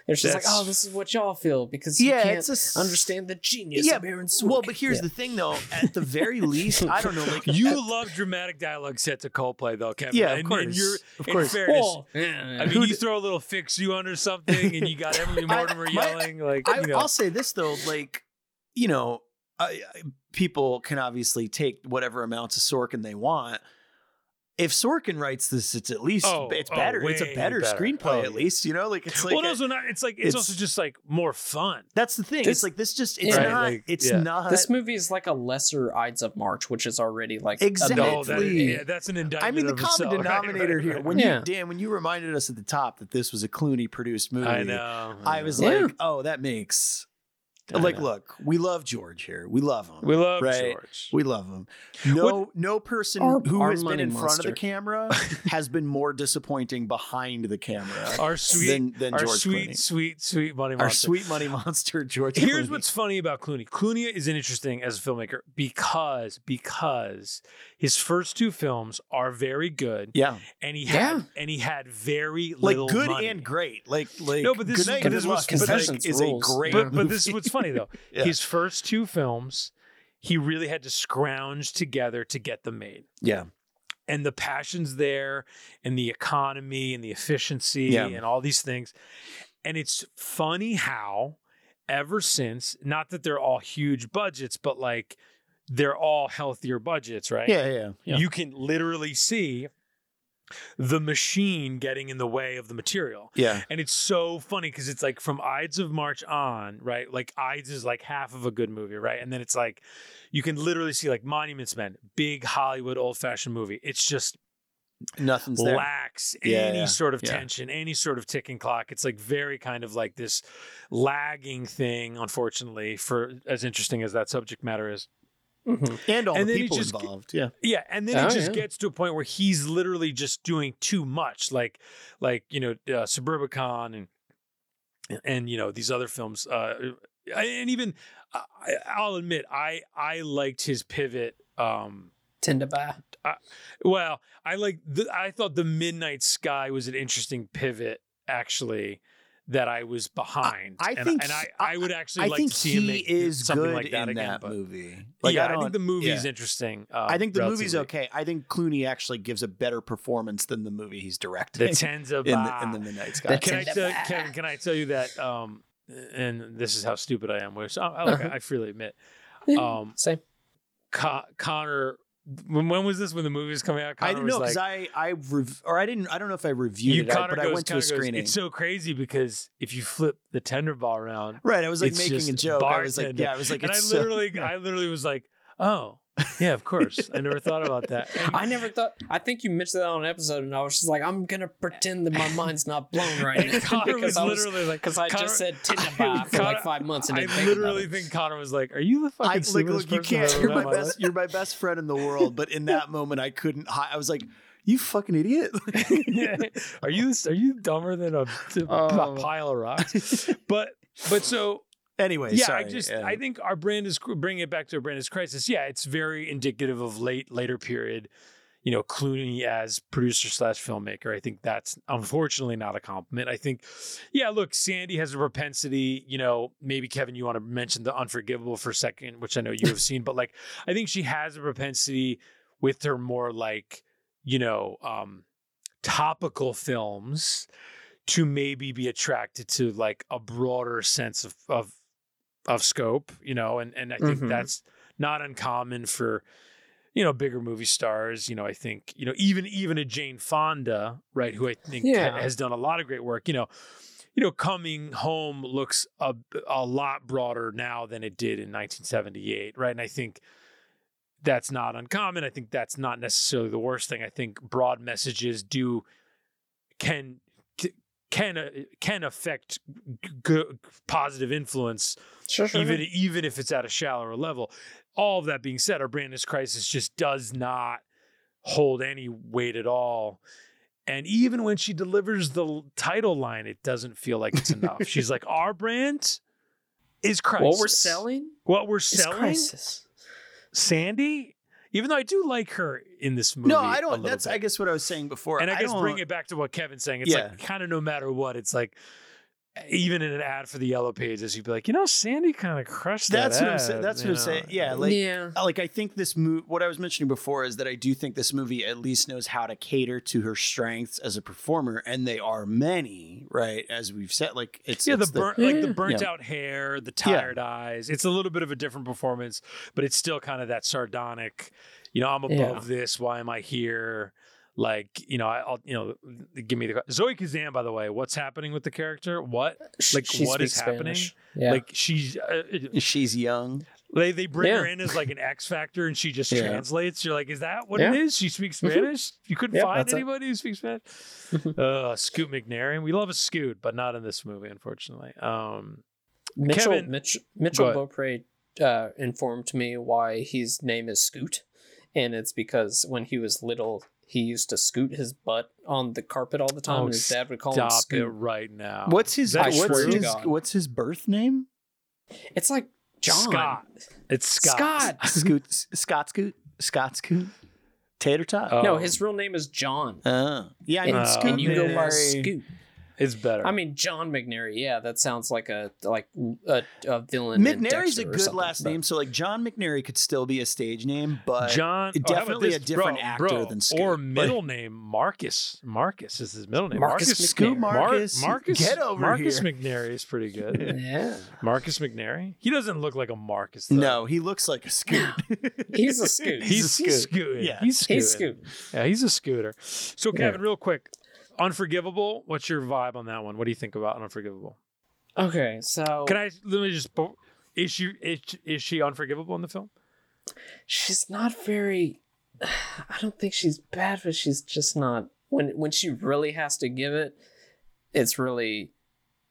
It's just like, oh, this is what y'all feel because you Yeah, can't it's a s- understand the genius Yeah, of Aaron Sorkin. Well, but here's Yeah. the thing, though. At the very least, I don't know. Like You love dramatic dialogue set to Coldplay though, Kevin. Yeah, of and, course. And you're, Of in course. fairness, oh, Well, yeah, I mean, Who you throw a little fix you under something, and you got Emily I- Mortimer my- yelling like, I, you know, I'll say this though, like you know, I, I- people can obviously take whatever amounts of Sorkin they want. If Sorkin writes this, it's at least Oh, it's oh, better. it's a better, better. screenplay, Oh, at least. You know, like it's like well, a- also not. It's like it's, it's- also just like more fun. that's the thing. This- it's like this just it's Right, not. like, it's yeah. not. this movie is like a lesser Ides of March, which is already like Exactly. bit- Oh, that, yeah, that's an indictment. I mean, the of common itself. Right, denominator right, here. When Yeah. you Dan, when you reminded us at the top that this was a Clooney produced movie, I know. I was Yeah. like, oh, that makes I like, know. look, we love George here. We love him. we love right. George. We love him. No, no person Our- who our has been money in front of the camera has been more disappointing behind the camera our sweet, than, than our George sweet, Clooney. sweet, sweet money Our monster. sweet money monster, George. Here's Clooney. what's funny about Clooney. Clooney is interesting as a filmmaker because because his first two films are very good, yeah, and he Yeah. had and he had very like little good money. and great. Like like No, but this Good is- Night, but Good this was- Luck but is, like, is a great. but but this is what's funny though. Yeah. His first two films, he really had to scrounge together to get them made. yeah, and the passions there and the economy and the efficiency Yeah. and all these things. And it's funny how ever since, not that they're all huge budgets, but like they're all healthier budgets, right? yeah, yeah, yeah. You can literally see the machine getting in the way of the material. yeah. And it's so funny because it's like from Ides of March on, right? Like Ides is like half of a good movie, right? And then it's like you can literally see like Monuments Men, big Hollywood old fashioned movie. It's just Nothing's there. lacks Yeah, any yeah, sort of yeah. tension, any sort of ticking clock. It's like very kind of like this lagging thing, unfortunately, for as interesting as that subject matter is. Mhm. and all And the people just- involved. Yeah, Yeah, and then Oh, it just yeah. gets to a point where he's literally just doing too much, like like you know uh, Suburbicon and and you know these other films, uh, and even I, I'll admit I I liked his pivot. Um, Tend to buy. well, I like the, I thought the Midnight Sky was an interesting pivot actually that I was behind. I and, think and I, I- I would actually I like think to see he him make is something good like that in again. that but movie. Like, yeah, I, don't, think the movie's yeah. interesting. Uh, I think the movie's okay. I think Clooney actually gives a better performance than the movie he's The directing Tenza in the, Ba. in the Midnight Sky. The Can I Tenza tell, Kevin? Can I tell you that? Um, and this is how stupid I am. Which I, I, look, Okay. I freely admit. Yeah, Um, Same. Con- Connor, when, when was this? When the movie was coming out? Connor I didn't know because like, I I rev- or I didn't I don't know if I reviewed you it, Connor but I goes, went to Connor a goes, screening. It's so crazy because if you flip the tender ball around, right, I was like making a joke. I was like, yeah, I was like, and I it's so- literally, I literally was like, oh, yeah, of course. I never thought about that. I never thought. I think you mentioned that on an episode, and I was just like, I'm gonna pretend that my mind's not blown right now Connor was I was literally like, because I Connor- just said Tinderby for Connor- like five months and I didn't think literally about it. think Connor was like, "Are you the fucking I like look, you can't. You're my in my best. You're my best friend in the world. But in that moment, I couldn't. hi- I was like, "You fucking idiot!" are you are you dumber than a, a Oh. pile of rocks? But but so anyway, yeah, sorry. I just yeah. I think our brand is bringing it back to a brand is crisis. Yeah, it's very indicative of late later period. You know, Clooney as producer slash filmmaker. I think that's unfortunately not a compliment. I think, yeah, look, Sandy has a propensity. You know, maybe Kevin, you want to mention the Unforgivable for a second, which I know you have seen, but like, I think she has a propensity with her more like, you know, um, topical films to maybe be attracted to like a broader sense of of of scope, you know, and and I think Mhm. that's not uncommon for you know bigger movie stars. You know, I think you know even even a Jane Fonda, right, who I think ha- has done a lot of great work. You know, you know, coming home looks a a lot broader now than it did in 1978, right? And I think that's not uncommon. I think that's not necessarily the worst thing. I think broad messages do can can uh, can affect g- positive influence Sure, sure. even even if it's at a shallower level. All of that being said, our Brandis crisis just does not hold any weight at all. And even when she delivers the title line, it doesn't feel like it's enough. She's like, "Our brand is crisis. what we're selling what we're selling, crisis. Sandy." Even though I do like her in this movie, No, I don't. That's bit. I guess what I was saying before. and I, guess don't- bring it back to what Kevin's saying. It's Yeah. like kind of no matter what, it's like even in an ad for the yellow pages, you'd be like, you know, Sandy kind of crushed that. That's what I'm saying. That's you what I'm saying. Yeah, like yeah. Uh, like I think this movie. What I was mentioning before is that I do think this movie at least knows how to cater to her strengths as a performer, and they are many, right? As we've said, like it's yeah, the it's burnt, like the burnt Yeah. out hair, the tired eyes. It's a little bit of a different performance, but it's still kind of that sardonic. You know, I'm above Yeah. this. Why am I here? Like, you know, I, I'll, you know, give me the Zoe Kazan. By the way, what's happening with the character? What? Like, she what is speaks happening? Yeah. Like, she's uh, she's young. They they bring her in as like an X factor, and she just Yeah. translates. You're like, is that what Yeah. it is? She speaks Mhm. Spanish. You couldn't Yeah, find that's it. anybody who speaks Spanish. Mhm. uh, Scoot McNairy. We love a Scoot, but not in this movie, unfortunately. Um, Mitchell Kevin- Mitch, Mitchell ahead. Beaupre uh, informed me why his name is Scoot, and it's because when he was little, he used to scoot his butt on the carpet all the time, Oh, and his dad would call him stop it Scoot. right now. What's his That- I what's his what's his birth name? It's like John Scott? It's Scott. Scott. Scoot Scott Scoot Scott Scoot Tater Tot. Oh, No, his real name is John. Uh, yeah, I and, know Uh, Scoot and you go by Scoot. It's better. I mean, John McNairy. Yeah, that sounds like a like a, a villain. in McNairy's a good last but- name, so like John McNairy could still be a stage name, but John, oh, how about definitely this? a different Bro, actor bro, than Scoot. or but- middle name Marcus. Marcus is his middle name. Marcus Marcus, Scoot McNairy. Mar- Marcus, Marcus, get over Marcus here. McNairy is pretty good. Yeah, Marcus McNairy. He doesn't look like a Marcus. Though. No, he looks like a Scoot. he's a Scoot. He's, He's a he's Scoot. scooting. Yeah. he's scooting. He's Scoot. Yeah, he's a scooter. So, Yeah. Kevin, real quick, Unforgivable. What's your vibe on that one? What do you think about Unforgivable? Okay, so Can I let me just is she is, is she unforgivable in the film? she's not very. I don't think she's bad, but she's just not. When when she really has to give it, it's really,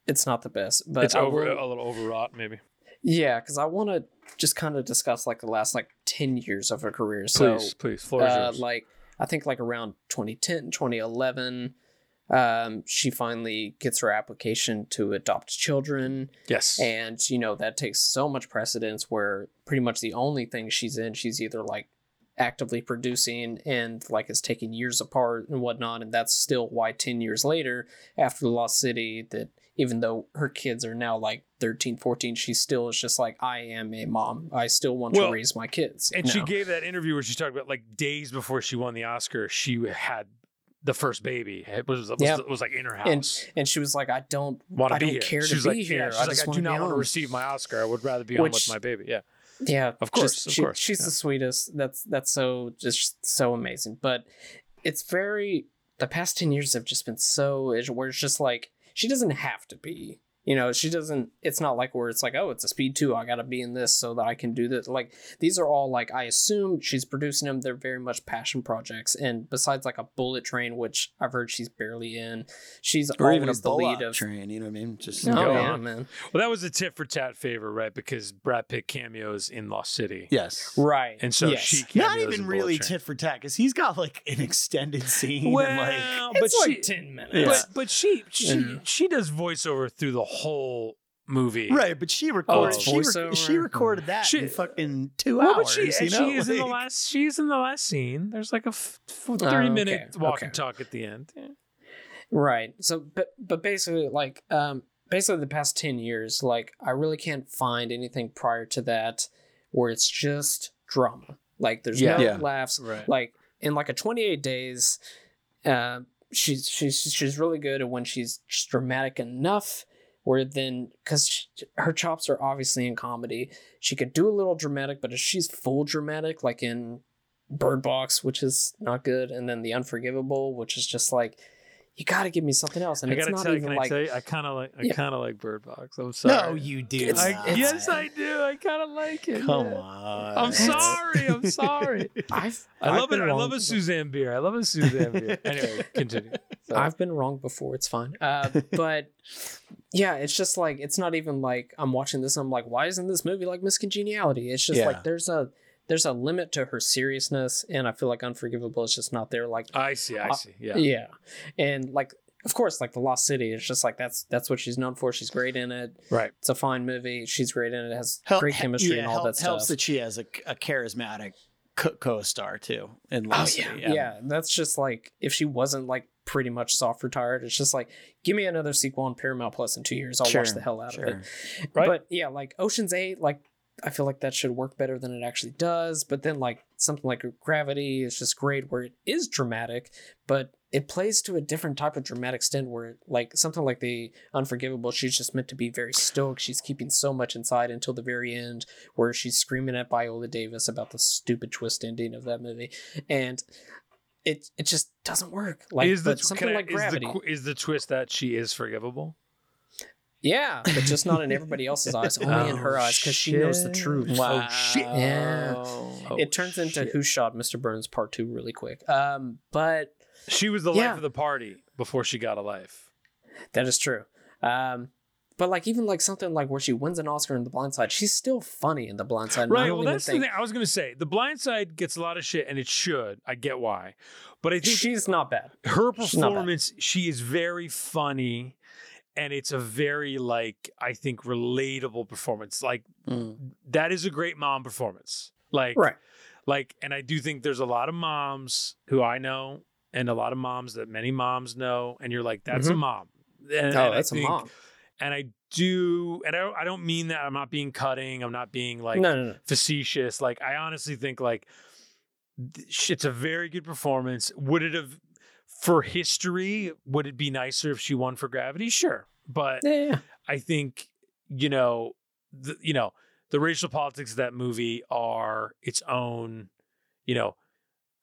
it's not the best. But it's I over will- a little overwrought, maybe. yeah, because I want to just kind of discuss like the last like ten years of her career. So Please, please, floor is uh, yours. like I think like around 2010, 2011, um, she finally gets her application to adopt children. yes, And, you know, that takes so much precedence where pretty much the only thing she's in, she's either like actively producing and like it's taking years apart and whatnot. And that's still why 10 years later, after The Lost City, that even though her kids are now like 13, 14, she still is just like, I am a mom. I still want Well, to raise my kids. and she gave that interview where she talked about like days before she won the Oscar, she had the first baby. It was was, Yeah. was like in her house. and she was like, I don't want to be don't here. care to She's be like, here. Yeah, I she's just like, I do not want to receive my Oscar. I would rather be home with my baby. Yeah, Yeah, Of course, just- of she- course, she's yeah. the sweetest. That's that's so just so amazing. But it's very the past ten years have just been so where it's just like she doesn't have to be. You know, she doesn't. It's not like where it's like, oh, it's a speed two. I got to be in this so that I can do this. Like these are all like I assume she's producing them. They're very much passion projects. And besides like a Bullet Train, which I've heard she's barely in, she's or always even a the lead Bullock of. train. You know what I mean? Just Oh Go yeah, on. man. well, that was a tit for tat favor, right? Because Brad Pitt cameos in Lost City, yes. Right. and so yes. she Not cameos even really Train. tit for tat because he's got like an extended scene. Well, and, like, but It's she, like ten minutes. Yeah. but but she she Yeah. she does voiceover through the whole movie, right, but she recorded. it's she, rec- she recorded that She- in fucking two Well, hours. but she, you know? she is in the last. She's in the last scene. There's like a f- f- Oh, thirty minute okay, walk okay. and talk at the end. Yeah. Right. So, but but basically, like, um, basically the past ten years, like, I really can't find anything prior to that where it's just drama. Like, there's Yeah. no Yeah. laughs. Right. Like in like a 28 days, uh, she's she's she's really good at when she's just dramatic enough where then because her chops are obviously in comedy. She could do a little dramatic but if she's full dramatic like in bird box which is not good and then the unforgivable which is just like you got to give me something else and I it's gotta not tell you, even can like I tell you, I kind of like, I Yeah. kind of like Bird Box. I'm sorry. No, you do. It's- I, not. yes, I do. I kind of like it. Come yeah. on. I'm sorry. I'm sorry. I've, I I've love it. I love a Susanne Bier. I love a Susanne Bier. Anyway, continue. Sorry. I've been wrong before. It's fine. Uh, but yeah, it's just like it's not even like I'm watching this. and I'm like, why isn't this movie like Miss Congeniality? It's just Yeah. like there's a there's a limit to her seriousness, and I feel like Unforgivable is just not there. Like I see. I Uh, see. Yeah. yeah, and like of course, like the Lost City, it's just like that's that's what she's known for. She's great in it. Right. It's a fine movie. She's great in it. it has Hel- great chemistry yeah, and all help- that stuff. Helps that she has a, a charismatic co- co-star too in Oh yeah, City, yeah, That's just like if she wasn't like pretty much soft retired, it's just like give me another sequel on Paramount Plus in two years. I'll watch the hell out of it. Right. But yeah, like Ocean's Eight, like I feel like that should work better than it actually does. But then like something like Gravity is just great where it is dramatic, but it plays to a different type of dramatic extent where like something like the Unforgivable, she's just meant to be very stoic. She's keeping so much inside until the very end where she's screaming at Viola Davis about the stupid twist ending of that movie. And it it just doesn't work. Like is the something I- like is the Gravity. is the twist that she is forgivable? Yeah, but just not in everybody else's eyes, only in her Oh, eyes because she knows the truth. Wow. shit. Yeah. Oh, it turns into. Who Shot Mr. Burns Part Two really quick. Um, but She was the Yeah. life of the party before she got a life. that is true. Um, but like even like something like where she wins an Oscar in The Blind Side, she's still funny in The Blind Side. I Right. don't Well, even that's think the thing. I was gonna say the Blind Side gets a lot of shit, and it should. I get why, but I think she's not bad. her she's bad. performance, she is very funny, and it's a very like I think relatable performance. Like Mm. that is a great mom performance. Like Right. like and i do think there's a lot of moms who i know and a lot of moms that many moms know and you're like that's a Mhm. mom and, Oh, and that's a mom. and i do and I don't, I don't mean that i'm not being cutting i'm not being like no, no, no. facetious like i honestly think like it's a very good performance would it have for history would it be nicer if she won for gravity sure but Yeah. I think you know, the, you know, the racial politics of that movie are its own, you know,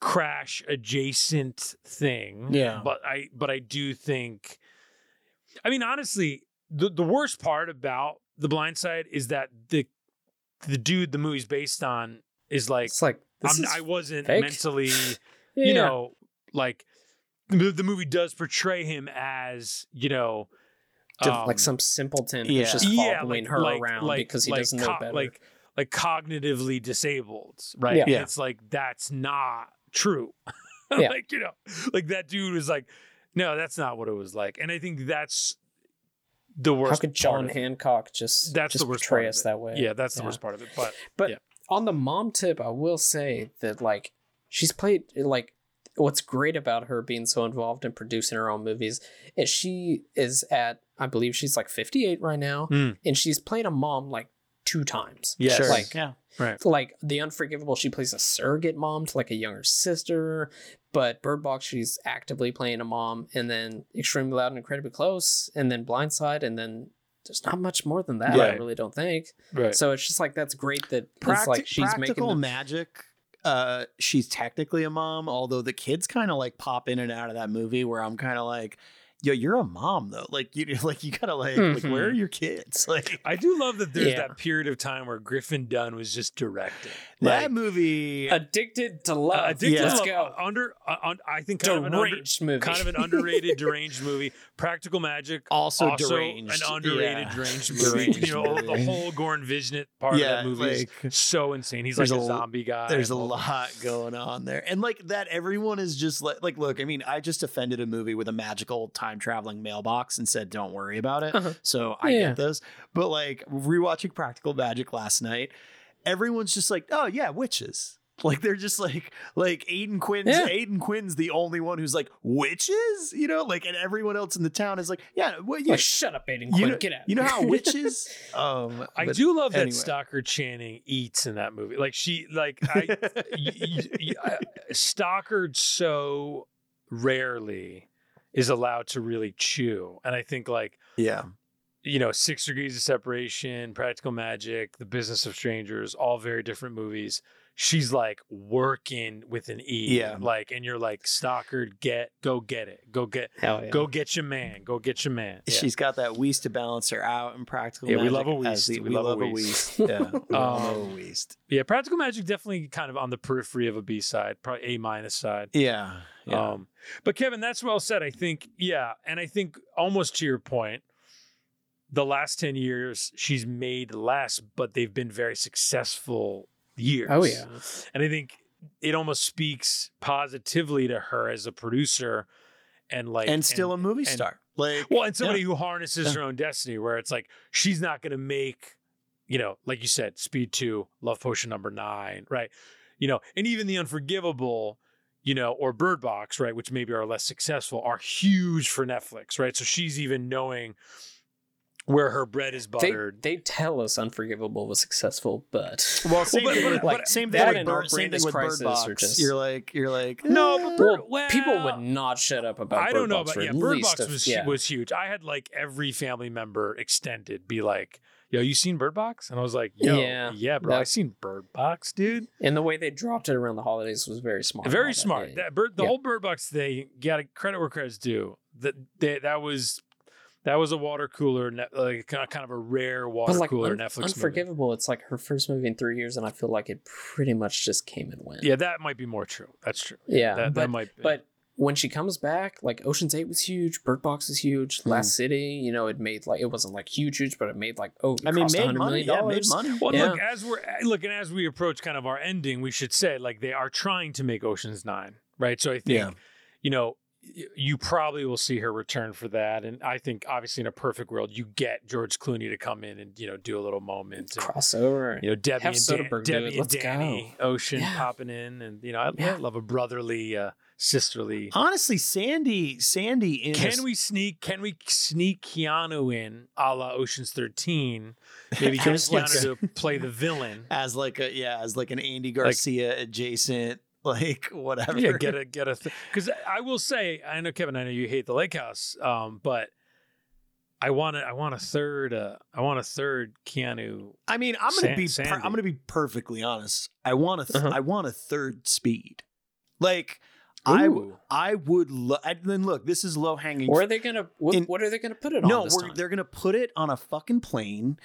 crash adjacent thing. Yeah. But I but I do think I mean honestly, the the worst part about The Blind Side is that the the dude the movie's based on is like It's like this I'm, is I wasn't fake. mentally, yeah, you know, like the, the movie does portray him as, you know, um, like some simpleton yeah. who's just yeah, following like- her like- around like- because he like doesn't know better. Like like cognitively disabled, right? Yeah. Yeah. It's like that's not true. Yeah. like you know, like that dude was like, no, that's not what it was like. And I think that's the worst. How could part John of it. Hancock just That's just the worst portray part of us it. that way? Yeah, that's the Yeah. worst part of it. But But Yeah. on the mom tip, I will say that like she's played like what's great about her being so involved in producing her own movies is she is at I believe she's like 58 right now Mm. and she's played a mom like two times. Yes. Sure. Like yeah. Right. Like the unforgivable she plays a surrogate mom to like a younger sister but bird box she's actively playing a mom and then extremely loud and incredibly close and then blindside and then there's not much more than that i really don't think right. so it's just like that's great that it's Practi- like she's making practical the, magic. Uh, she's technically a mom, although the kids kind of like pop in and out of that movie. Where I'm kind of like, yo, you're a mom though. Like you, like you gotta like, like Mhm. where are your kids? Like I do love that there's Yeah. that period of time where Griffin Dunne was just directing. that movie. addicted to love uh, Addicted to let's Love, go under, uh, un- I think kind of an under, movie kind of an underrated deranged movie. Practical Magic, also, also deranged. an underrated Yeah. deranged movie. Deranged you know, the whole Goran Visnjic part Yeah, of that movie like, is so insane. He's like a, a- zombie guy. There's a lot going on there. And like that, everyone is just like, like, look, I mean, I just offended a movie with a magical time traveling mailbox and said, don't worry about it. Uh-huh. So I Yeah. get this. But like rewatching Practical Magic last night, everyone's just like, oh yeah, witches. Like they're just like like Aidan Quinn's Yeah. Aidan Quinn's the only one who's like witches, you know, like and everyone else in the town is like, yeah, well, yeah, like shut up Aidan you Quinn know, get out you know how witches um I do love anyway. that Stockard Channing eats in that movie. Like she, like I, y- y- y- I- Stockard so rarely is allowed to really chew. And I think like Yeah. you know, Six Degrees of Separation, Practical Magic, The Business of Strangers, all very different movies. She's like working with an E. Yeah. Like, and you're like, Stockard, get, go get it. Go get, yeah. go get your man. Go get your man. Yeah. She's got that Wiest to balance her out in practical Yeah, we love a as Wiest. We we, love a love a Wiest. Yeah. we love a Um, Wiest. yeah. Practical Magic definitely kind of on the periphery of a B side, probably A minus side. Yeah. Yeah. Um, but Kevin, that's well said. I think, yeah, and I think almost to your point, the last ten years she's made less, but they've been very successful Oh, years. Oh yeah. and I think it almost speaks positively to her as a producer, and like, and still a movie and- star. Like well, and somebody who harnesses Yeah. her own destiny, where it's like she's not going to make, you know, like you said, Speed Two, Love Potion Number Nine, right? You know, and even the Unforgivable, you know, or Bird Box, right, which maybe are less successful, are huge for Netflix, right? So she's even knowing where her bread is They, buttered. they tell us Unforgivable was successful, but well, same but- thing. but- with- but same that thing. With Bird, same thing with Bird Box. just- You're like, you're like, no, but Bird, well, people would not shut up about. I don't know, Box but yeah, Bird Box a- was yeah. was huge. I had like every family member extended be like, "Yo, you seen Bird Box?" And I was like, "Yo, yeah, Yeah, bro, I seen Bird Box, dude." and the way they dropped it around the holidays was very smart. and all Very that. smart. Yeah. That bird, the Yeah. whole Bird Box thing, got to credit where credit's due. That they, that was that was a water cooler, ne- like kind of, a rare water like cooler Un- Netflix movie. Unforgivable, it's like her first movie in three years, and I feel like it pretty much just came and went. Yeah, that might be more true. That's true. yeah. that, but that might. Be. but when she comes back, like Ocean's Eight was huge, Bird Box is huge, Hmm. Lost City, you know, it made like it wasn't like huge, huge, but it made like oh, it I mean, made money. million Yeah, made money. Well, Yeah. look as we're looking as we approach kind of our ending, we should say like they are trying to make Ocean's Nine, right? So I think Yeah. you know y- you probably will see her return for that, and I think obviously in a perfect world you get George Clooney to come in and you know do a little moment. And, Crossover. you know Debbie Have and, Dan- Debbie and Danny go. Ocean Yeah. popping in, and you know I, I love a brotherly, uh, sisterly. Honestly, Sandy, Sandy in Can this- we sneak? Can we sneak Keanu in, a la Ocean's Thirteen? Maybe get As like Keanu to play the villain. as like a yeah, as like an Andy Garcia adjacent, like whatever. Yeah, get a get a because I will say I know Kevin, I know you hate the Lake House, um, but I want to I want a third uh, I want a third Keanu. I mean, I'm gonna San- be per- I'm gonna be perfectly honest. I want a th- Uh-huh. I want a third speed. Like I Ooh. I would lo- I, then look, this is low hanging. Where are they gonna? What, In- what are they gonna put it on? no, we're, they're gonna put it on a fucking plane.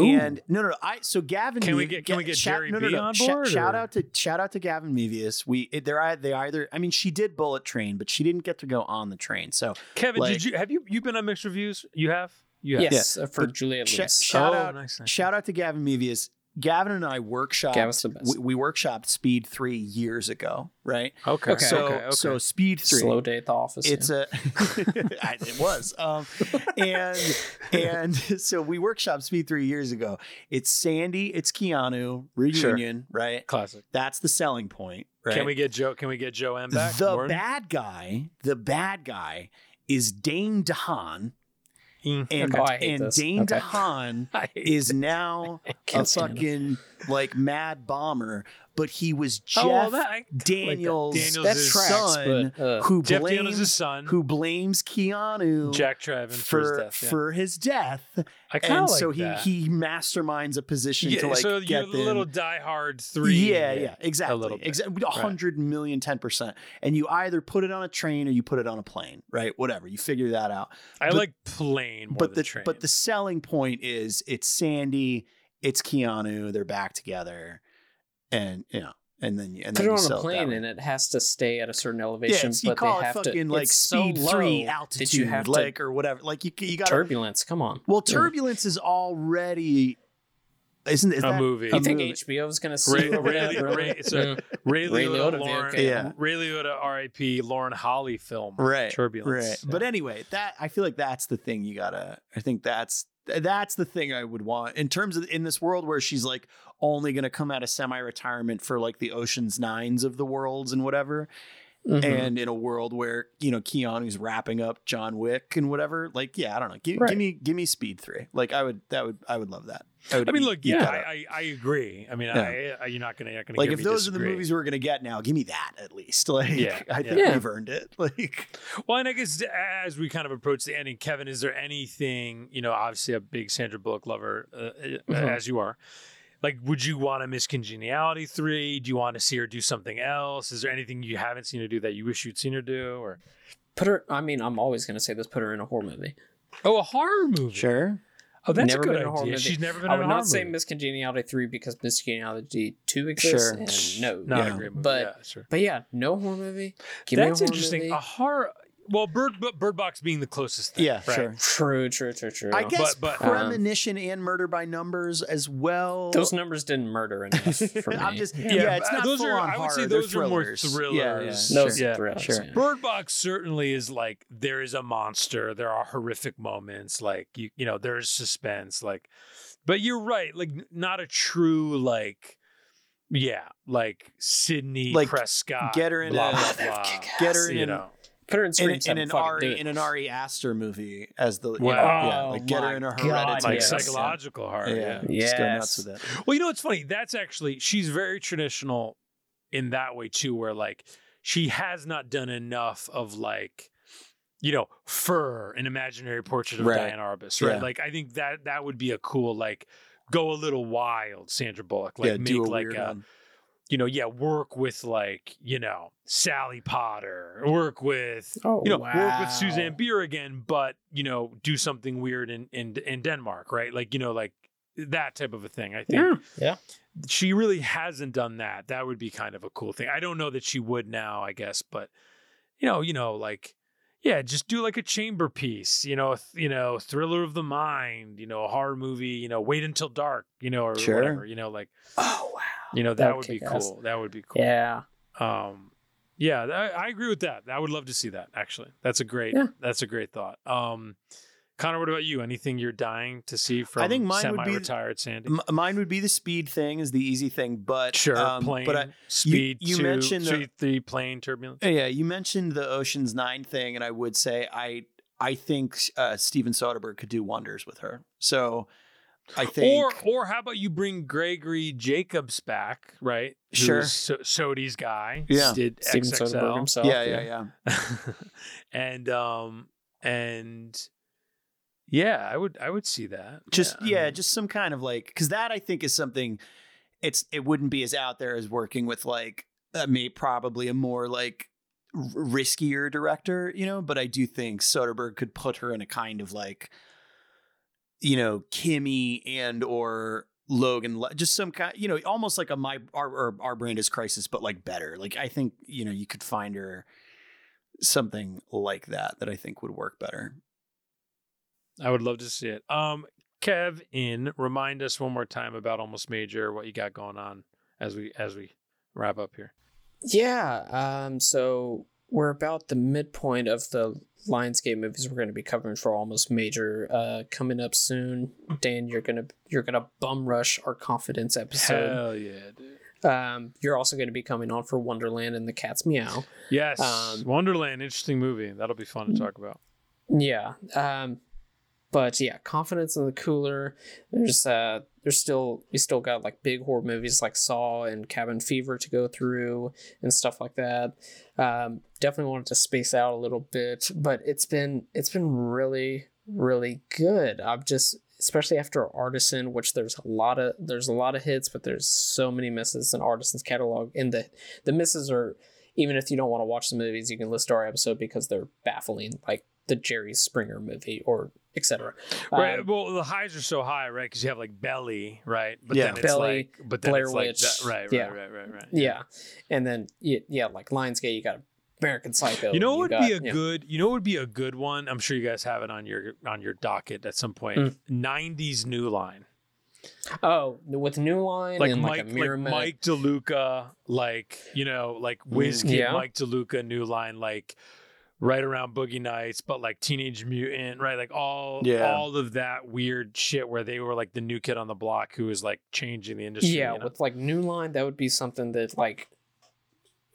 Ooh. And no, no, no, I so Gavin. Can we get- can we get shout- Jerry no, no, B no, on sh- board, Shout out to shout out to Gavin Mevius. We they're they either. I mean, she did Bullet Train, but she didn't get to go on the train. So Kevin, Like- did you have you you been on mixed reviews? You have. You have. yes, uh, for but Julia sh- Lewis. shout Oh, out, nice, nice, shout out to Gavin Mevius. Gavin and I workshopped. Gavin's the best. We, we workshopped Speed Three years ago, right? Okay. Okay. So okay. Okay. so Speed Three. Slow day at the office. It's yeah. a I- it was um and and so we workshopped speed three years ago it's sandy it's keanu reunion right classic. that's the selling point right Can we get Joe? Can we get Joe M back? the Lauren? bad guy the bad guy is dane dehaan Mm. and, Okay. Oh, and this. dane Okay. dehaan is now a Can't stand him. fucking like mad bomber but he was jeff Oh, well, that- I- daniels, Daniels that is- tracks, son but, uh, who Jeff blames Daniels' his son, who blames Keanu Jack Traven for, for his death. yeah. for his death, I kind and of like so he that. he masterminds a position yeah, to like so get you're them. a little Die Hard three. yeah, yeah, exactly, little bit. exactly, a hundred million, ten percent. And you either put it on a train or you put it on a plane, right? Whatever, you figure that out. I But- like plane, more but than the train. but the selling point is it's Sandy, it's Keanu, they're back together, and you know, and then you and put then it on a plane way. and it has to stay at a certain elevation. it's- you but call they it have fucking to, like it's so speed three altitude, you have like to or whatever. Like you you got turbulence. Come on. Well, Yeah. turbulence is already isn't is a that, movie. You a think movie. HBO is going to see Ray, over Ray, that. Ray, it's a Yeah. Ray, Ray Liotta, Liotta Lauren, vehicle. Yeah. Ray Liotta, R.I.P. Lauren Holly film, right Turbulence. right Yeah. but anyway that i feel like that's the thing you gotta i think that's that's the thing i would want in terms of in this world where she's like only gonna come out of semi-retirement for like the oceans nines of the worlds and whatever Mhm. and in a world where you know Keanu's wrapping up John Wick and whatever. Like, yeah, I don't know. Give, Right. give me give me Speed three. Like, I would that would I would love that. I, would I mean, eat- look, eat yeah, I. I, I agree. I mean, Yeah. I, I, you're not gonna, you're not gonna like if me those are the movies we're gonna get now, give me that at least. Like, Yeah, I think yeah. we've earned it. Like, Well, and I guess as we kind of approach the ending, Kevin, is there anything you know? Obviously, a big Sandra Bullock lover, uh, Mm-hmm. Mhm. as you are. Like, would you want to miss Congeniality three? Do you want to see her do something else? Is there anything you haven't seen her do that you wish you'd seen her do? Or Put her. I mean, I'm always gonna say this. Put her in a horror movie. oh, a horror movie. sure. Oh, that's Never a good been in a horror idea. movie. She's never been I in would a not say movie. Miss Congeniality three because Miss Congeniality two exists. Sure. And no, Not Yeah. a great movie. But- yeah, sure. but yeah, no horror movie. Give That's me a horror interesting. Movie. A horror. Well, Bird Bu- Bird Box being the closest. Thing, Yeah, right? sure. True, true, true, true. I guess but- um, premonition and murder by numbers as well. those numbers didn't murder enough for me. I'm just yeah, Yeah, it's uh, not those full are- on I would horror. say They're those are more thrillers. thrillers. Yeah, yeah, those. Yeah. thrillers. Sure. yeah. Bird Box certainly is like there is a monster. There are horrific moments. Like you, you know, there's suspense. Like, but you're right. Like not a true like, yeah, like Sydney Like, Prescott. get her in blah a- blah They're blah. Get her in you know, Put her in in, Scream in Seven. an Ari in an Ari Aster movie as the you Wow. know, yeah, like get Oh her in a my God, hereditary like yes. psychological horror. yeah, Yeah. just go nuts with that. Well, you know what's funny? That's actually she's very traditional in that way too, where like she has not done enough of like, you know, fur, an imaginary portrait of Right. Diane Arbus, right? Yeah. Like I think that that would be a cool like go a little wild, Sandra Bullock, like yeah, make do a like weird a one. You know, yeah, work with like you know Sally Potter, work with Oh, you know, work with Susanne Bier again, but you know, do something weird in in in Denmark, right? Like you know, like that type of a thing. I think Yeah, yeah. she really hasn't done that. That would be kind of a cool thing. I don't know that she would now, I guess, but you know, you know, like yeah, just do like a chamber piece, you know, th- you know, thriller of the mind, you know, a horror movie, you know, wait until dark, you know, or Sure. whatever, you know, like Oh wow. You know, That that, would would be kick ass. cool. That would be cool. Yeah. Um, yeah, th- I agree with that. I would love to see that. Actually, that's a great. Yeah. That's a great thought. Um, Connor, what about you? Anything you're dying to see from I think mine would be- semi-retired Sandy? M- mine would be the speed thing is the easy thing, but Sure, um, plane, But I, speed. you two, mentioned the- three, three plane turbulence. yeah, you mentioned the Ocean's Nine thing, and I would say I I think uh, Steven Soderbergh could do wonders with her. So I think Or, or how about you bring Gregory Jacobs back, right? Sure. Who's so- Sodi's guy. Yeah. did Steven Soderbergh himself. yeah, yeah, yeah. and um and yeah, I would I would see that. just I yeah, mean- just some kind of like because that I think is something. It's it wouldn't be as out there as working with like uh, me probably a more like r- riskier director, you know. But I do think Soderbergh could put her in a kind of like, you know, Kimi and or Logan, just some kind, you know, almost like a my our our, our brand is crisis, but like better. Like I think you know you could find her something like that that I think would work better. I would love to see it. Um, Kev, in remind us one more time about Almost Major, what you got going on as we as we wrap up here. Yeah. Um. So we're about the midpoint of the Lionsgate movies we're going to be covering for almost major. Uh, coming up soon. Dan, you're gonna you're gonna bum rush our confidence episode. Hell yeah, dude. Um. You're also going to be coming on for Wonderland and the Cat's Meow. Yes, Um, Wonderland, interesting movie. That'll be fun to talk about. Yeah. Um. But yeah, confidence in the cooler. There's uh, there's still we still got like big horror movies like Saw and Cabin Fever to go through and stuff like that. Um, definitely wanted to space out a little bit, but it's been it's been really really good. I'm just especially after Artisan, which there's a lot of there's a lot of hits, but there's so many misses in Artisan's catalog, and the the misses are even if you don't want to watch the movies, you can listen to our episode because they're baffling, like the Jerry Springer movie or etc. right. Um, Well, the highs are so high, right? Because you have like Belly, right? But Yeah. then it's Belly, like, but then Blair it's like Witch, that- right, right, yeah. right, right, right. yeah, and then yeah, yeah, like Lionsgate, you got American Psycho. You know what would got- be a yeah. good you know what would be a good one? I'm sure you guys have it on your on your docket at some point. Mm. 90s new line. oh with New Line Like and Mike like like Mike DeLuca, like, you know, like Whiz Kid Yeah. Mike DeLuca new line, like right around Boogie Nights, but like Teenage Mutant, right? Like all Yeah. all of that weird shit where they were like the new kid on the block who was like changing the industry. yeah, you know? with like New Line, that would be something that like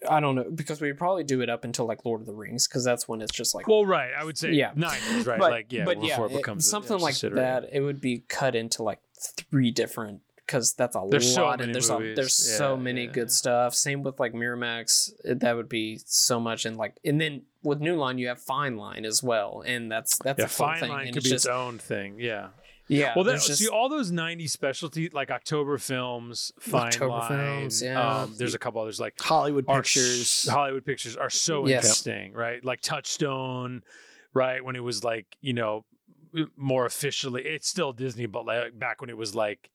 I don't know because we probably do it up until like Lord of the Rings because that's when it's just like Well, right. I would say Yeah. nineties, right? but, like yeah, but before yeah, it becomes a- something yeah, like that. It would be cut into like three different because that's a There's so lot many and there's movies. a, there's so many yeah. good stuff. Same with like Miramax, that would be so much and like and then with New Line you have Fine Line as well, and that's that's Yeah, a Fine thing. Line and could it's be just its own thing. Yeah. yeah. Well, that, there's just, see all those '90s specialty like October films, Fine October Line. Films, yeah. Um, there's a couple others like Hollywood are pictures. s- Hollywood pictures are so Yes. interesting, right? Like Touchstone, right? When it was like you know more officially, it's still Disney, but like back when it was like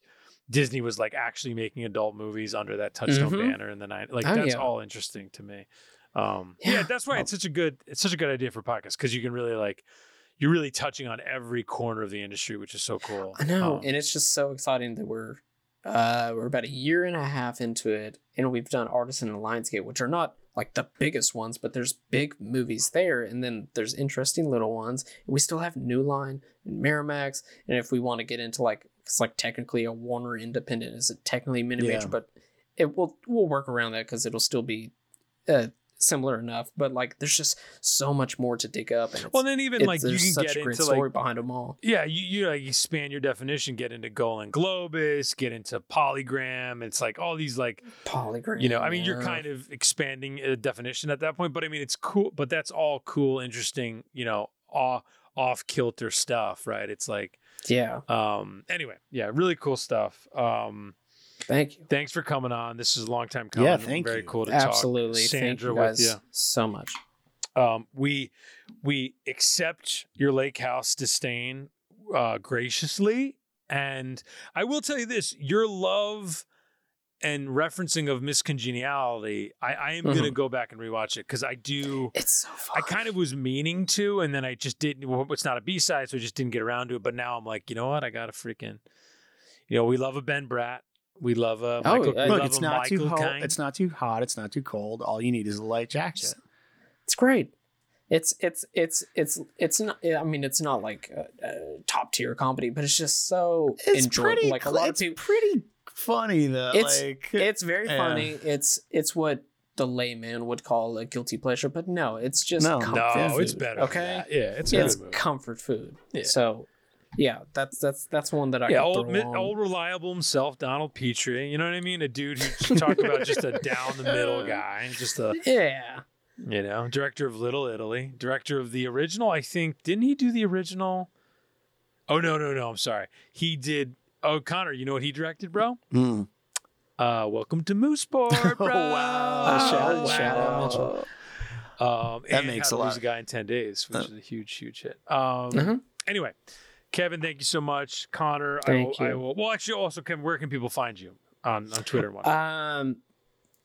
Disney was like actually making adult movies under that Touchstone Mhm. banner in the night. Like Oh, that's yeah. all interesting to me. Um, yeah. Yeah. that's why it's such a good it's such a good idea for podcasts because you can really like you're really touching on every corner of the industry, which is so cool. I know, Um, and it's just so exciting that we're uh we're about a year and a half into it, and we've done Artisan and Lionsgate, which are not like the biggest ones, but there's big movies there, and then there's interesting little ones. We still have New Line and Miramax, and if we want to get into like it's like technically a Warner Independent, is it technically mini Yeah. major, but it will we'll work around that because it'll still be uh, similar enough. But like, there's just so much more to dig up, and well, then even like you can get into story like behind them all. Yeah, you you like expand your definition, get into Golan Globus, get into polygram. It's like all these like Polygram, you know, I mean, you're kind of expanding a definition at that point, but I mean, it's cool, but that's all cool, interesting, you know, off off kilter stuff, right? It's like, yeah. um, anyway, yeah, really cool stuff. Um, Thank you. thanks for coming on. This is a long time coming. Yeah, thank Very you. cool to Absolutely. talk. Thank Sandra you with guys you. so much. Um, we we accept your lake house disdain uh, graciously, and I will tell you this: your love and referencing of Miss Congeniality, I, I am going to Mhm. go back and rewatch it because I do. It's so fun. I kind of was meaning to, and then I just didn't. Well, it's not a B side, so I just didn't get around to it. But now I'm like, you know what? I got to freaking. You know, we love a Ben Bratt. We love a Oh, Michael. yeah. we Look, it's a not too hot. Caine. It's not too hot. It's not too cold. All you need is a light jacket. It's great. It's it's it's it's it's not. I mean, it's not like a, a top tier comedy, but it's just so It's enjoyable. pretty. Like a lot of it's people, pretty funny though. It's- like it's very Yeah. funny. It's it's what the layman would call a guilty pleasure, but no, it's just No. comfort no, it's food, better. than Okay, that. yeah, it's a it's movie. comfort food. Yeah. So, yeah, that's that's that's one that I yeah, old, throw mi- on. old reliable himself, Donald Petrie. You know what I mean? A dude who talked about just a down the middle guy, just a Yeah, you know director of Little Italy, director of the original. I think didn't he do the original? Oh no, no, no! I'm sorry. He did. Oh, Connor, you know what he directed, bro? Mm. Uh, Welcome to Mooseport, bro. wow. Shout- Wow. shout out Mitchell. Um, That and makes a to Lose lot. a guy in ten days, which Uh. is a huge, huge hit. Um, Mhm. Anyway, Kevin, thank you so much. Connor, Thank I will, I will. Well, actually, also, Kevin, where can people find you on on Twitter? And? Um,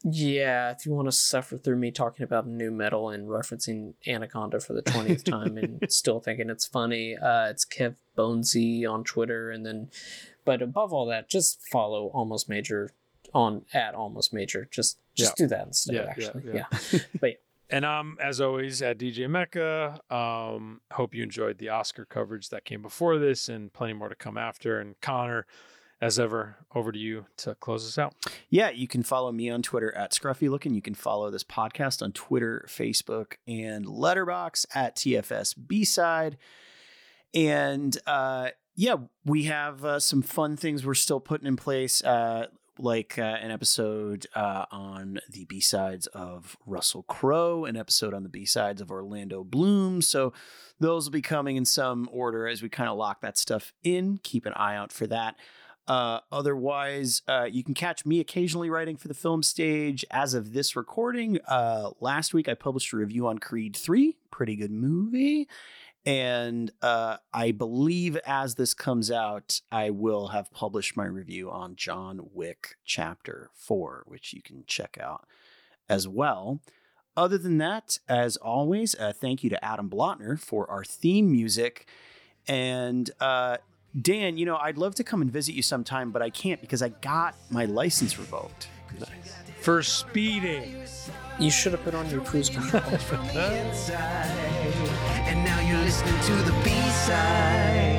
yeah, if you want to suffer through me talking about nu metal and referencing Anaconda for the twentieth time and still thinking it's funny, uh, it's Kev Bonesy on Twitter, and then, but above all that, just follow Almost Major on at Almost Major. Just just do that instead. Yeah, yeah, actually, yeah. yeah. but yeah. And um, as always, at DJ Mecca. Um, hope you enjoyed the Oscar coverage that came before this, and plenty more to come after. And Connor, as ever, over to you to close us out. Yeah, you can follow me on Twitter at Scruffy Looking. You can follow this podcast on Twitter, Facebook, and Letterboxd at TFS B Side. And uh, yeah, we have uh, some fun things we're still putting in place, uh, like uh, an episode uh, on the B sides of Russell Crowe, an episode on the B sides of Orlando Bloom. So those will be coming in some order as we kind of lock that stuff in. Keep an eye out for that. Uh, otherwise, uh, you can catch me occasionally writing for the film stage. As of this recording, last week I published a review on Creed 3. Pretty good movie. And uh, I believe as this comes out, I will have published my review on John Wick Chapter 4, which you can check out as well. Other than that, as always, uh, thank you to Adam Blotner for our theme music. And uh, Dan, you know, I'd love to come and visit you sometime, but I can't because I got my license revoked. For speeding. You should have put on your cruise control. And now you're listening to the B side.